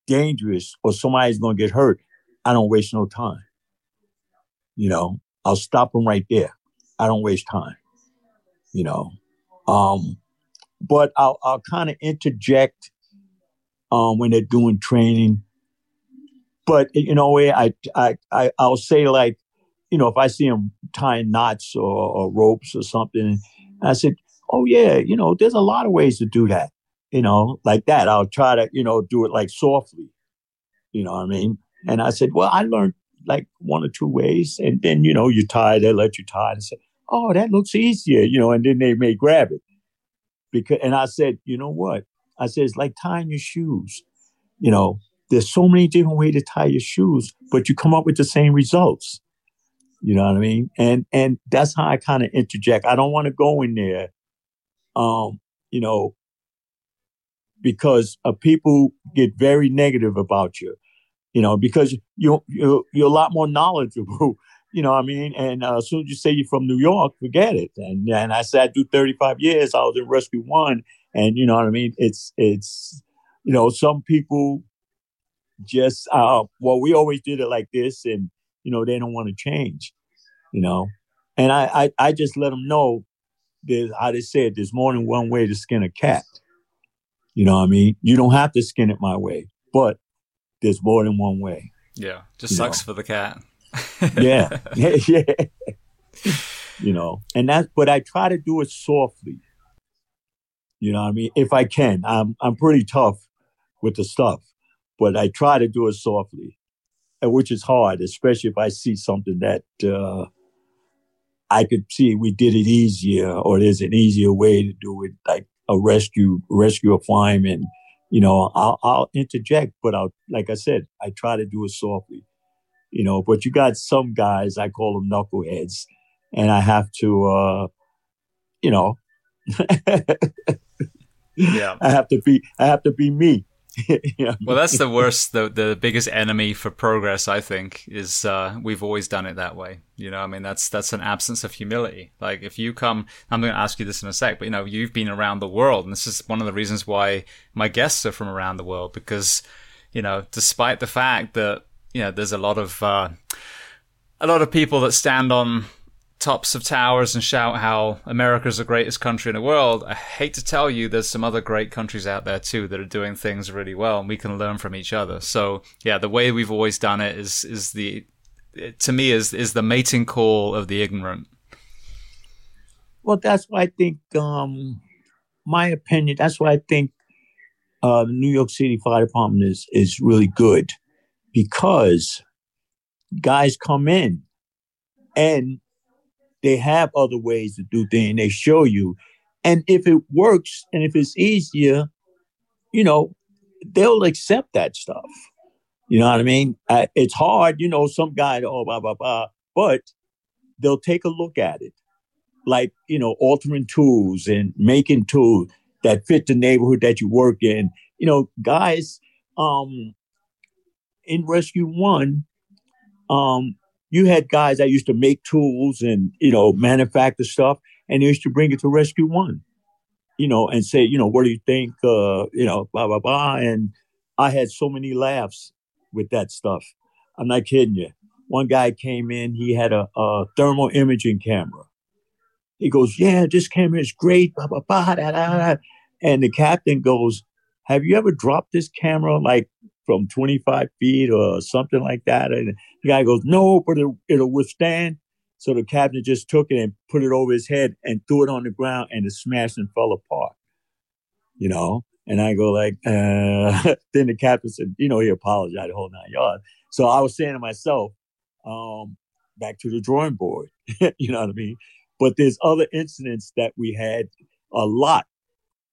[SPEAKER 2] dangerous or somebody's going to get hurt, I don't waste no time. You know, I'll stop them right there. I don't waste time. You know, um, but I'll I'll kind of interject um, when they're doing training. But you know, I I I I'll say like, you know, if I see them tying knots or, or ropes or something, I said, oh yeah, you know, there's a lot of ways to do that. You know, like that. I'll try to you know do it like softly. You know what I mean? And I said, well, I learned like one or two ways, and then you know you tie, they let you tie, and say, oh, that looks easier, you know, and then they may grab it. Because and I said, you know what? I said, it's like tying your shoes. You know, there's so many different ways to tie your shoes, but you come up with the same results. You know what I mean? And and that's how I kind of interject. I don't want to go in there, um, you know, because uh, people get very negative about you. You know, because you you you're a lot more knowledgeable. You know what I mean? And uh, as soon as you say you're from New York, forget it. And and I said I do 35 years. I was in Rescue One, and you know what I mean. It's it's you know some people just uh, well we always did it like this, and you know they don't want to change, you know. And I, I I just let them know there's how they said there's more than one way to skin a cat. You know what I mean? You don't have to skin it my way, but there's more than one way.
[SPEAKER 1] Yeah, just sucks know? for the cat.
[SPEAKER 2] yeah, yeah, yeah. you know, and that's but I try to do it softly. You know what I mean? If I can, I'm I'm pretty tough with the stuff, but I try to do it softly, which is hard, especially if I see something that uh, I could see we did it easier, or there's an easier way to do it, like a rescue rescue a fireman. You know, I'll, I'll interject, but I'll like I said, I try to do it softly. You know, but you got some guys I call them knuckleheads, and I have to, uh, you know.
[SPEAKER 1] yeah
[SPEAKER 2] i have to be i have to be me
[SPEAKER 1] yeah. well that's the worst the the biggest enemy for progress i think is uh, we've always done it that way you know i mean that's that's an absence of humility like if you come i'm going to ask you this in a sec but you know you've been around the world and this is one of the reasons why my guests are from around the world because you know despite the fact that you know there's a lot of uh, a lot of people that stand on tops of towers and shout how America's the greatest country in the world. I hate to tell you, there's some other great countries out there too that are doing things really well, and we can learn from each other. So yeah, the way we've always done it is is the to me is is the mating call of the ignorant.
[SPEAKER 2] Well, that's why I think, um, my opinion. That's why I think uh, New York City Fire Department is is really good because guys come in and they have other ways to do things. They show you. And if it works and if it's easier, you know, they'll accept that stuff. You know what I mean? Uh, it's hard, you know, some guy, oh, blah, blah, blah, but they'll take a look at it. Like, you know, altering tools and making tools. that fit the neighborhood that you work in. You know, guys, um, in Rescue One, um, you had guys that used to make tools and you know manufacture stuff, and they used to bring it to Rescue One, you know, and say, you know, what do you think? Uh, you know, blah blah blah. And I had so many laughs with that stuff. I'm not kidding you. One guy came in, he had a, a thermal imaging camera. He goes, "Yeah, this camera is great." Blah blah blah. Da, da, da. And the captain goes, "Have you ever dropped this camera like from 25 feet or something like that?" And the guy goes, "No, but it, it'll withstand." So the captain just took it and put it over his head and threw it on the ground, and it smashed and fell apart. You know, and I go like, uh, then the captain said, you know, he apologized the whole nine yards. So I was saying to myself, um, back to the drawing board. you know what I mean? But there's other incidents that we had a lot,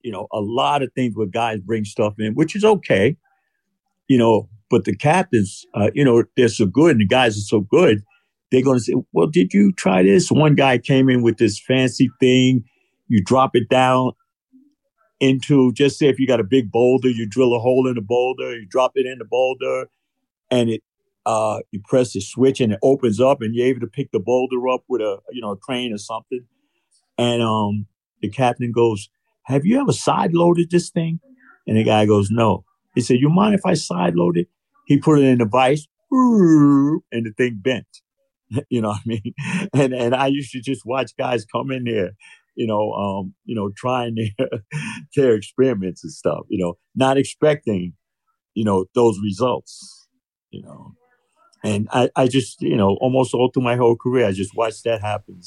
[SPEAKER 2] you know, a lot of things where guys bring stuff in, which is okay, you know, but the captains, uh, you know, they're so good and the guys are so good. They're going to say, well, did you try this? One guy came in with this fancy thing. You drop it down into, just say if you got a big boulder, you drill a hole in the boulder, you drop it in the boulder, and it uh, you press the switch and it opens up and you're able to pick the boulder up with a you know a crane or something. And um, the captain goes, "Have you ever side loaded this thing?" And the guy goes, "No." He said, "You mind if I side load it?" He put it in the vise, and the thing bent. you know what I mean? And and I used to just watch guys come in there, you know, um, you know, trying their, their experiments and stuff, you know, not expecting, you know, those results, you know. And I, I just, you know, almost all through my whole career, I just watched that happen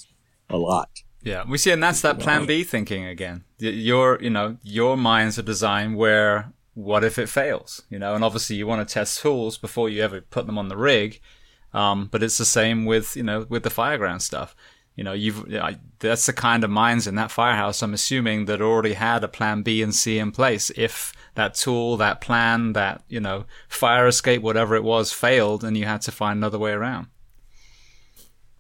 [SPEAKER 2] a lot.
[SPEAKER 1] Yeah, we see, and that's that Plan B thinking again. Your, you know, your minds are designed where what if it fails, you know, and obviously you want to test tools before you ever put them on the rig. Um, but it's the same with, you know, with the fireground stuff. You know, you've I, that's the kind of minds in that firehouse. I'm assuming that already had a plan B and C in place if that tool, that plan, that, you know, fire escape, whatever it was, failed and you had to find another way around.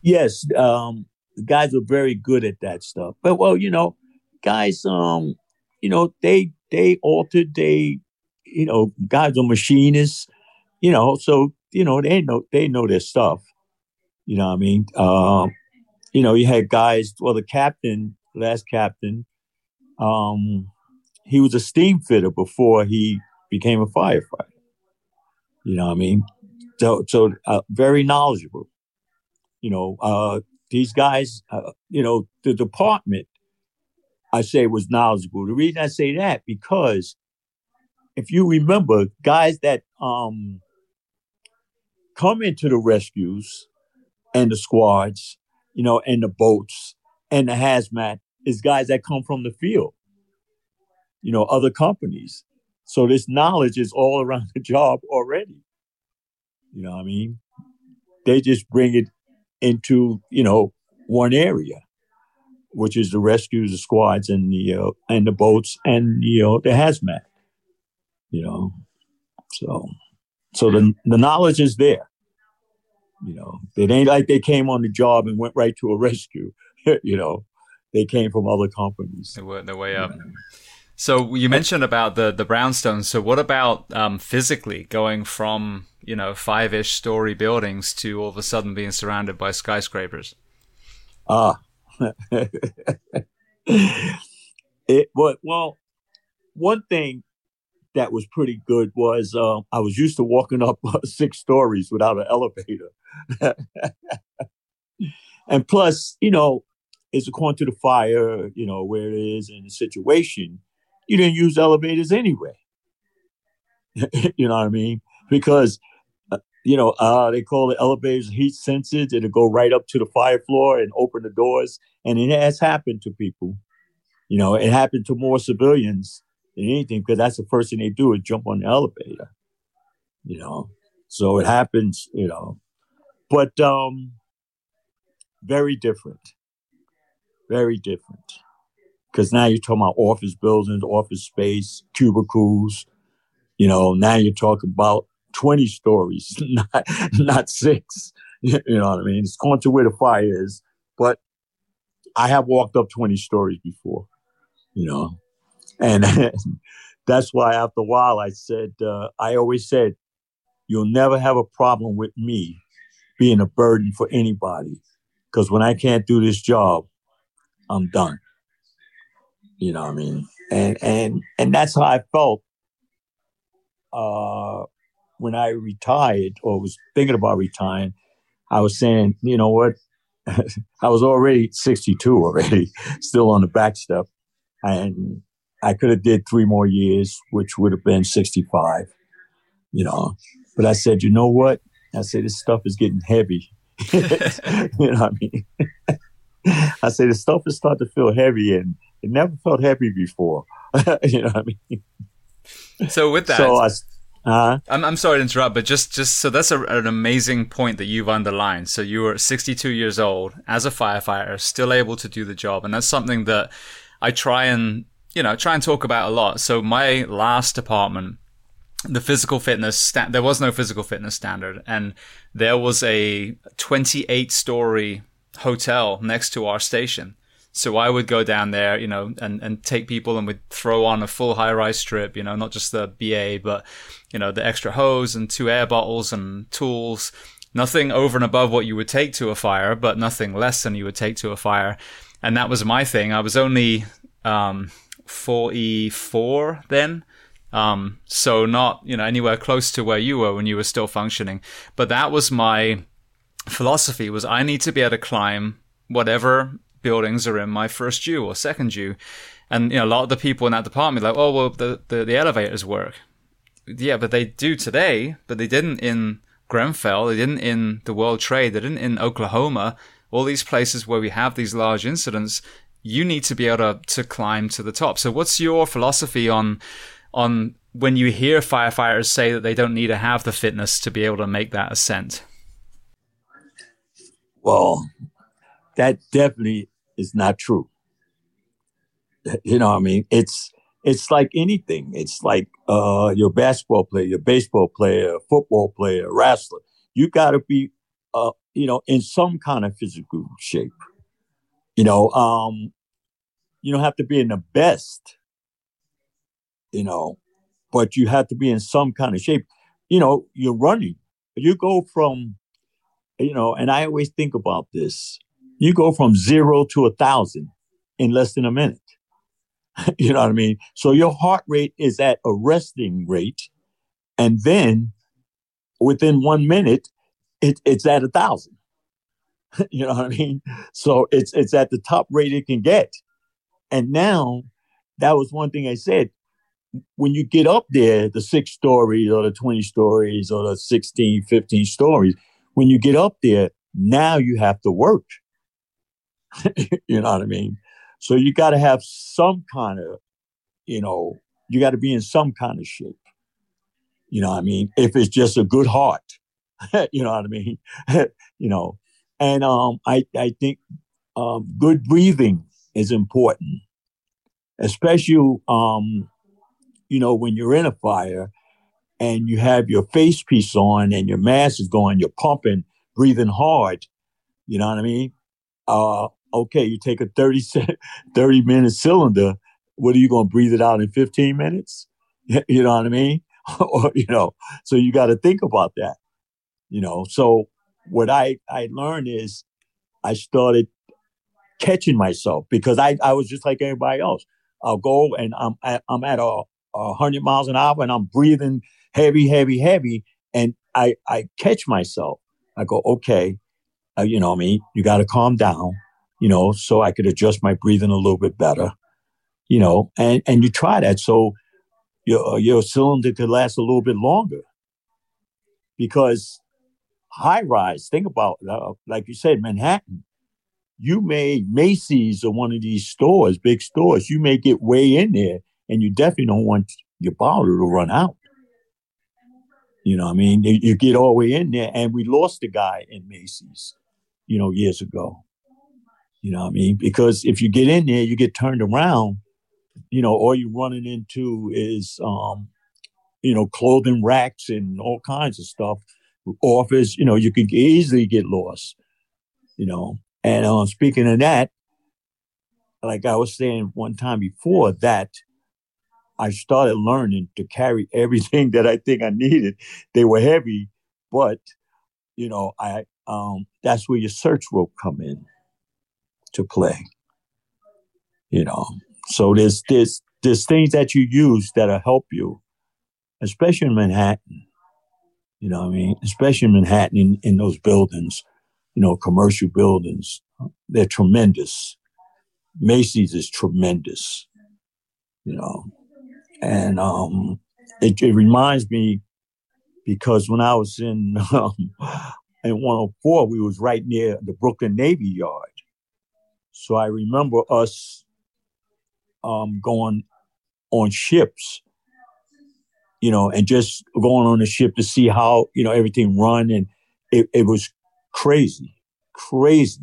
[SPEAKER 2] Yes. Um, the guys were very good at that stuff. But, well, you know, guys, um, you know, they, they altered, they, you know, guys are machinists, you know, so, you know, they know, they know their stuff. You know what I mean? Um, you know, you had guys, well, the captain, last captain, um, he was a steam fitter before he became a firefighter. You know what I mean? So, so uh, very knowledgeable. You know, uh, these guys, uh, you know, the department, I say was knowledgeable. The reason I say that because if you remember, guys that um, come into the rescues and the squads, you know, and the boats and the hazmat is guys that come from the field you know, other companies. So this knowledge is all around the job already. You know what I mean? They just bring it into, you know, one area, which is the rescues, the squads, and the uh, and the boats, and you know the hazmat. You know, so so the the knowledge is there. You know, it ain't like they came on the job and went right to a rescue. you know, they came from other companies.
[SPEAKER 1] They worked their way up. Know. So you mentioned about the the brownstones. So what about um, physically going from you know five ish story buildings to all of a sudden being surrounded by skyscrapers?
[SPEAKER 2] Ah, it well, well, one thing that was pretty good was uh, I was used to walking up uh, six stories without an elevator, and plus, you know, it's according to the fire, you know, where it is and the situation you didn't use elevators anyway. you know what I mean? Because uh, you know uh, they call the elevators heat sensors. It'll go right up to the fire floor and open the doors, and it has happened to people. You know, it happened to more civilians than anything because that's the first thing they do is jump on the elevator. You know, so it happens. You know, but um, very different. Very different because now you're talking about office buildings, office space, cubicles. You know, now you're talking about 20 stories, not, not six. You know what I mean? It's going to where the fire is. But I have walked up 20 stories before, you know. And that's why after a while I said, uh, I always said, you'll never have a problem with me being a burden for anybody. Because when I can't do this job, I'm done. You know what I mean? And and and that's how I felt uh, when I retired or was thinking about retiring. I was saying, you know what? I was already 62 already, still on the back step. And I could have did three more years, which would have been 65, you know. But I said, you know what? I said, this stuff is getting heavy. you know what I mean? I said, the stuff is starting to feel heavy and it never felt heavy before. you know what I mean?
[SPEAKER 1] So with that, so I, uh, I'm, I'm sorry to interrupt, but just, just so that's a, an amazing point that you've underlined. So you were 62 years old as a firefighter, still able to do the job. And that's something that I try and, you know, try and talk about a lot. So my last department, the physical fitness, sta- there was no physical fitness standard. And there was a 28 story hotel next to our station. So I would go down there, you know, and, and take people and we'd throw on a full high rise strip, you know, not just the BA, but, you know, the extra hose and two air bottles and tools. Nothing over and above what you would take to a fire, but nothing less than you would take to a fire. And that was my thing. I was only, um, 44 then. Um, so not, you know, anywhere close to where you were when you were still functioning. But that was my philosophy was I need to be able to climb whatever buildings are in my first due or second due. And you know, a lot of the people in that department like, oh well, the, the, the elevators work. Yeah, but they do today, but they didn't in Grenfell, they didn't in the World Trade, they didn't in Oklahoma. All these places where we have these large incidents, you need to be able to, to climb to the top. So, what's your philosophy on on when you hear firefighters say that they don't need to have the fitness to be able to make that ascent?
[SPEAKER 2] Well, that definitely is not true. You know, I mean, it's it's like anything. It's like uh, your basketball player, your baseball player, football player, wrestler. You got to be, uh, you know, in some kind of physical shape. You know, um, you don't have to be in the best. You know, but you have to be in some kind of shape. You know, you're running. You go from, you know, and I always think about this you go from zero to a thousand in less than a minute. you know what I mean? So your heart rate is at a resting rate. And then within one minute, it, it's at a thousand. you know what I mean? So it's it's at the top rate it can get. And now that was one thing I said. When you get up there, the six stories or the 20 stories or the 16, 15 stories, when you get up there, now you have to work. you know what I mean? So you got to have some kind of, you know, you got to be in some kind of shape. You know what I mean? If it's just a good heart, you know what I mean? you know, and um, I I think um, good breathing is important, especially um, you know when you're in a fire and you have your face piece on and your mask is going, you're pumping, breathing hard. You know what I mean? Uh, okay, you take a 30, 30 minute cylinder, what are you going to breathe it out in 15 minutes? You know what I mean? or, you know, so you got to think about that, you know. So what I, I learned is I started catching myself because I, I was just like everybody else. I'll go and I'm at, I'm at a, a hundred miles an hour and I'm breathing heavy, heavy, heavy. And I, I catch myself. I go, okay, uh, you know, I mean, you got to calm down you know, so I could adjust my breathing a little bit better, you know, and, and you try that. So your, your cylinder could last a little bit longer because high rise, think about, uh, like you said, Manhattan, you may, Macy's or one of these stores, big stores, you may get way in there and you definitely don't want your bottle to run out. You know, I mean, you, get all the way in there, and we lost a guy in Macy's, you know, years ago. You know I mean? Because if you get in there, you get turned around, you know, all you're running into is, um, you know, clothing racks and all kinds of stuff. Office, you know, you could easily get lost, you know. And uh, speaking of that, like I was saying one time before, that I started learning to carry everything that I think I needed. They were heavy, but you know, I um, that's where your search rope come in to play. You know, so there's there's there's things that you use that'll help you, especially in Manhattan. You know, I mean, especially in Manhattan in, in those buildings, you know, commercial buildings, they're tremendous. Macy's is tremendous. You know, and um, it, it reminds me because when I was in um, in 104, we was right near the Brooklyn Navy Yard. So I remember us um, going on ships, you know, and just going on the ship to see how you know everything run, and it, it was crazy, crazy.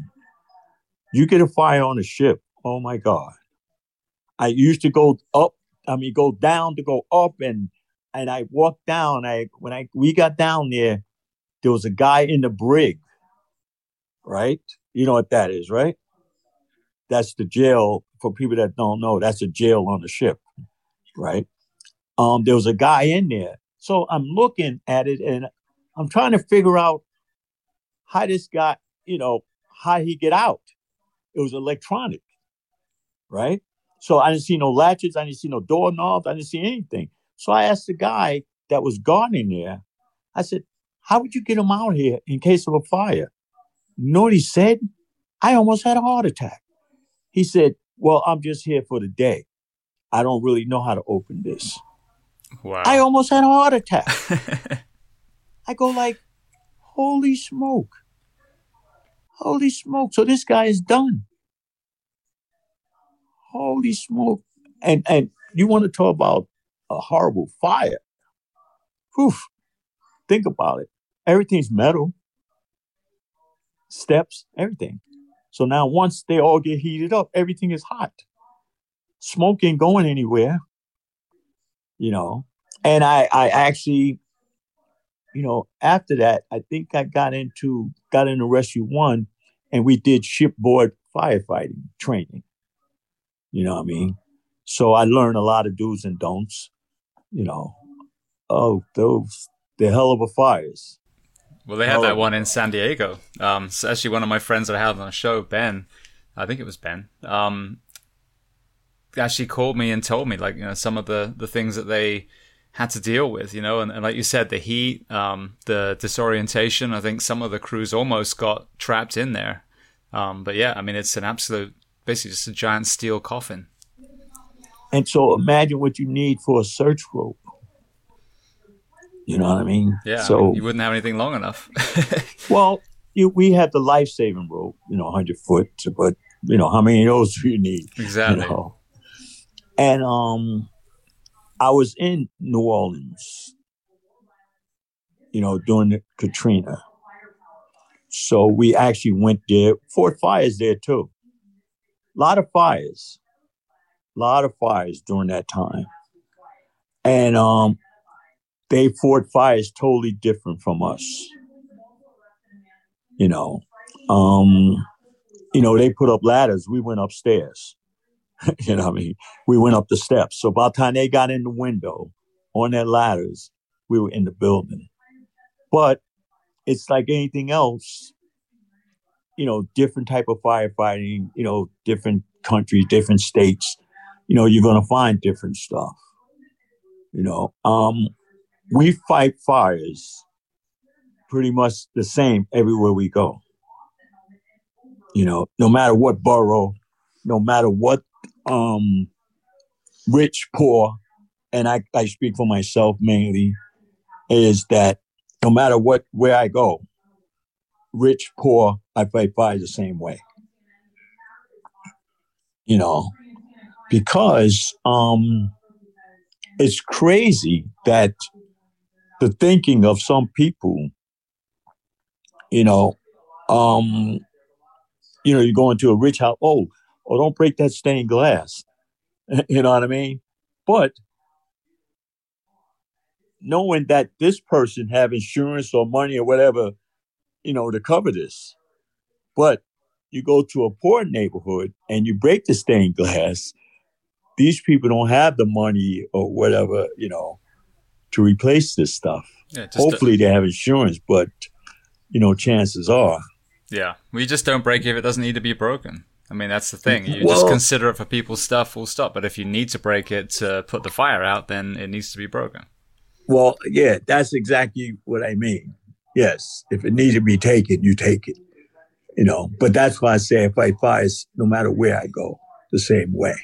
[SPEAKER 2] You get a fire on a ship, oh my god! I used to go up I mean, go down to go up, and and I walked down. I when I we got down there, there was a guy in the brig, right? You know what that is, right? That's the jail for people that don't know. That's a jail on the ship, right? Um, there was a guy in there, so I'm looking at it and I'm trying to figure out how this guy, you know, how he get out. It was electronic, right? So I didn't see no latches, I didn't see no door doorknobs, I didn't see anything. So I asked the guy that was guarding there, I said, How would you get him out here in case of a fire? You know what he said? I almost had a heart attack. He said, Well, I'm just here for the day. I don't really know how to open this. Wow. I almost had a heart attack. I go like, holy smoke. Holy smoke. So this guy is done holy smoke. And and you want to talk about a horrible fire. Whew. Think about it. Everything's metal. Steps, everything. So now once they all get heated up, everything is hot. Smoke ain't going anywhere. You know. And I I actually, you know, after that, I think I got into got into Rescue One and we did shipboard firefighting training. You know what I mean? So I learned a lot of do's and don'ts. You know, oh, those the hell of a fires.
[SPEAKER 1] Well, they had that one in San Diego. Um, so actually, one of my friends that I had on the show, Ben, I think it was Ben, um, actually called me and told me like you know some of the the things that they had to deal with, you know, and, and like you said, the heat, um, the disorientation. I think some of the crews almost got trapped in there. Um, but yeah, I mean, it's an absolute basically just a giant steel coffin.
[SPEAKER 2] And so imagine what you need for a search rope. You know what I mean?
[SPEAKER 1] Yeah. So I mean, you wouldn't have anything long enough.
[SPEAKER 2] well, you, we had the life saving rope, you know, 100 foot, but, you know, how many of those do you need?
[SPEAKER 1] Exactly.
[SPEAKER 2] You know? And um, I was in New Orleans, you know, during Katrina. So we actually went there. Fort Fires there too. A lot of fires, a lot of fires during that time. And um, they fought fires totally different from us. You know, um, you know, they put up ladders. We went upstairs. you know what I mean? We went up the steps. So by the time they got in the window on their ladders, we were in the building. But it's like anything else you know, different type of firefighting, you know, different countries, different states, you know, you're going to find different stuff. You know, um, we fight fires pretty much the same everywhere we go. You know, no matter what borough, no matter what um, rich, poor, and I, I speak for myself mainly, is that no matter what where I go, rich, poor, I fight fires the same way. You know, because um, it's crazy that the thinking of some people, you know, um, you know, you go into a rich house, oh, oh, don't break that stained glass. you know what I mean? But knowing that this person have insurance or money or whatever you know, to cover this. But you go to a poor neighborhood and you break the stained glass, these people don't have the money or whatever, you know, to replace this stuff. Yeah, Hopefully, they have insurance, but you know, chances are.
[SPEAKER 1] Yeah, we just don't break if it doesn't need to be broken. I mean, that's the thing. You well, just consider it for people's stuff, full stop. But if you need to break it to put the fire out, then it needs to be broken.
[SPEAKER 2] Well, yeah, that's exactly what I mean. Yes, if it needs to be taken, you take it. You know, but that's why I say I fight fires no matter where I go, the same way.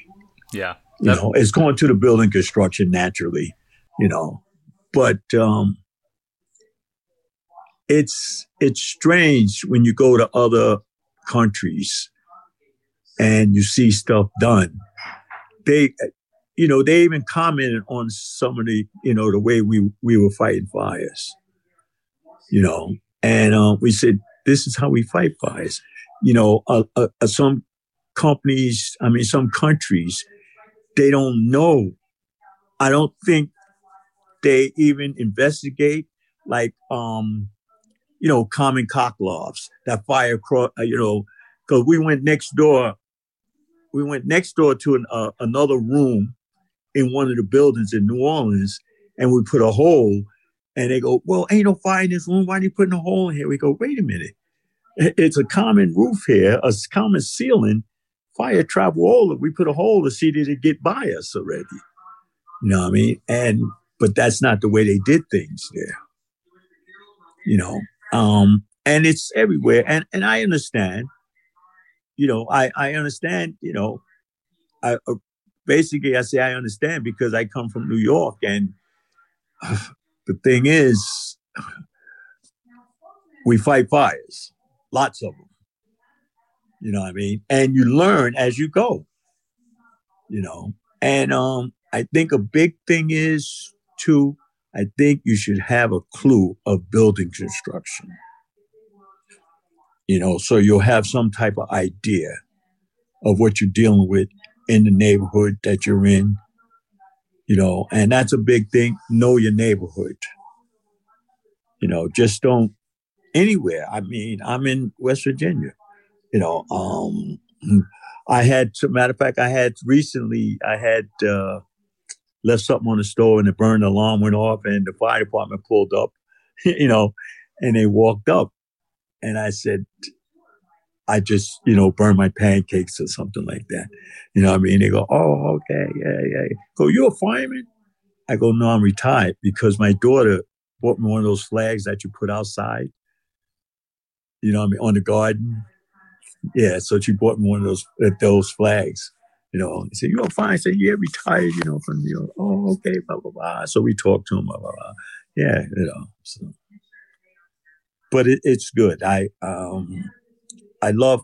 [SPEAKER 1] Yeah.
[SPEAKER 2] You know, it's going to the building construction naturally, you know. But um it's it's strange when you go to other countries and you see stuff done. They you know, they even commented on some of the, you know, the way we we were fighting fires. You know, and uh, we said this is how we fight fires. You know, uh, uh, uh, some companies, I mean, some countries, they don't know. I don't think they even investigate like, um, you know, common cocklofts that fire across, uh, you know, because we went next door. We went next door to an, uh, another room in one of the buildings in New Orleans, and we put a hole. And they go, "Well, ain't no fire in this room. Why are you putting a hole in here?" We go, "Wait a minute. It's a common roof here, a common ceiling. Fire travel all We put a hole to see did it get by us already. You know what I mean? And but that's not the way they did things there. You know, um, and it's everywhere. And and I understand. You know, I I understand. You know, I uh, basically I say I understand because I come from New York, and uh, the thing is, we fight fires lots of them. You know what I mean? And you learn as you go. You know, and um, I think a big thing is to I think you should have a clue of building construction. You know, so you'll have some type of idea of what you're dealing with in the neighborhood that you're in. You know, and that's a big thing. Know your neighborhood. You know, just don't anywhere. I mean, I'm in West Virginia. You know, um, I had, matter of fact, I had recently, I had uh, left something on the store and the burn alarm went off and the fire department pulled up, you know, and they walked up. And I said, I just, you know, burn my pancakes or something like that. You know what I mean? They go, oh, okay, yeah, yeah. Go, you a fireman? I go, no, I'm retired because my daughter bought me one of those flags that you put outside you know I mean, on the garden. Yeah, so she bought me one of those uh, those flags. You know, he said, "You know, fine." I said, "Yeah, retired." You know, from you know, oh, okay, blah blah blah. So we talked to him, blah blah blah. Yeah, you know. So, but it, it's good. I um, I love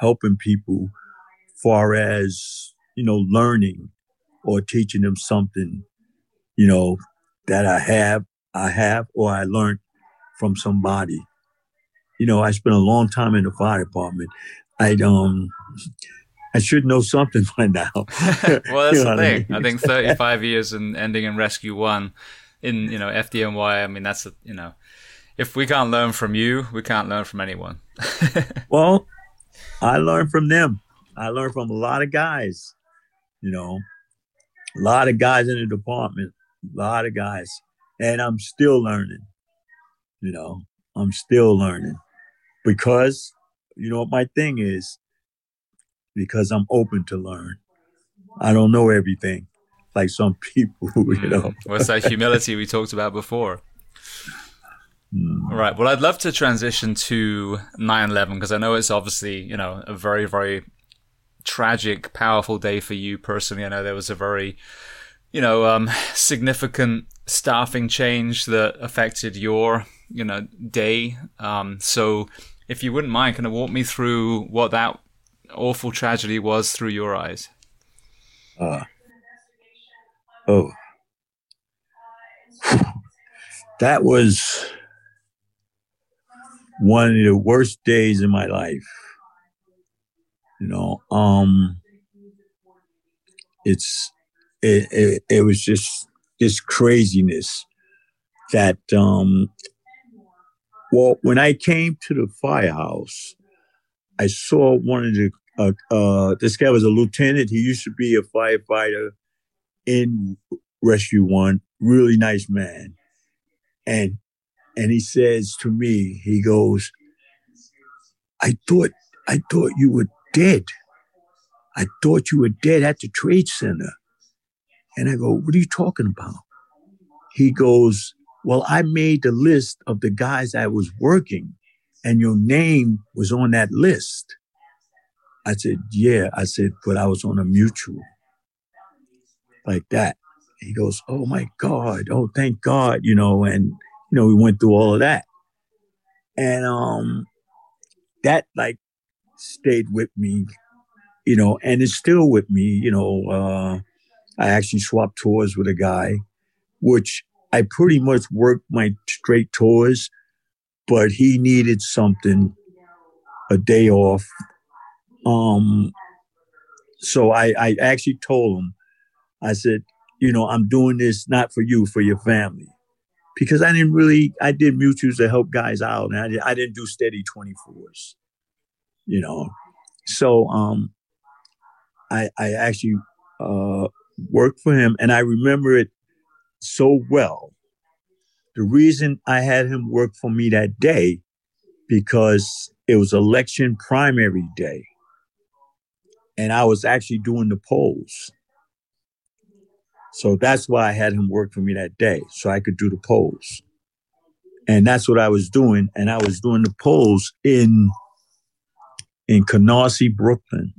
[SPEAKER 2] helping people, far as you know, learning or teaching them something, you know, that I have, I have, or I learned from somebody you know, I spent a long time in the fire department. I um I should know something by now. well,
[SPEAKER 1] that's the thing. I, mean? I, think 35 years and ending in Rescue One in you know FDNY. I mean, that's a, you know, if we can't learn from you, we can't learn from anyone.
[SPEAKER 2] well, I learned from them. I learned from a lot of guys. You know, a lot of guys in the department. A lot of guys, and I'm still learning. You know, I'm still learning because you know what my thing is because I'm open to learn. I don't know everything like some people, you know.
[SPEAKER 1] Mm. What's that humility we talked about before? All right. Well, I'd love to transition to 9/11 because I know it's obviously, you know, a very very tragic, powerful day for you personally. I know there was a very, you know, um, significant staffing change that affected your, you know, day. Um, so if you wouldn't mind, kind of walk me through what that awful tragedy was through your eyes. Uh,
[SPEAKER 2] oh, that was one of the worst days in my life. You know, um, it's it, it, it was just this craziness that um well, when I came to the firehouse, I saw one of the uh, uh, this guy was a lieutenant. He used to be a firefighter in Rescue One. Really nice man, and and he says to me, he goes, "I thought I thought you were dead. I thought you were dead at the trade center." And I go, "What are you talking about?" He goes, "Well, I made the list of the guys I was working, and your name was on that list." I said, yeah. I said, but I was on a mutual like that. He goes, oh my God. Oh, thank God, you know, and, you know, we went through all of that. And, um, that like stayed with me, you know, and it's still with me, you know, uh, I actually swapped tours with a guy, which I pretty much worked my straight tours, but he needed something, a day off um, so I, I actually told him, I said, you know, I'm doing this not for you, for your family. Because I didn't really, I did mutuals to help guys out. And I, did, I didn't do steady 24s, you know. So um, I, I actually uh, worked for him. And I remember it so well. The reason I had him work for me that day, because it was election primary day and I was actually doing the polls. So that's why I had him work for me that day, so I could do the polls. And that's what I was doing. And I was doing the polls in in Canarsie, Brooklyn.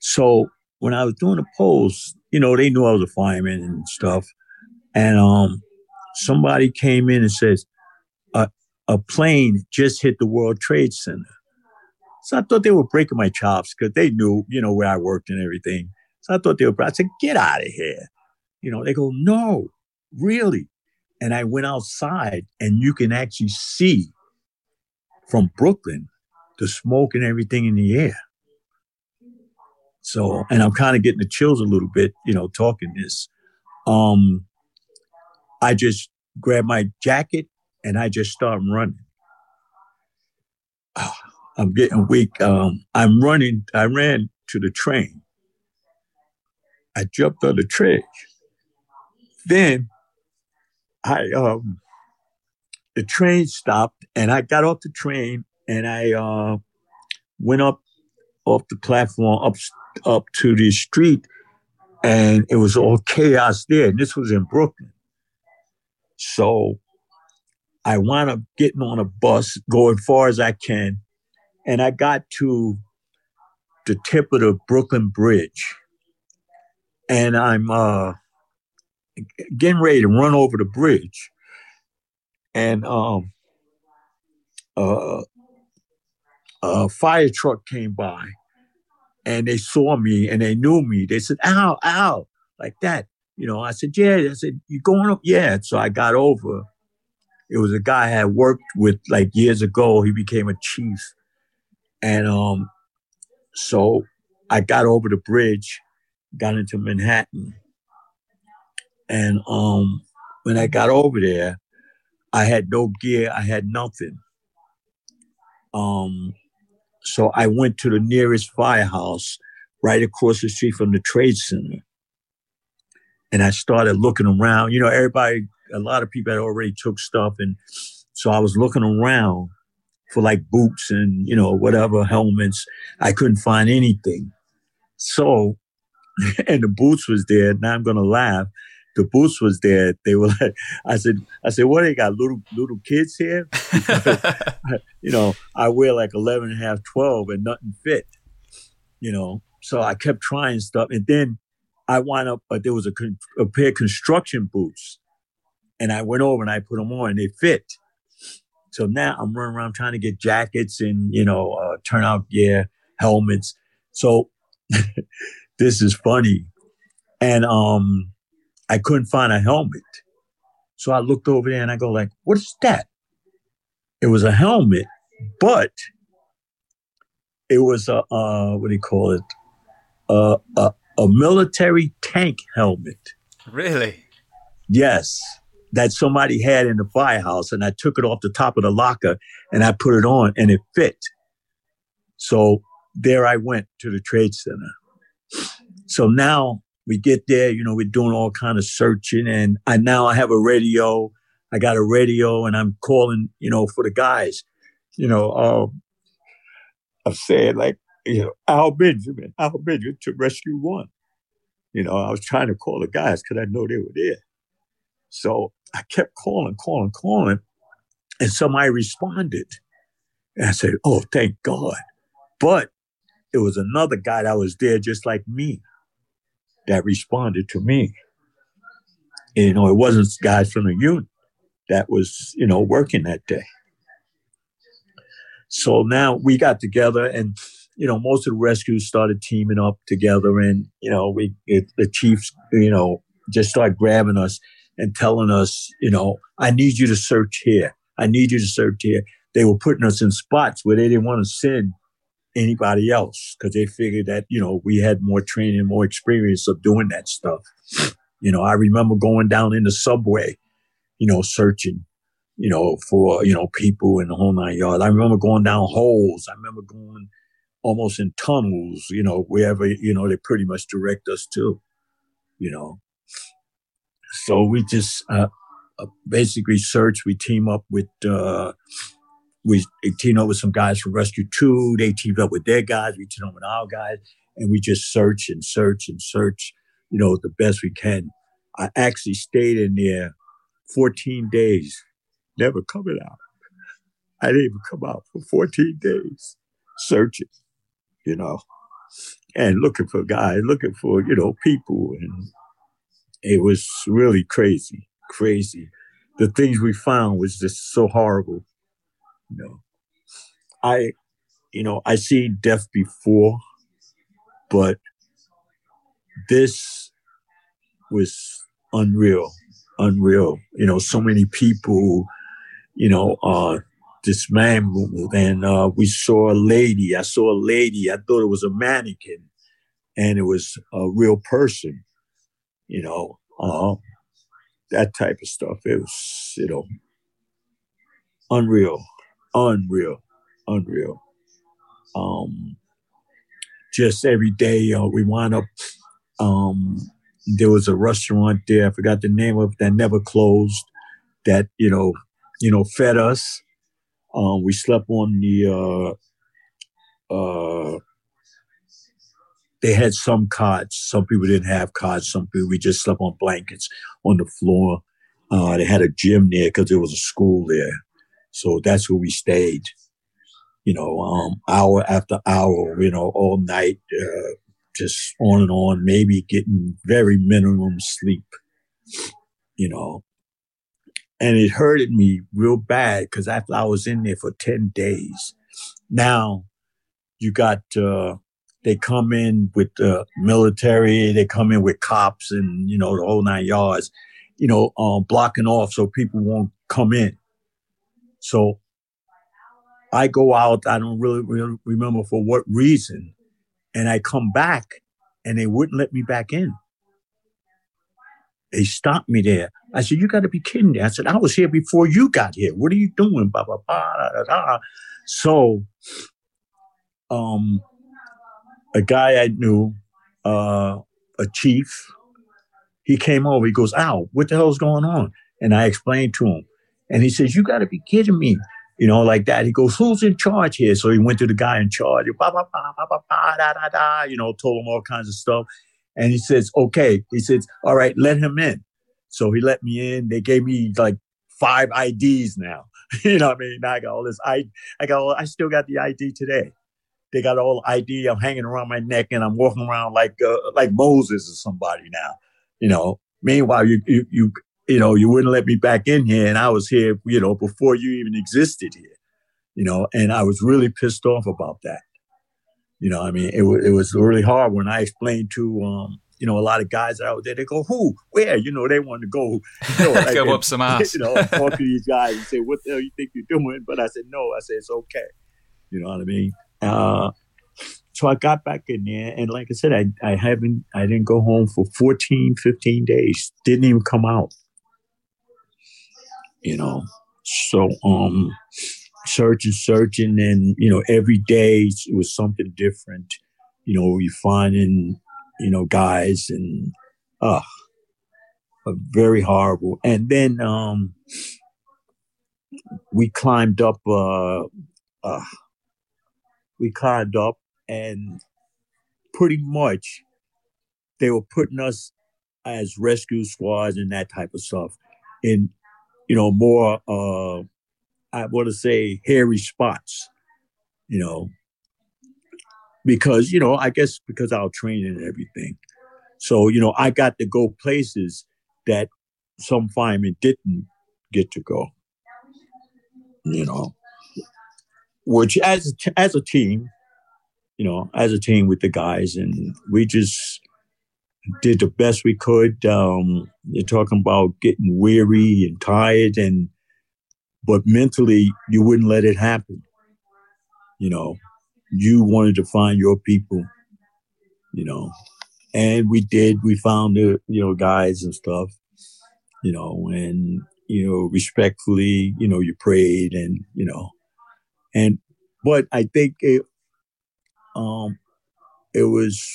[SPEAKER 2] So when I was doing the polls, you know, they knew I was a fireman and stuff. And um, somebody came in and says, a, a plane just hit the World Trade Center. So I thought they were breaking my chops because they knew, you know, where I worked and everything. I thought they were, proud. I said, get out of here. You know, they go, no, really. And I went outside and you can actually see from Brooklyn the smoke and everything in the air. So, and I'm kind of getting the chills a little bit, you know, talking this. Um, I just grabbed my jacket and I just started running. I'm getting weak. Um, I'm running. I ran to the train. I jumped on the train. Then I um, the train stopped and I got off the train and I uh, went up off the platform up up to the street and it was all chaos there. And this was in Brooklyn. So I wound up getting on a bus, going far as I can, and I got to the tip of the Brooklyn Bridge, and I'm uh, getting ready to run over the bridge, and um, uh, a fire truck came by, and they saw me and they knew me. They said, "Ow, ow!" like that. You know, I said, "Yeah." I said, "You going up?" Yeah. So I got over. It was a guy I had worked with like years ago. He became a chief and um, so I got over the bridge, got into Manhattan. And um, when I got over there, I had no gear, I had nothing. Um, so I went to the nearest firehouse right across the street from the trade center. And I started looking around. You know, everybody, a lot of people had already took stuff. And so I was looking around for like boots and, you know, whatever helmets. I couldn't find anything. So, and the boots was there. Now I'm going to laugh. The boots was there. They were like, I said, I said, what, they got little, little kids here? you know, I wear like 11 and a half, 12 and nothing fit, you know? So I kept trying stuff. And then I wound up, but there was a, a pair of construction boots and I went over and I put them on and they fit. So now I'm running around trying to get jackets and, you know, uh, turnout gear, helmets. So this is funny. And um, I couldn't find a helmet. So I looked over there and I go like, what is that? It was a helmet, but it was a, uh, what do you call it? Uh, a, a military tank helmet.
[SPEAKER 1] Really?
[SPEAKER 2] Yes that somebody had in the firehouse and I took it off the top of the locker and I put it on and it fit. So there I went to the trade center. So now we get there, you know, we're doing all kind of searching and I now I have a radio. I got a radio and I'm calling, you know, for the guys. You know, um, I said like, you know, Al Benjamin, Al Benjamin to rescue one. You know, I was trying to call the guys because I know they were there. So I kept calling, calling, calling, and somebody responded. And I said, Oh, thank God. But it was another guy that was there just like me that responded to me. And, you know, it wasn't guys from the unit that was, you know, working that day. So now we got together and, you know, most of the rescues started teaming up together and, you know, we, it, the chiefs, you know, just started grabbing us and telling us, you know, I need you to search here. I need you to search here. They were putting us in spots where they didn't want to send anybody else because they figured that, you know, we had more training, more experience of doing that stuff. You know, I remember going down in the subway, you know, searching, you know, for, you know, people in the whole nine yards. I remember going down holes. I remember going almost in tunnels, you know, wherever, you know, they pretty much direct us to, you know. So we just uh, uh basically search. We team up with, uh, we teamed up with some guys from Rescue 2. They teamed up with their guys. We teamed up with our guys. And we just search and search and search, you know, the best we can. I actually stayed in there 14 days, never coming out. I didn't even come out for 14 days searching, you know, and looking for guys, looking for, you know, people. And it was really crazy, crazy. The things we found was just so horrible know, I, you know, I see death before, but this was unreal, unreal. You know, so many people, you know, uh, dismantled, and uh, we saw a lady. I saw a lady. I thought it was a mannequin, and it was a real person. You know, uh, that type of stuff. It was, you know, unreal, unreal, unreal. Um, just every day, uh, we wound up. Um, there was a restaurant there. I forgot the name of it, that never closed. That you know, you know, fed us. Um, we slept on the. Uh, uh, they had some cots. Some people didn't have cots. Some people we just slept on blankets on the floor. Uh, they had a gym there because there was a school there. So that's where we stayed, you know, um, hour after hour, you know, all night, uh, just on and on, maybe getting very minimum sleep, you know. And it hurted me real bad because after I was in there for 10 days, now you got, uh, they come in with the military, they come in with cops and, you know, the whole nine yards, you know, um, blocking off so people won't come in. So I go out, I don't really, remember for what reason, and I come back and they wouldn't let me back in. They stopped me there. I said, You got to be kidding me. I said, I was here before you got here. What are you doing? Blah, blah, blah. So, um, a guy I knew, uh, a chief, he came over. He goes, Al, what the hell's going on? And I explained to him. And he says, You got to be kidding me. You know, like that. He goes, Who's in charge here? So he went to the guy in charge, bah, bah, bah, bah, bah, bah, da, da, da, you know, told him all kinds of stuff. And he says, Okay. He says, All right, let him in. So he let me in. They gave me like five IDs now. you know what I mean? Now I got all this I I got all, I still got the ID today. They got all ID. I'm hanging around my neck and I'm walking around like uh, like Moses or somebody now. You know. Meanwhile, you you you you know, you wouldn't let me back in here. And I was here, you know, before you even existed here, you know, and I was really pissed off about that. You know, I mean, it, w- it was really hard when I explained to, um, you know, a lot of guys out there, they go, who, where? You know, they want to go, you know,
[SPEAKER 1] like, go up some ass.
[SPEAKER 2] You know, talk to these guys and say, what the hell you think you're doing? But I said, no, I said, it's okay. You know what I mean? Uh, so I got back in there. And like I said, I, I haven't, I didn't go home for 14, 15 days. Didn't even come out you know. So um searching, searching, and you know, every day it was something different. You know, we finding, you know, guys and uh very horrible. And then um we climbed up uh uh we climbed up and pretty much they were putting us as rescue squads and that type of stuff in you know more uh I want to say hairy spots, you know, because, you know, I guess because our training and everything. So, you know, I got to go places that some firemen didn't get to go, you know, which as, as a team, you know, as a team with the guys, and we just did the best we could. Um, you're talking about getting weary and tired and but mentally you wouldn't let it happen. You know, you wanted to find your people, you know, and we did. We found the, you know, guys and stuff, you know, and, you know, respectfully, you know, you prayed and, you know, and, but I think it, um, it was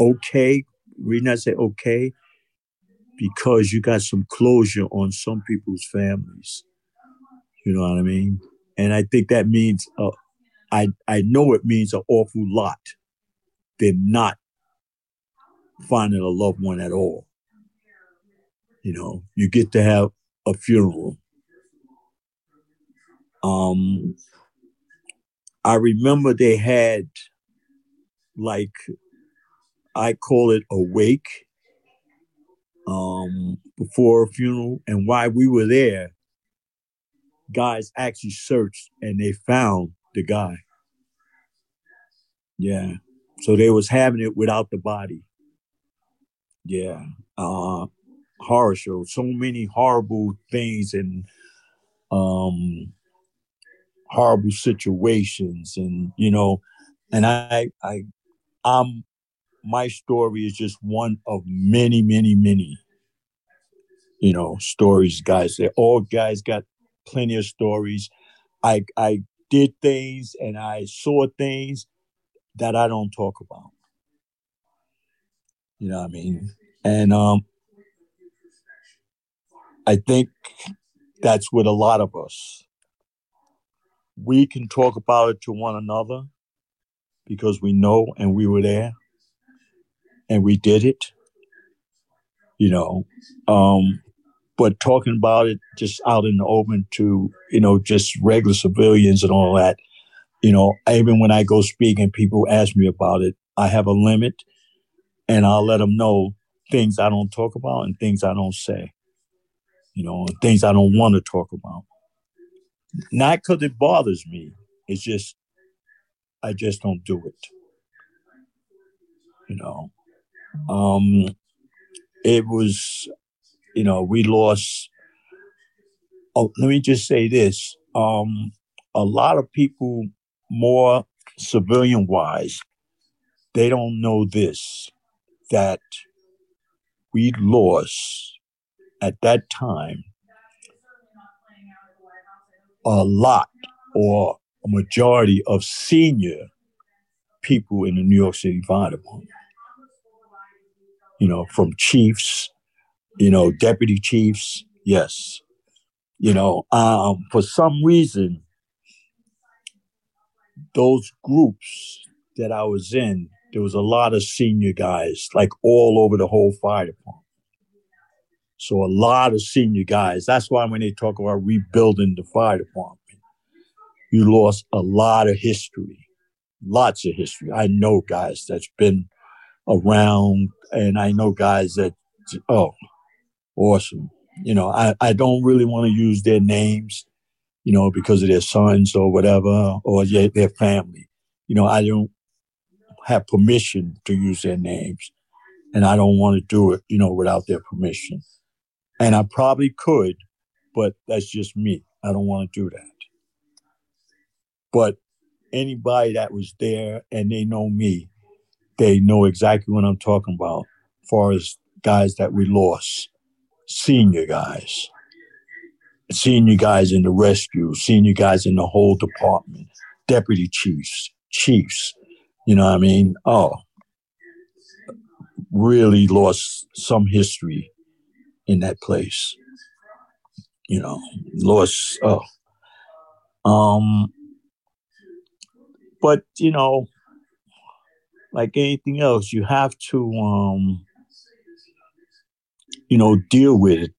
[SPEAKER 2] okay. We not say okay because you got some closure on some people's families. You know what I mean? And I think that means, uh, I, I know it means an awful lot than not finding a loved one at all. You know, you get to have a funeral. Um, I remember they had like, I call it a wake um, before a funeral. And while we were there, guys actually searched and they found the guy. Yeah. So they was having it without the body. Yeah. Uh, horror show. So many horrible things and um horrible situations and you know and I I I'm my story is just one of many, many, many, you know, stories, guys. They all guys got plenty of stories. I I did things and I saw things that I don't talk about. You know what I mean? And um I think that's with a lot of us. We can talk about it to one another because we know and we were there and we did it. You know, um, but talking about it just out in the open to you know just regular civilians and all that. You know, even when I go speak and people ask me about it, I have a limit, and I'll let them know things I don't talk about and things I don't say. You know, things I don't want to talk about. Not because it bothers me. It's just I just don't do it. You know. Um, it was, you know, we lost. Oh, let me just say this. Um, a lot of people, more civilian wise, they don't know this that we lost at that time a lot or a majority of senior people in the New York City Fire Department you know, from chiefs, you know, deputy chiefs. Yes. You know, um, for some reason, those groups that I was in, there was a lot of senior guys, like all over the whole fire department. So a lot of senior guys. That's why when they talk about rebuilding the fire department, you lost a lot of history, lots of history. I know guys that's been around, and I know guys that, oh, awesome. You know, I, I don't really want to use their names, you know, because of their sons or whatever, or their family. You know, I don't have permission to use their names, and I don't want to do it, you know, without their permission. And I probably could, but that's just me. I don't want to do that. But anybody that was there and they know me, they know exactly what I'm talking about as far as guys that we lost, senior guys. senior guys in the rescue, senior guys in the whole department, deputy chiefs, chiefs. You know what I mean? Oh, really lost some history in that place. You know, lost. Oh, um, but you know, like anything else, you have to, um, you know, deal with it.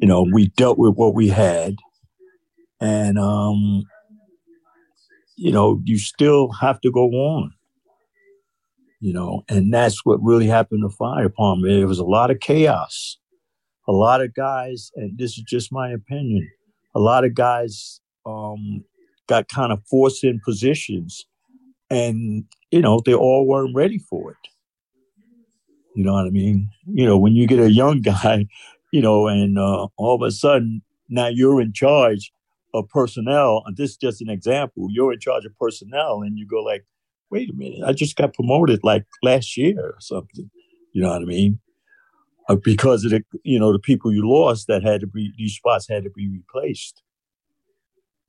[SPEAKER 2] You know, we dealt with what we had, and um, you know, you still have to go on. You know, and that's what really happened to fire department. It was a lot of chaos. A lot of guys, and this is just my opinion, a lot of guys um, got kind of forced in positions and you know they all weren't ready for it. You know what i mean? You know when you get a young guy you know and uh, all of a sudden now you're in charge of personnel and this is just an example you're in charge of personnel and you go like wait a minute i just got promoted like last year or something. You know what i mean? Uh, because of the you know the people you lost that had to be these spots had to be replaced.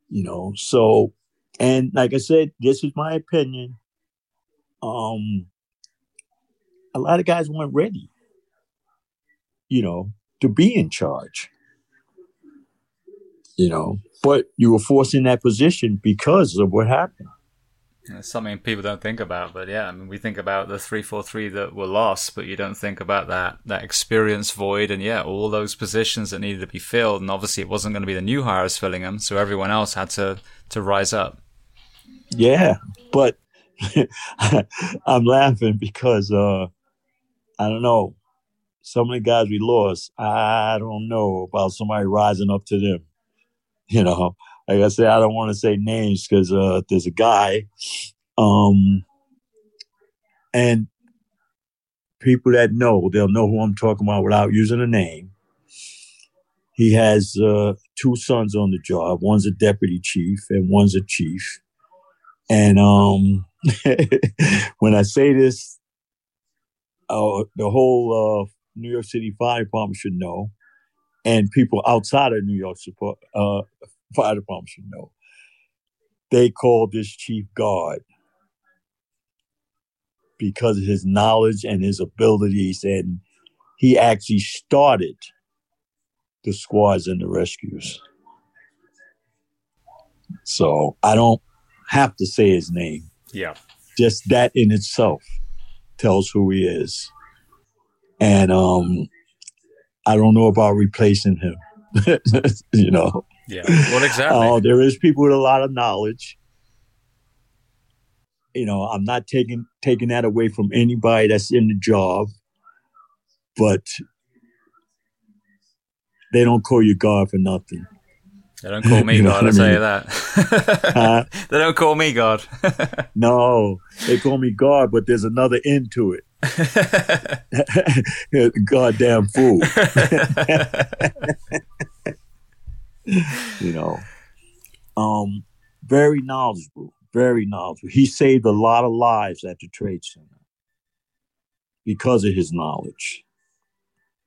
[SPEAKER 2] You know so and like I said, this is my opinion. Um, a lot of guys weren't ready, you know, to be in charge. You know, but you were forced in that position because of what happened.
[SPEAKER 1] It's something people don't think about, but yeah, I mean, we think about the three four three that were lost, but you don't think about that that experience void, and yeah, all those positions that needed to be filled, and obviously it wasn't going to be the new hires filling them, so everyone else had to to rise up.
[SPEAKER 2] Yeah, but I'm laughing because uh, I don't know. Of the guys we lost, I don't know about somebody rising up to them. You know, like I said, I don't want to say names because uh, there's a guy, um, and people that know, they'll know who I'm talking about without using a name. He has uh, two sons on the job. One's a deputy chief and one's a chief and um, when I say this, uh, the whole uh, New York City Fire Department should know, and people outside of New York support, uh, Fire Department should know. They call this chief God because of his knowledge and his abilities, and he actually started the squads and the rescues. So I don't have to say his name.
[SPEAKER 1] Yeah.
[SPEAKER 2] Just that in itself tells who he is. And um I don't know about replacing him. you know.
[SPEAKER 1] Yeah. What exactly?
[SPEAKER 2] Uh, there is people with a lot of knowledge. You know, I'm not taking taking that away from anybody that's in the job, but they don't call you God for nothing.
[SPEAKER 1] They don't call me you God, I tell you that. uh, they don't call me God.
[SPEAKER 2] no, they call me God, but there's another end to it. Goddamn fool. you know, um, very knowledgeable, very knowledgeable. He saved a lot of lives at the Trade Center because of his knowledge.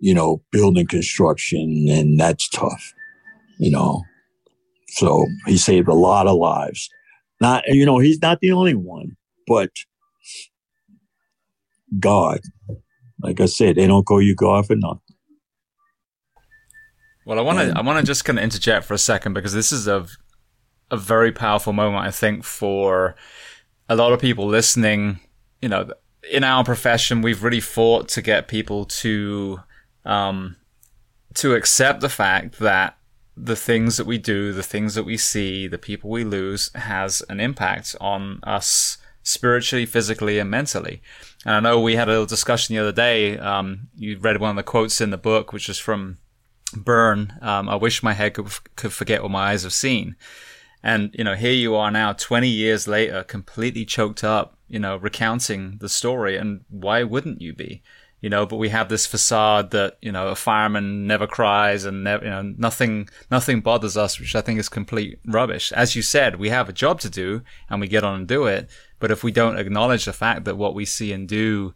[SPEAKER 2] You know, building construction, and that's tough. You know, so he saved a lot of lives. Not, you know, he's not the only one, but God, like I said, they don't call you God for nothing.
[SPEAKER 1] Well, I want to, I want to just kind of interject for a second because this is a, a very powerful moment, I think, for a lot of people listening. You know, in our profession, we've really fought to get people to, um, to accept the fact that the things that we do, the things that we see, the people we lose has an impact on us spiritually, physically, and mentally. And I know we had a little discussion the other day. Um, you read one of the quotes in the book, which is from Byrne. Um, I wish my head could, could forget what my eyes have seen. And, you know, here you are now, 20 years later, completely choked up, you know, recounting the story. And why wouldn't you be? You know, but we have this facade that, you know, a fireman never cries and never, you know, nothing, nothing bothers us, which I think is complete rubbish. As you said, we have a job to do and we get on and do it. But if we don't acknowledge the fact that what we see and do,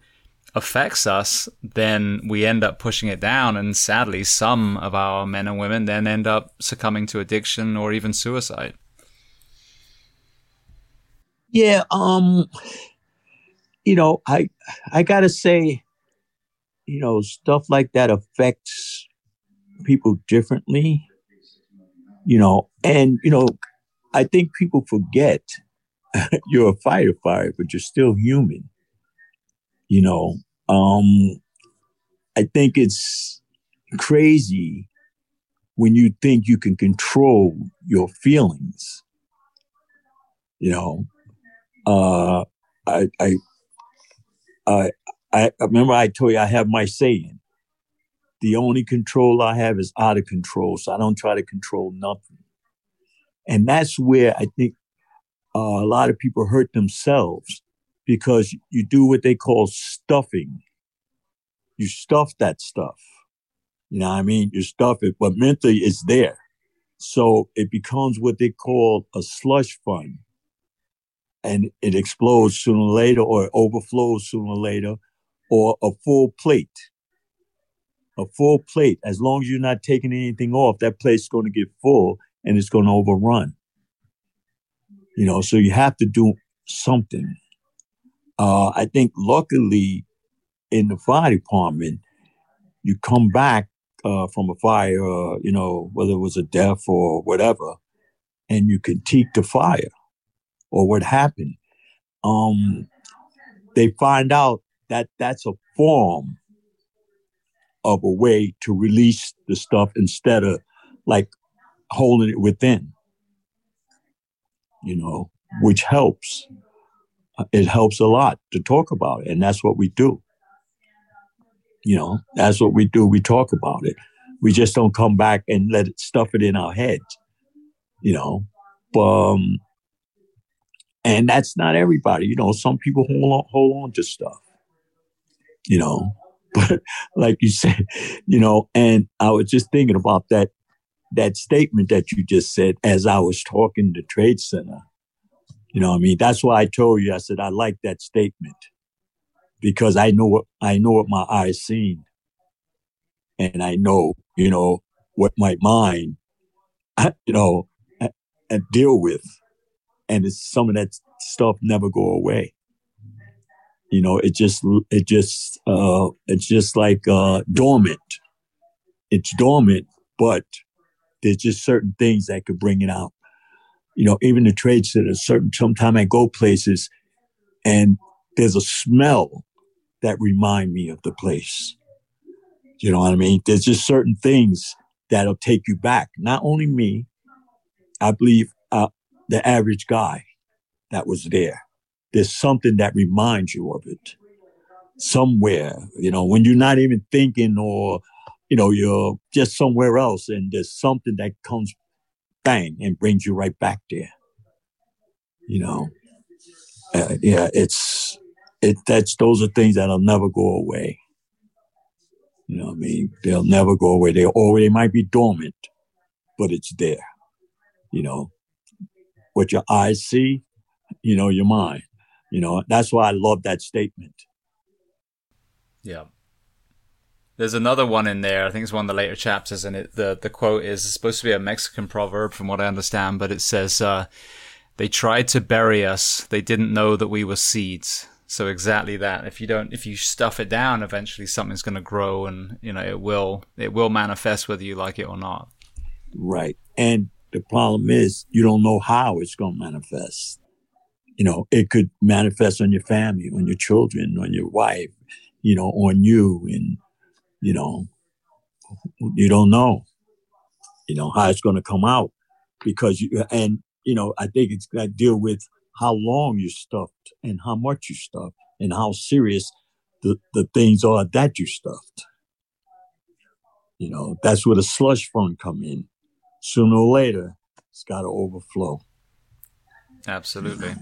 [SPEAKER 1] affects us, then we end up pushing it down. And sadly, some of our men and women then end up succumbing to addiction or even suicide.
[SPEAKER 2] Yeah, um, you know, I I gotta say, you know, stuff like that affects people differently. You know, and you know, I think people forget you're a firefighter, but you're still human. You know, um, I think it's crazy when you think you can control your feelings. You know, uh, I, I, I, I remember I told you I have my saying. The only control I have is out of control, so I don't try to control nothing. And that's where I think uh, a lot of people hurt themselves because you do what they call stuffing. You stuff that stuff. You know what I mean? You stuff it, but mentally it's there. So it becomes what they call a slush fund and it explodes sooner or later or it overflows sooner or later or a full plate. A full plate, as long as you're not taking anything off, that plate's going to get full and it's going to overrun. You know, so you have to do something. Uh, I think luckily in the fire department, you come back uh, from a fire, uh, you know, whether it was a death or whatever, and you critique the fire or what happened, um, they find out that that's a form of a way to release the stuff instead of like holding it within, you know, which helps. It helps a lot to talk about it, and that's what we do. You know, that's what we do. We talk about it. We just don't come back and let it stuff it in our heads, you know. Um, and that's not everybody. You know, some people hold on, hold on to stuff, you know. But like you said, you know, and I was just thinking about that that statement that you just said as I was talking to Trade Center. You know, I mean, that's why I told you. I said I like that statement because I know what I know what my eyes seen, and I know you know what my mind, you know, deal with and it's some of that stuff never go away. You know, it just it just uh it's just like uh dormant. It's dormant, but there's just certain things that could bring it out. You know, even the trade center, certain sometimes I go places and there's a smell that remind me of the place. You know what I mean? There's just certain things that'll take you back. Not only me, I believe uh, the average guy that was there. There's something that reminds you of it somewhere, you know, when you're not even thinking or, you know, you're just somewhere else and there's something that comes bang and brings you right back there. You know, uh, yeah, it's, it, that's, those are things that'll never go away. You know I mean? They'll never go away. They or they might be dormant, but it's there. You know, what your eyes see, you know, your mind. You know, that's why I love that statement.
[SPEAKER 1] Yeah. There's another one in there. I think it's one of the later chapters, and it, the the quote is supposed to be a Mexican proverb, from what I understand, but it says, uh, "They tried to bury us. They didn't know that we were seeds." So exactly that. If you don't, if you stuff it down, eventually something's going to grow, and you know it will it will manifest whether you like it or not.
[SPEAKER 2] Right, and the problem is you don't know how it's going to manifest. You know, it could manifest on your family, on your children, on your wife, you know, on you. And, you know, you don't know, you know, how it's going to come out because you, and, you know, I think it's got to deal with how long you stuffed and how much you stuffed and how serious the, the things are that you stuffed. You know, that's where the slush fund come in sooner or later, it's got to overflow.
[SPEAKER 1] Absolutely.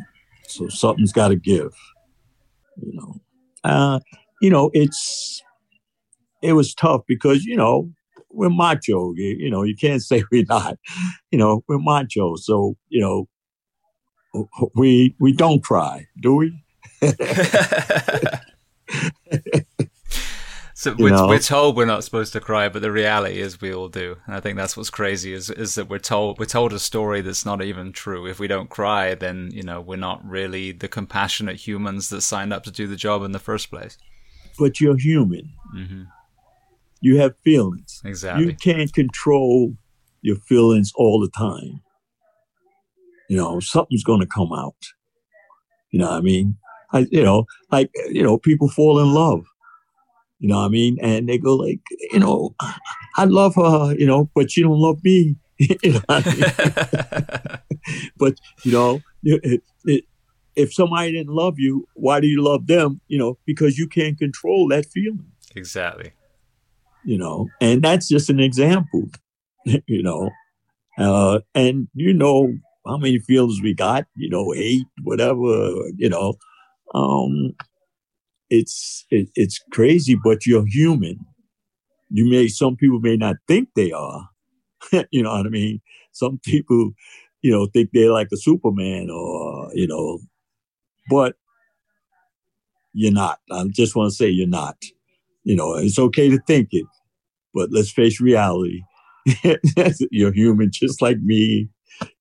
[SPEAKER 2] So something's got to give. You know, uh, you know, it's it was tough because you know we're macho. You, you know, you can't say we're not. You know, we're macho. So you know, we we don't cry, do we?
[SPEAKER 1] So we're, we're, told we're not supposed to cry, but the reality is we all do. And I think that's what's crazy is is that we're told we're told a story that's not even true. If we don't cry, then you know we're not really the compassionate humans that signed up to do the job in the first place.
[SPEAKER 2] But you're human. Mm-hmm. You have feelings.
[SPEAKER 1] Exactly.
[SPEAKER 2] You can't control your feelings all the time. You know, something's going to come out. You know what I mean? I, you know, like, you know, people fall in love you know what I mean? And they go like, you know, I love her, you know, but she don't love me. you know I mean? but you know, it, it, if somebody didn't love you, why do you love them? You know, because you can't control that feeling.
[SPEAKER 1] Exactly.
[SPEAKER 2] You know, and that's just an example. you know, uh, and you know how many feelings we got. You know, eight, whatever. You know, um, it's it, it's crazy, but you're human. You may some people may not think they are. you know what I mean? Some people, you know, think they're like a Superman or you know, but you're not. I just want to say you're not. You know, it's okay to think it, but let's face reality. you're human just like me,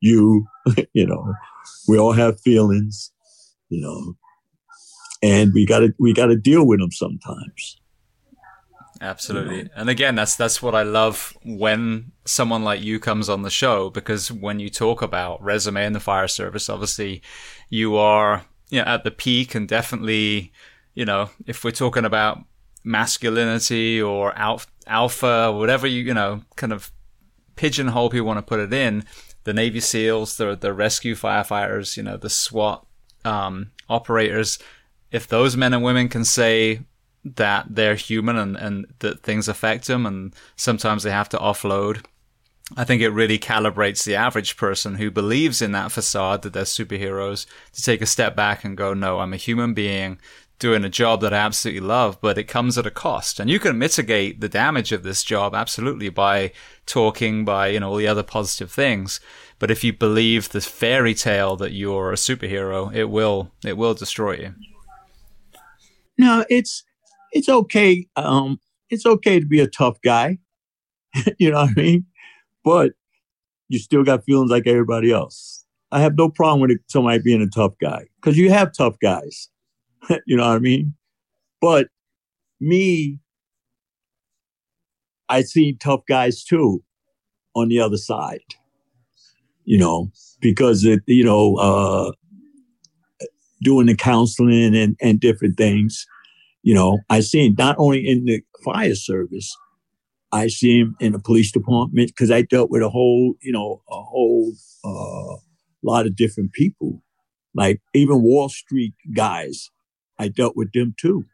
[SPEAKER 2] you, you know. We all have feelings, you know and we got to we got to deal with them sometimes.
[SPEAKER 1] Absolutely. And again that's that's what i love when someone like you comes on the show because when you talk about resume in the fire service obviously you are you know, at the peak and definitely you know if we're talking about masculinity or alpha whatever you you know kind of pigeonhole you want to put it in the navy seals the the rescue firefighters you know the swat um, operators if those men and women can say that they're human and, and that things affect them and sometimes they have to offload, I think it really calibrates the average person who believes in that facade that they're superheroes to take a step back and go, no, I'm a human being doing a job that I absolutely love, but it comes at a cost. And you can mitigate the damage of this job absolutely by talking, by, you know, all the other positive things. But if you believe the fairy tale that you're a superhero, it will, it will destroy you.
[SPEAKER 2] No, it's it's okay. Um, it's okay to be a tough guy. you know what I mean? But you still got feelings like everybody else. I have no problem with somebody being a tough guy because you have tough guys. you know what I mean? But me, I see tough guys too on the other side. You know, because it, you know, uh, doing the counseling and, and different things. You know, I see him not only in the fire service, I see him in the police department because I dealt with a whole, you know, a whole uh, lot of different people, like even Wall Street guys. I dealt with them too,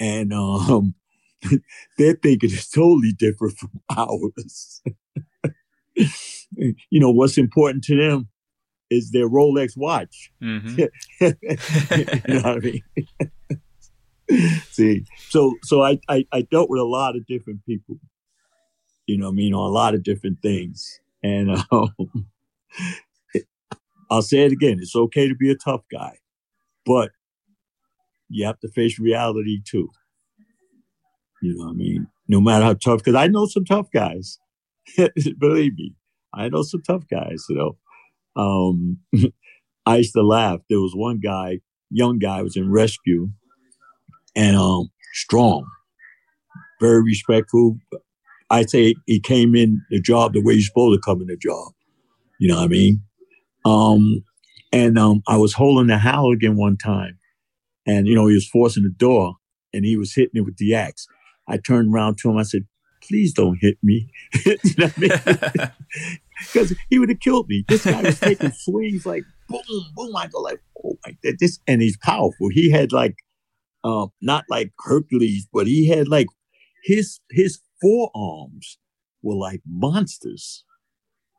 [SPEAKER 2] and um, their thinking is totally different from ours. you know what's important to them is their Rolex watch. Mm-hmm. you know what I mean? See, so so I, I, I dealt with a lot of different people. You know, I mean, on a lot of different things, and um, I'll say it again: it's okay to be a tough guy, but you have to face reality too. You know, what I mean, no matter how tough, because I know some tough guys. Believe me, I know some tough guys. You know, um, I used to laugh. There was one guy, young guy, was in rescue, and um, strong, very respectful. I'd say he came in the job the way you're supposed to come in the job. You know what I mean? Um, and um, I was holding the Halligan one time, and you know he was forcing the door, and he was hitting it with the axe. I turned around to him. I said, "Please don't hit me." you know I mean? because he would have killed me. This guy was taking swings like boom, boom. I go like, oh my, God, this, and he's powerful. He had like, um, not like Hercules, but he had like his his forearms were like monsters.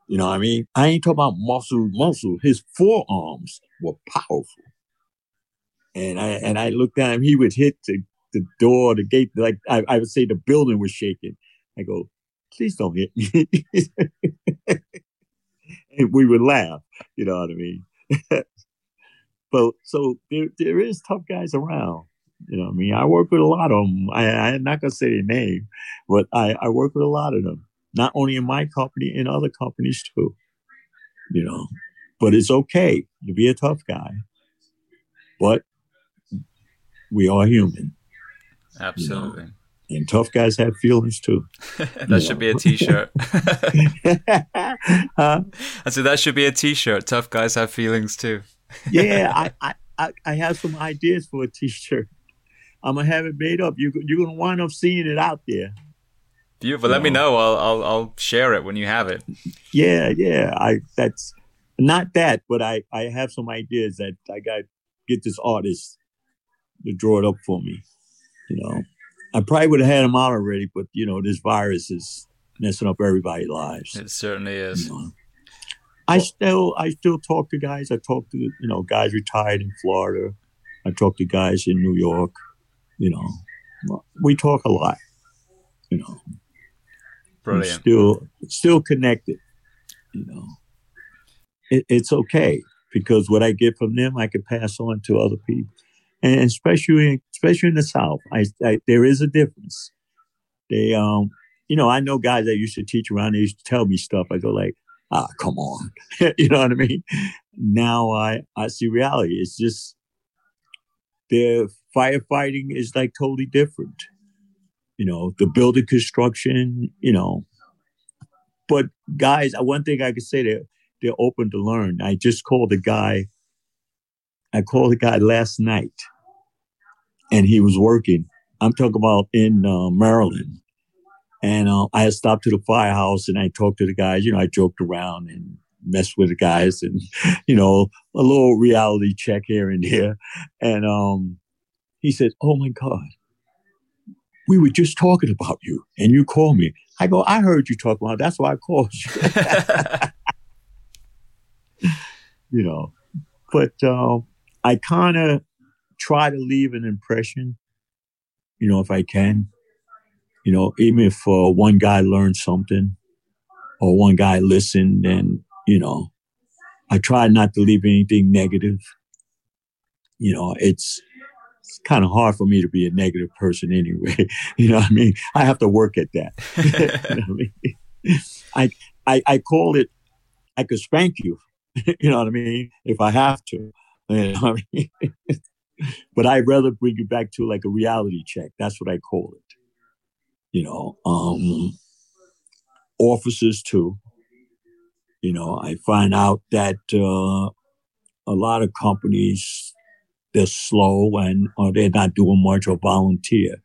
[SPEAKER 2] You know what I mean? I ain't talking about muscle, muscle. His forearms were powerful. And I and I looked at him. He would hit the, the door, the gate. Like I, I would say, the building was shaking. I go, please don't hit me. and we would laugh, you know what I mean? but so there, there is tough guys around, You know, what I mean, I work with a lot of them. I, I'm not gonna say their name, but I, I work with a lot of them. Not only in my company, in other companies too. You know, but it's okay to be a tough guy. But we are human.
[SPEAKER 1] Absolutely.
[SPEAKER 2] You know? And tough guys have feelings too.
[SPEAKER 1] that should be a t-shirt. huh? I said that should be a t-shirt. Tough guys have feelings too.
[SPEAKER 2] yeah, I, I, I have some ideas for a t-shirt. I'm gonna have it made up. You, you're gonna wind up seeing it out there.
[SPEAKER 1] Beautiful. Let know? me know. I'll, I'll I'll share it when you have it.
[SPEAKER 2] Yeah, yeah. I that's not that, but I I have some ideas that I got get this artist to draw it up for me. You know, I probably would have had him out already, but you know, this virus is messing up everybody's lives.
[SPEAKER 1] It certainly is. You know?
[SPEAKER 2] I still I still talk to guys. I talk to you know guys retired in Florida. I talk to guys in New York. You know, we talk a lot. You know,
[SPEAKER 1] brilliant.
[SPEAKER 2] still still connected. You know, it, it's okay because what I get from them, I can pass on to other people, and especially especially in the South, I, I there is a difference. They um, you know, I know guys that used to teach around. They used to tell me stuff. I go like, ah, come on. you know what I mean? Now I, I see reality. It's just the firefighting is like totally different. You know, the building construction, you know. But guys, one thing I could say they're they're open to learn. I just called a guy. I called a guy last night, and he was working. I'm talking about in uh, Maryland, and uh, I stopped to the firehouse and I talked to the guys. You know, I joked around and messed with the guys and, you know, a little reality check here and there. And um, he said, Oh my God, we were just talking about you and you called me. I go, I heard you talk about it. That's why I called you. you know, but uh, I kind of try to leave an impression, you know, if I can you know, even if uh, one guy learned something or one guy listened, and you know, I try not to leave anything negative. You know, it's it's kind of hard for me to be a negative person anyway. you know what I mean? I have to work at that. you know I, mean? I, I I call it I could spank you. you know what I mean? If I have to. Mean? but I'd rather bring you back to like a reality check. That's what I call it you know, um, officers too. You know, I find out that uh, a lot of companies they're slow and or they're not doing much or volunteer,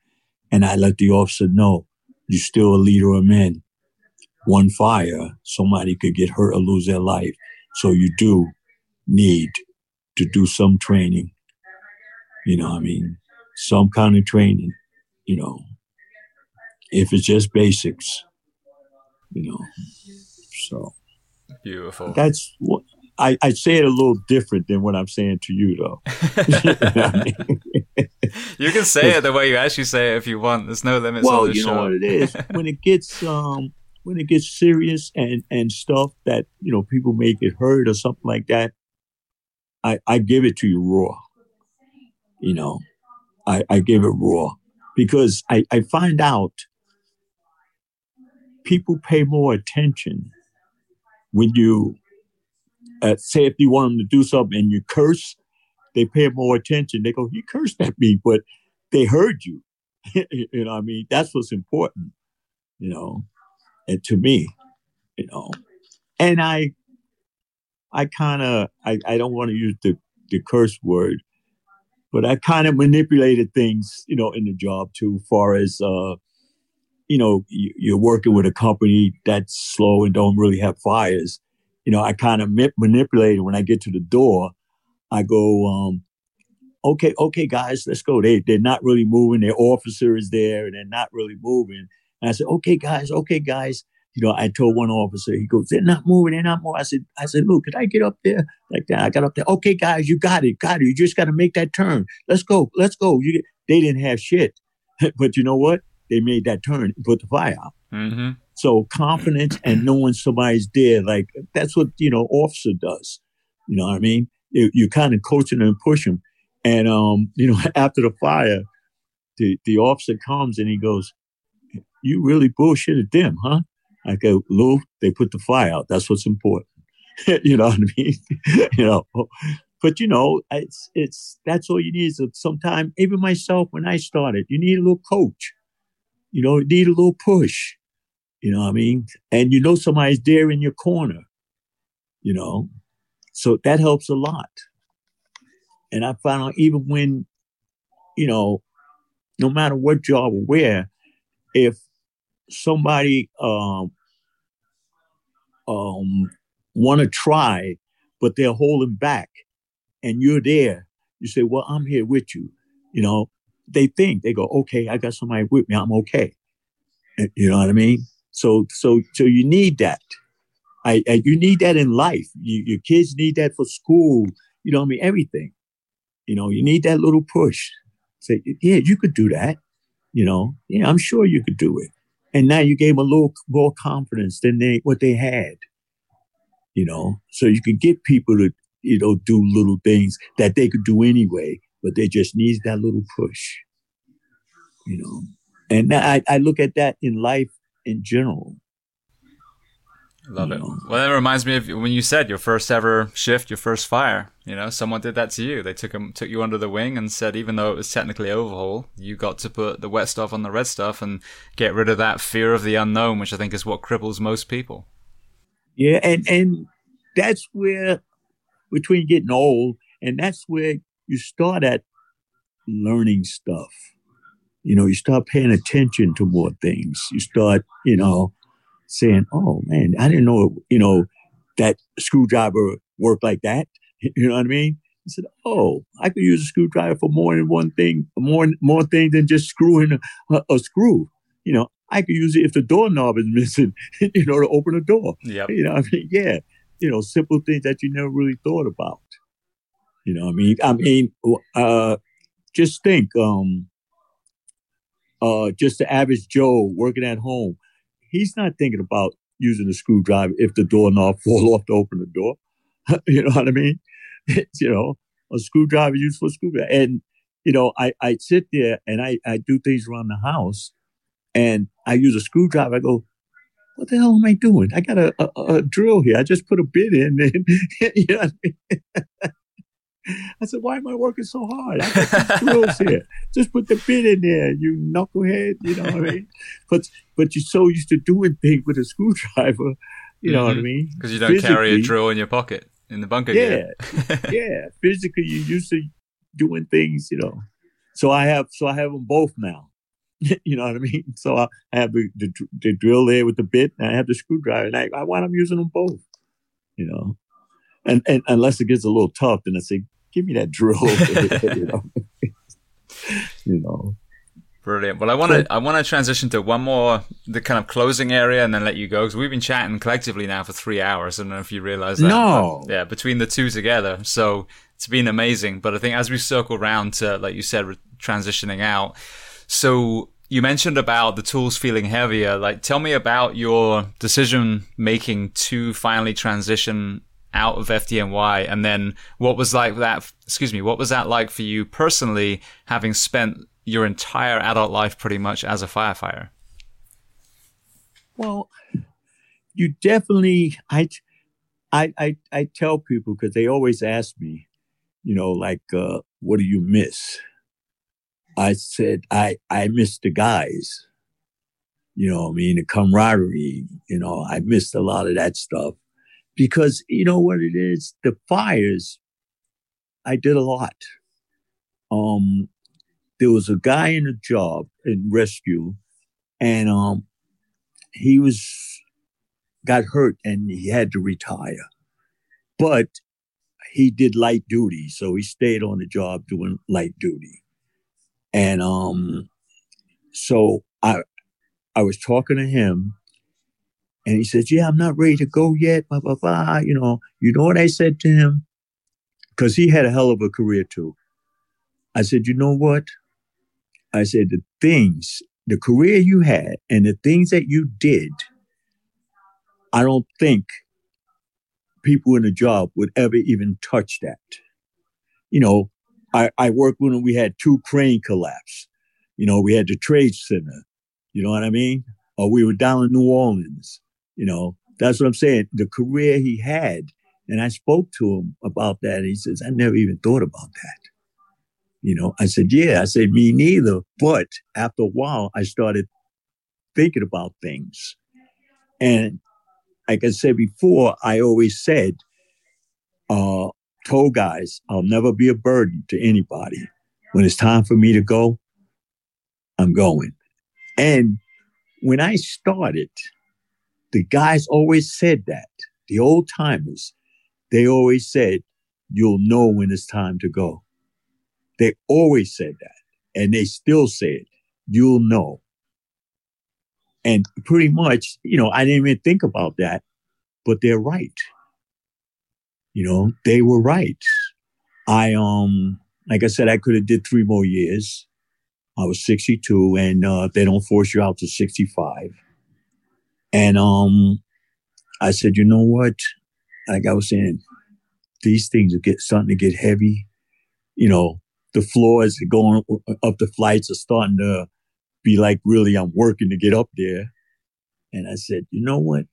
[SPEAKER 2] and I let the officer know you're still a leader of men. One fire, somebody could get hurt or lose their life, so you do need to do some training. You know, I mean, some kind of training. You know, if it's just basics, you know. So
[SPEAKER 1] beautiful.
[SPEAKER 2] That's what I, I say it a little different than what I'm saying to you, though.
[SPEAKER 1] you, can say it the way you actually say it if you want. There's no limits.
[SPEAKER 2] Well, you show. know what it is when it gets um when it gets serious and and stuff that you know people may get hurt or something like that. I I give it to you raw. You know, I I give it raw because I I find out people pay more attention when you uh, say if you want them to do something and you curse, they pay more attention. They go, "You cursed at me," but they heard you. you know, I mean, that's what's important. You know, and to me, you know, and I, I kind of, I, I don't want to use the the curse word, but I kind of manipulated things, you know, in the job too, far as uh, you know, you're working with a company that's slow and don't really have fires. You know, I kind of manipulate it when I get to the door. I go, um, okay, okay, guys, let's go. They, they're not really moving. Their officer is there and they're not really moving. And I said, okay, guys, okay, guys. You know, I told one officer, he goes, they're not moving, they're not moving. I said, I said, look, could I get up there like that? I got up there. Okay, guys, you got it, got it. You just got to make that turn. Let's go, let's go. You, they didn't have shit, but you know what? they made that turn and put the fire out.
[SPEAKER 1] Mm-hmm.
[SPEAKER 2] So confidence and knowing somebody's there, like that's what you know, officer does. You know what I mean? You, you kind of coach them and push them, And um, you know, after the fire, the the officer comes and he goes, "You really bullshitted them, huh?" I go, "Lou, they put the fire out. That's what's important." you know what I mean? you know, but you know, it's it's that's all you need is sometimes. Even myself, when I started, you need a little coach. You know, you need a little push. You know what I mean? And you know somebody's there in your corner. You know, so that helps a lot. And I found out even when, you know, no matter what job or where, if somebody um um want to try, but they're holding back, and you're there, you say, "Well, I'm here with you." You know, they think they go, "Okay, I got somebody with me. I'm okay." You know what I mean? So, so, so you need that. I, I you need that in life. You, your kids need that for school. You know what I mean? Everything. You know, you need that little push. Say, yeah, you could do that. You know, yeah, I'm sure you could do it. And now you gave them a little more confidence than they what they had. You know, so you can get people to you know do little things that they could do anyway, but they just need that little push. You know, and I, I look at that in life in general.
[SPEAKER 1] Love it. Mm. Well, that reminds me of when you said your first ever shift, your first fire. You know, someone did that to you. They took them, took you under the wing and said, even though it was technically overhaul, you got to put the wet stuff on the red stuff and get rid of that fear of the unknown, which I think is what cripples most people.
[SPEAKER 2] Yeah, and and that's where between getting old and that's where you start at learning stuff. You know, you start paying attention to more things. You start, you know, saying, "Oh man, I didn't know you know that screwdriver worked like that." You know what I mean? He said, "Oh, I could use a screwdriver for more than one thing, more more thing than just screwing a, a screw. You know, I could use it if the doorknob is missing. you know, to open a door.
[SPEAKER 1] Yep.
[SPEAKER 2] You know, I mean, yeah, you know, simple things that you never really thought about. You know, I mean, I mean, uh, just think, um, uh, just the average Joe working at home he's not thinking about using a screwdriver if the doorknob fall off to open the door. you know what I mean? It's, you know, a screwdriver used for a screwdriver. And, you know, I, I sit there and I, I do things around the house and I use a screwdriver. I go, what the hell am I doing? I got a, a, a drill here. I just put a bit in. And, you know I, mean? I said, why am I working so hard? I got drills here. Just put the bit in there, you knucklehead. You know what I mean? But but you're so used to doing things with a screwdriver. You know mm-hmm. what I mm-hmm. mean?
[SPEAKER 1] Because you don't Physically, carry a drill in your pocket in the bunker.
[SPEAKER 2] Yeah, yeah. Physically, you're used to doing things. You know. So I have so I have them both now. you know what I mean? So I have the, the, the drill there with the bit, and I have the screwdriver, and I, I wind up using them both. You know, and, and unless it gets a little tough, then I say, give me that drill. you know. you know.
[SPEAKER 1] Brilliant. Well, I want to I want to transition to one more the kind of closing area and then let you go because we've been chatting collectively now for three hours. I don't know if you realize that.
[SPEAKER 2] No.
[SPEAKER 1] Yeah, between the two together, so it's been amazing. But I think as we circle around to like you said, transitioning out. So you mentioned about the tools feeling heavier. Like, tell me about your decision making to finally transition out of FDNY? And then what was like that, excuse me, what was that like for you personally, having spent your entire adult life pretty much as a firefighter?
[SPEAKER 2] Well, you definitely, I, I, I, I tell people because they always ask me, you know, like, uh, what do you miss? I said, I, I miss the guys. You know, I mean, the camaraderie, you know, I missed a lot of that stuff because you know what it is? The fires i did a lot. Um there was a guy in a job in rescue and um he was got hurt and he had to retire. But he did light duty so he stayed on the job doing light duty. And um so i i was talking to him and he says, Yeah, I'm not ready to go yet. Blah, blah, blah. You know, you know what I said to him? Because he had a hell of a career too. I said, You know what? I said, The things, the career you had and the things that you did, I don't think people in a job would ever even touch that. You know, I, I worked when we had two crane collapse. You know, we had the trade center. You know what I mean? Or we were down in New Orleans. You know, that's what I'm saying. The career he had. And I spoke to him about that. He says, I never even thought about that. You know, I said, yeah. I said, me neither. But after a while, I started thinking about things. And like I said before, I always said, uh, told guys, I'll never be a burden to anybody. When it's time for me to go, I'm going. And when I started, the guys always said that. The old timers, they always said, you'll know when it's time to go. They always said that. And they still say it. You'll know. And pretty much, you know, I didn't even think about that, but they're right. You know, they were right. I, um, like I said, I could have did three more years. I was 62 and, uh, they don't force you out to 65. And, um, I said, you know what? Like I was saying, these things are get starting to get heavy. You know, the floors going up the flights are starting to be like really I'm working to get up there. And I said, you know what?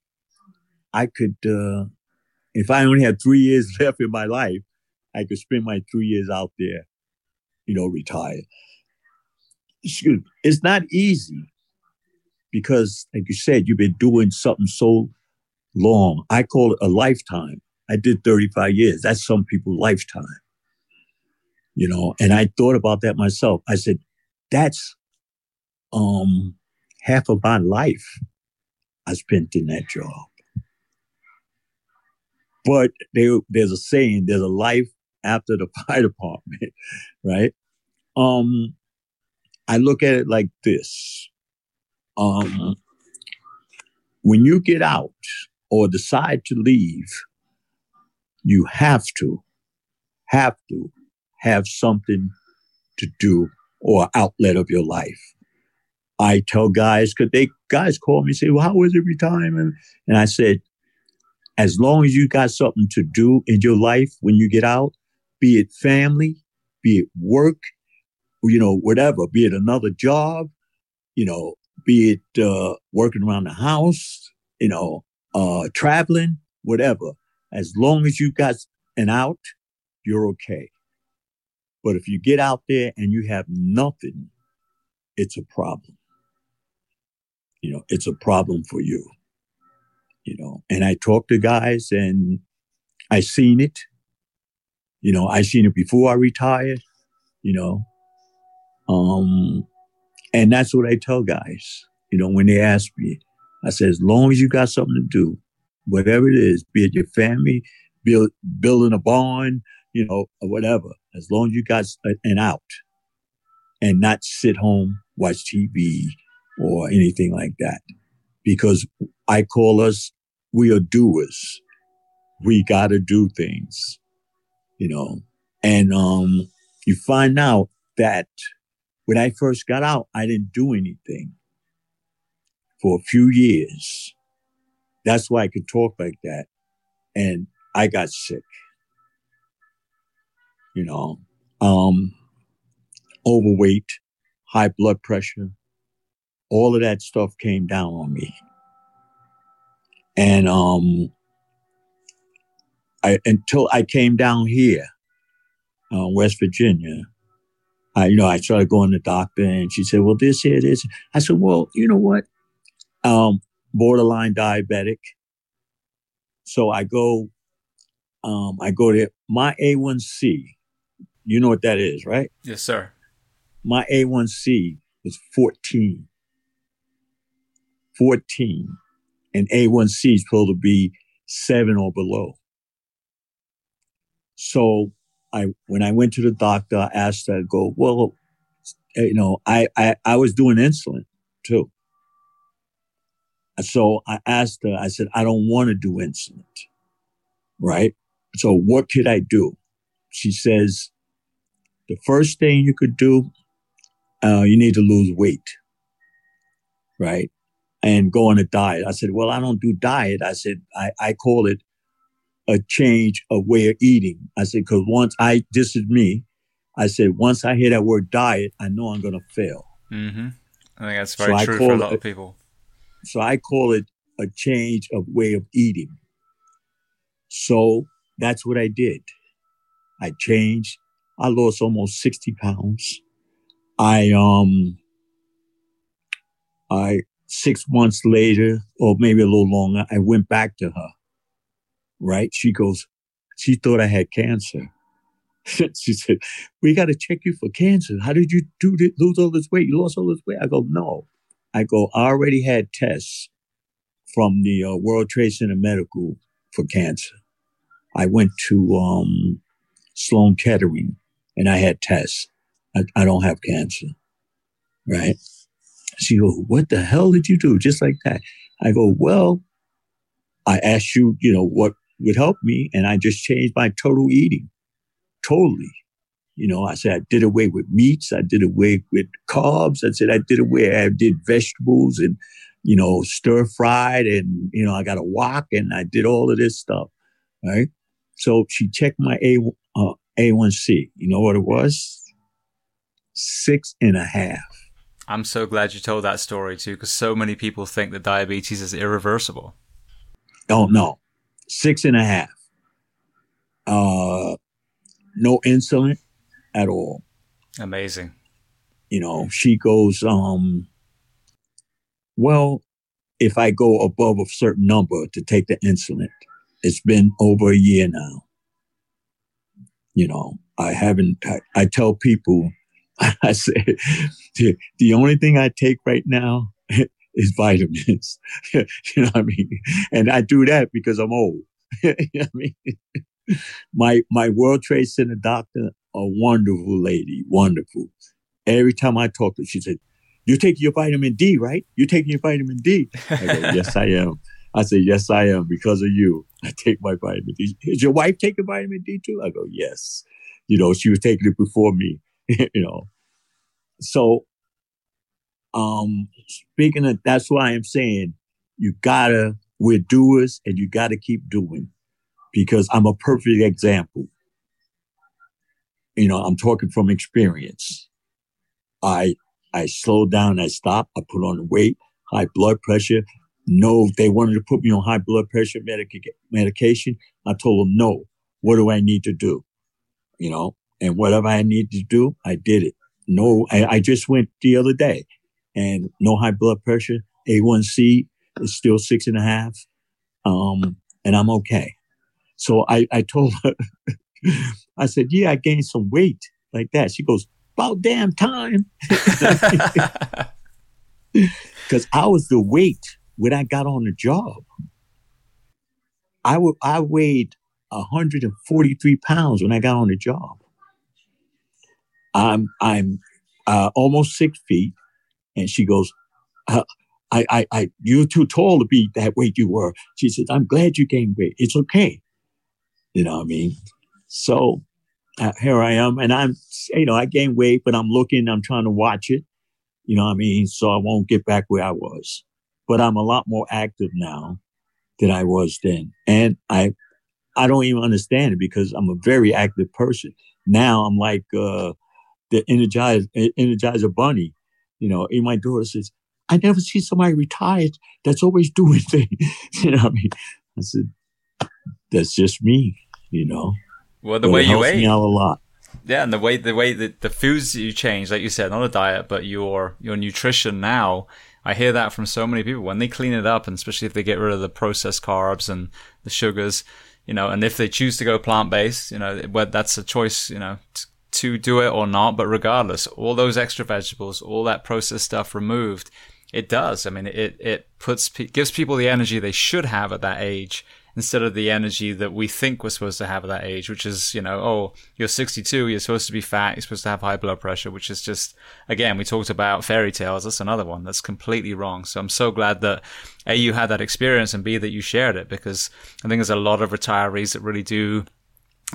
[SPEAKER 2] I could uh if I only had three years left in my life, I could spend my three years out there, you know, retire. Excuse me. It's not easy because, like you said, you've been doing something so long. I call it a lifetime. I did 35 years. That's some people's lifetime. You know, and I thought about that myself. I said, that's um half of my life I spent in that job. But there, there's a saying, there's a life after the fire department, right? Um, I look at it like this. Um, when you get out or decide to leave, you have to, have to have something to do or outlet of your life. I tell guys, cause they guys call me and say, well, how was it retirement? And I said, as long as you got something to do in your life when you get out, be it family, be it work, you know, whatever, be it another job, you know, be it uh, working around the house, you know, uh, traveling, whatever. As long as you got an out, you're okay. But if you get out there and you have nothing, it's a problem. You know, it's a problem for you you know, and I talked to guys and I seen it. You know, I seen it before I retired, you know. Um, and that's what I tell guys, you know, when they ask me, I say, as long as you got something to do, whatever it is, be it your family, build, building a barn, you know, or whatever, as long as you got an out and not sit home, watch TV or anything like that because I call us, we are doers. We got to do things, you know. And um, you find out that when I first got out, I didn't do anything for a few years. That's why I could talk like that. And I got sick, you know, um, overweight, high blood pressure, all of that stuff came down on me. And um, I, until I came down here, uh, West Virginia, I, you know, I started going to the doctor and she said, well, this here, this. I said, well, you know what? Um, borderline diabetic. So I go, um, I go to my A1C. You know what that is, right?
[SPEAKER 1] Yes, sir.
[SPEAKER 2] My A1C was 14. 14 and A1C is supposed to be seven or below. So I, when I went to the doctor, I asked her, go, well, you know, I, I, I was doing insulin too. So I asked her, I said, I don't want to do insulin. Right. So what could I do? She says, the first thing you could do, uh, you need to lose weight. Right and go on a diet. I said, well, I don't do diet. I said, I, I call it a change of way of eating. I said, because once I, this is me, I said, once I hear that word diet, I know I'm going to fail.
[SPEAKER 1] Mm-hmm. I think that's very so true for a lot it, of people.
[SPEAKER 2] So I call it a change of way of eating. So that's what I did. I changed. I lost almost 60 pounds. I, um, I, six months later, or maybe a little longer, I went back to her. Right? She goes, she thought I had cancer. she said, "We got to check you for cancer. How did you do this, lose all this weight? You lost all this weight." I go, "No." I go, "I already had tests from the uh, World Trade Center Medical for cancer. I went to um, Sloan Kettering, and I had tests. I, I don't have cancer, right?" She goes, "What the hell did you do?" Just like that. I go, "Well, I asked you, you know, what would help me, and I just changed my total eating." totally. You know, I said I did away with meats. I did away with carbs. I said I did away. I did vegetables and, you know, stir fried and, you know, I got a wok and I did all of this stuff. Right. So she checked my A, uh, A1C. You know what it was? Six and a half.
[SPEAKER 1] I'm so glad you told that story too, because so many people think that diabetes is irreversible.
[SPEAKER 2] Oh, no. Six and a half. Uh, no insulin at all.
[SPEAKER 1] Amazing.
[SPEAKER 2] You know, she goes, um, well, if I go above a certain number to take the insulin, it's been over a year now. You know, I haven't, I, I tell people, I say, the, the only thing I take right now is vitamins. you know what I mean? And I do that because I'm old. you know what I mean? my my World Trade Center doctor, a wonderful lady, wonderful. Every time I talk to her, she said, You're taking your vitamin D, right? You're taking your vitamin D. I go, Yes, I am. I said, Yes, I am, because of you. I take my vitamin D. Is your wife taking vitamin D too? I go, Yes. You know, she was taking it before me, you know. So um speaking of that's why I'm saying you gotta we're doers and you gotta keep doing because I'm a perfect example. You know, I'm talking from experience. I I slowed down, I stopped, I put on weight, high blood pressure. No, they wanted to put me on high blood pressure medica- medication. I told them, no, what do I need to do? You know, and whatever I need to do, I did it. No, I, I just went the other day and no high blood pressure. A1C is still six and a half. Um, and I'm okay. So I, I told her, I said, yeah, I gained some weight like that. She goes, about damn time. Because I was the weight when I got on the job. I, w- I weighed 143 pounds when I got on the job. I'm, I'm uh, almost six feet. And she goes, uh, I, I, I, you're too tall to be that weight you were. She says, I'm glad you gained weight. It's okay. You know what I mean? So uh, here I am, and I'm, you know, I gained weight, but I'm looking, I'm trying to watch it. You know what I mean? So I won't get back where I was. But I'm a lot more active now than I was then, and I, I don't even understand it because I'm a very active person. Now I'm like uh, the energizer energizer bunny. You know, and my daughter says, I never see somebody retired that's always doing things. you know what I mean? I said, that's just me, you know.
[SPEAKER 1] Well, the but way you ate,
[SPEAKER 2] me out a lot.
[SPEAKER 1] Yeah, and the way the way that the foods you change, like you said, not a diet, but your your nutrition now. I hear that from so many people when they clean it up, and especially if they get rid of the processed carbs and the sugars, you know, and if they choose to go plant based, you know, that's a choice, you know, to do it or not. But regardless, all those extra vegetables, all that processed stuff removed, it does. I mean, it it puts gives people the energy they should have at that age instead of the energy that we think we're supposed to have at that age, which is, you know, oh, you're 62, you're supposed to be fat, you're supposed to have high blood pressure, which is just, again, we talked about fairy tales. That's another one that's completely wrong. So I'm so glad that A, you had that experience and B, that you shared it because I think there's a lot of retirees that really do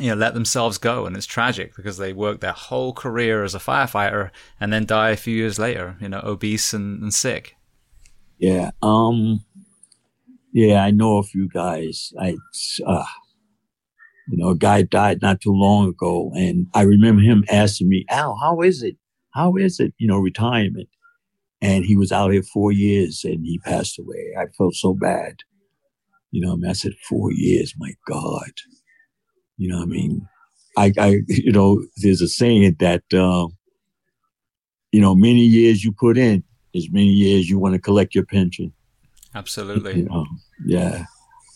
[SPEAKER 1] you know, let themselves go. And it's tragic because they work their whole career as a firefighter and then die a few years later, you know, obese and, and sick.
[SPEAKER 2] Yeah. Um, yeah, I know a few guys. I uh, You know, a guy died not too long ago, and I remember him asking me, "Al, how is it? How is it? You know, retirement?" And he was out here four years, and he passed away. I felt so bad. You know, I, mean, I said, four years, my God. You know, I mean, I, I, you know, there's a saying that, uh, you know, many years you put in, as many years you want to collect your pension.
[SPEAKER 1] Absolutely.
[SPEAKER 2] You know, yeah.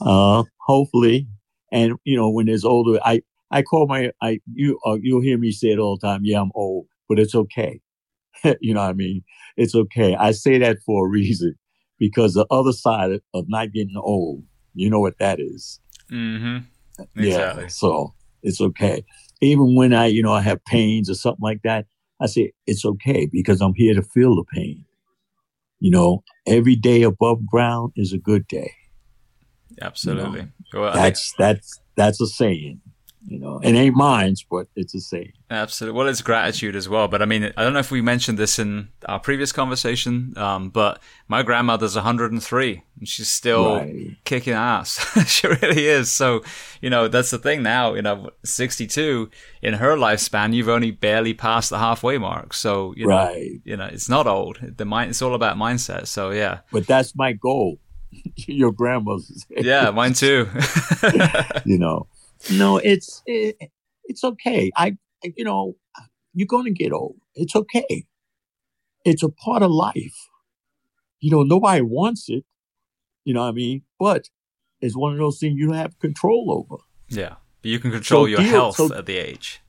[SPEAKER 2] Uh, hopefully, and you know, when there's older, I I call my I you uh, you'll hear me say it all the time. Yeah, I'm old, but it's okay. you know what I mean? It's okay. I say that for a reason because the other side of not getting old, you know what that is.
[SPEAKER 1] Mm-hmm. Exactly.
[SPEAKER 2] Yeah. So it's okay. Even when I, you know, I have pains or something like that, I say it's okay because I'm here to feel the pain. You know, every day above ground is a good day.
[SPEAKER 1] Absolutely.
[SPEAKER 2] You know, well, that's that's that's a saying. You know, it ain't mine, but it's a saying.
[SPEAKER 1] Absolutely. Well, it's gratitude as well. But I mean, I don't know if we mentioned this in our previous conversation, um, but my grandmother's 103 and she's still right. kicking ass. she really is. So, you know, that's the thing now, you know, 62 in her lifespan, you've only barely passed the halfway mark. So, you know,
[SPEAKER 2] right.
[SPEAKER 1] you know, it's not old. The mind, it's all about mindset. So, yeah.
[SPEAKER 2] But that's my goal. Your grandmother's.
[SPEAKER 1] yeah, mine too.
[SPEAKER 2] you know, no, it's it, it's okay. I you know you're going to get old. It's okay. It's a part of life. You know, nobody wants it. You know what I mean? But it's one of those things you don't have control over.
[SPEAKER 1] Yeah, you can control so your deal, health so, at the age.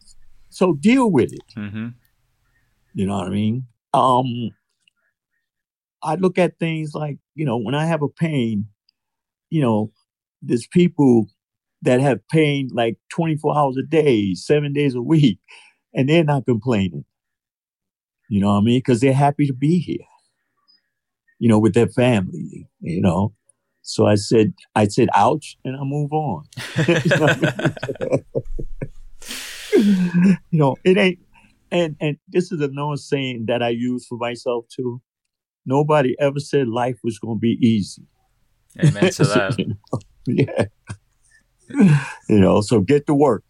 [SPEAKER 2] So deal with it.
[SPEAKER 1] Mm-hmm.
[SPEAKER 2] You know what I mean? Um, I look at things like you know when I have a pain, you know, there's people that have pain like 24 hours a day, seven days a week, and they're not complaining. You know what I mean? Because they're happy to be here, you know, with their family, you know. So I said, I said, ouch, and I move on. you know, it ain't, and and this is a known saying that I use for myself too. Nobody ever said life was going to be easy.
[SPEAKER 1] Amen to that.
[SPEAKER 2] you know? Yeah. you know, so get to work.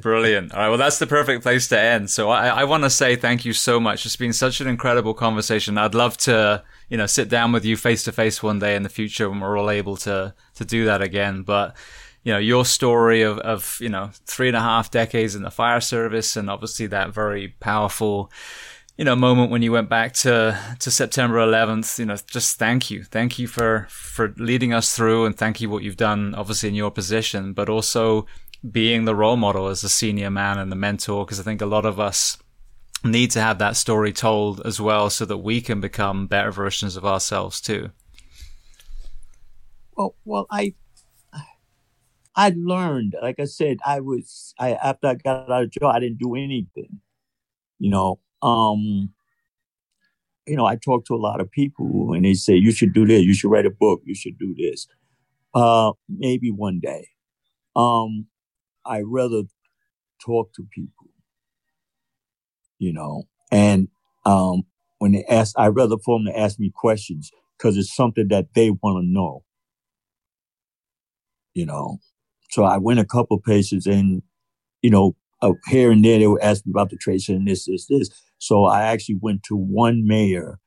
[SPEAKER 1] Brilliant. All right. Well, that's the perfect place to end. So I, I want to say thank you so much. It's been such an incredible conversation. I'd love to, you know, sit down with you face to face one day in the future when we're all able to, to do that again. But, you know, your story of, of, you know, three and a half decades in the fire service and obviously that very powerful, you know, a moment when you went back to, to September 11th, you know, just thank you. Thank you for, for leading us through and thank you what you've done, obviously in your position, but also being the role model as a senior man and the mentor. Cause I think a lot of us need to have that story told as well so that we can become better versions of ourselves too.
[SPEAKER 2] Well, well, I, I learned, like I said, I was, I, after I got out of jail, I didn't do anything, you know, um, you know, I talk to a lot of people and they say, you should do this, you should write a book, you should do this. Uh, maybe one day. Um, I rather talk to people, you know, and um, when they ask, I rather for them to ask me questions because it's something that they want to know, you know. So I went a couple places and, you know, here and there they would ask me about the trade and this, this, this. So I actually went to one mayor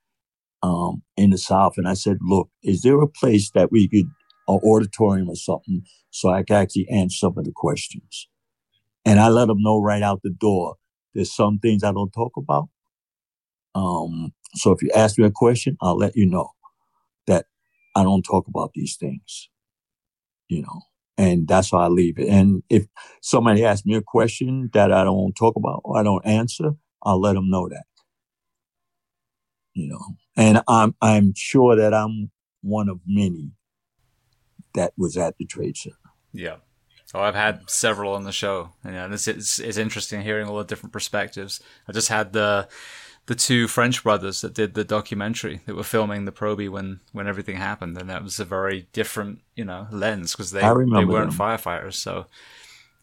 [SPEAKER 2] um, in the South and I said, look, is there a place that we could, an auditorium or something, so I could actually answer some of the questions? And I let them know right out the door, there's some things I don't talk about. Um, so if you ask me a question, I'll let you know that I don't talk about these things, you know, and that's how I leave it. And if somebody asks me a question that I don't talk about or I don't answer, I'll let them know that. You know, and I'm I'm sure that I'm one of many that was at the trade show.
[SPEAKER 1] Yeah. Oh, I've had several on the show, and yeah, it's, it's, it's interesting hearing all the different perspectives. I just had the the two French brothers that did the documentary that were filming the Proby when when everything happened, and that was a very different you know lens because they they weren't them. firefighters. So,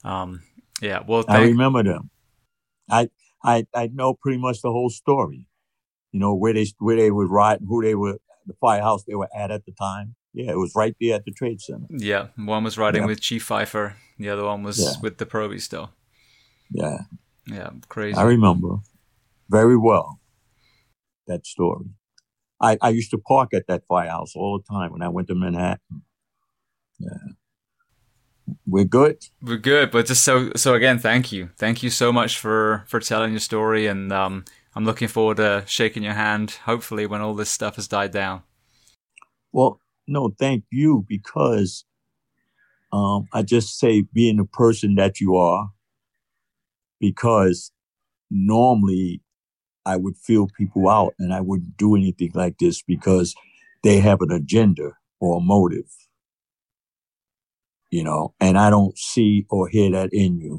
[SPEAKER 1] um, yeah, well,
[SPEAKER 2] I remember them. I I I know pretty much the whole story. You know where they where they were riding, who they were, the firehouse they were at at the time. Yeah, it was right there at the Trade Center.
[SPEAKER 1] Yeah, one was riding
[SPEAKER 2] Yeah.
[SPEAKER 1] with Chief Pfeifer. The other one was
[SPEAKER 2] Yeah.
[SPEAKER 1] with the Proby still.
[SPEAKER 2] Yeah,
[SPEAKER 1] Yeah, crazy.
[SPEAKER 2] I remember very well that story. I, I used to park at that firehouse all the time when I went to Manhattan. Yeah. We're good.
[SPEAKER 1] We're good, but just so so again, thank you, thank you so much for for telling your story, and um, I'm looking forward to shaking your hand. Hopefully, when all this stuff has died down.
[SPEAKER 2] Well, no, thank you because um, I just say being the person that you are, because normally I would feel people out and I wouldn't do anything like this because they have an agenda or a motive, you know, and I don't see or hear that in you,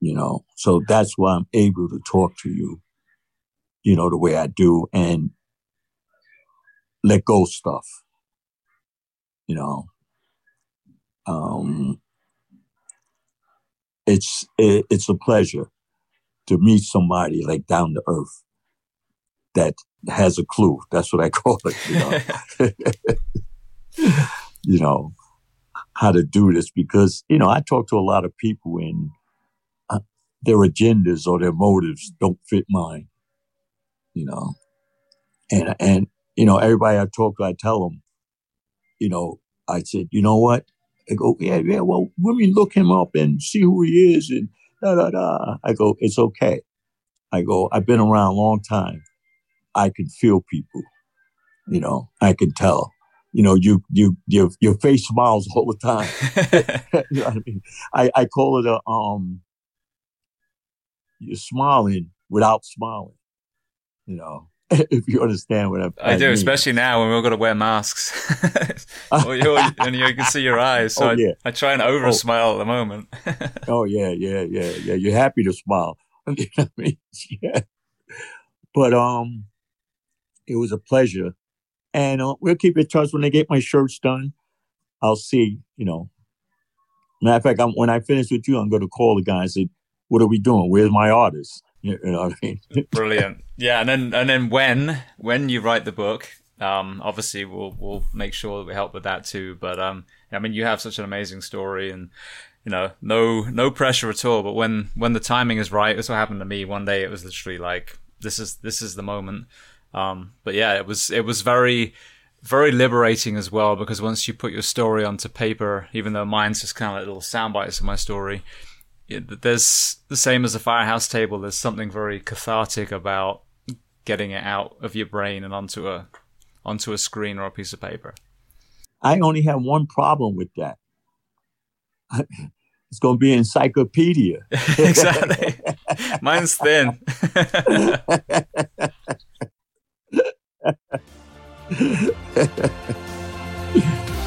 [SPEAKER 2] you know, so that's why I'm able to talk to you, you know, the way I do and let go stuff, you know. Um, it's it, it's a pleasure to meet somebody like down to earth that has a clue. That's what I call it. You know, you know how to do this because you know I talk to a lot of people and uh, their agendas or their motives don't fit mine. You know, and and you know everybody I talk to, I tell them, you know, I said, you know what? I go, yeah, yeah. Well, let me look him up and see who he is and da da da. I go, it's okay. I go, I've been around a long time. I can feel people. You know, I can tell. You know, you you your your face smiles all the time. you know what I mean? I, I call it a um you're smiling without smiling. You know, if you understand what I,
[SPEAKER 1] I do,
[SPEAKER 2] mean.
[SPEAKER 1] especially now when we've got to wear masks. Or and you can see your eyes, so
[SPEAKER 2] Oh,
[SPEAKER 1] I,
[SPEAKER 2] yeah.
[SPEAKER 1] I try and over smile at the moment.
[SPEAKER 2] Oh yeah, yeah, yeah, yeah. You're happy to smile. You know I mean? Yeah. But um, it was a pleasure, and uh, we'll keep in touch when I get my shirts done. I'll see. You know, matter of fact, I'm, when I finish with you, I'm going to call the guy and say, "What are we doing? Where's my artist?" You know what I mean?
[SPEAKER 1] Brilliant. Yeah, and then and then when when you write the book, um, obviously we'll we'll make sure that we help with that too. But um, I mean, you have such an amazing story, and you know, no no pressure at all. But when when the timing is right, that's what happened to me. One day, it was literally like this is this is the moment. Um, but yeah, it was it was very very liberating as well because once you put your story onto paper, even though mine's just kind of like little sound bites of my story, it, there's the same as a firehouse table. There's something very cathartic about getting it out of your brain and onto a onto a screen or a piece of paper.
[SPEAKER 2] I only have one problem with that. It's going to be encyclopedia.
[SPEAKER 1] exactly. Mine's thin. Ha ha ha.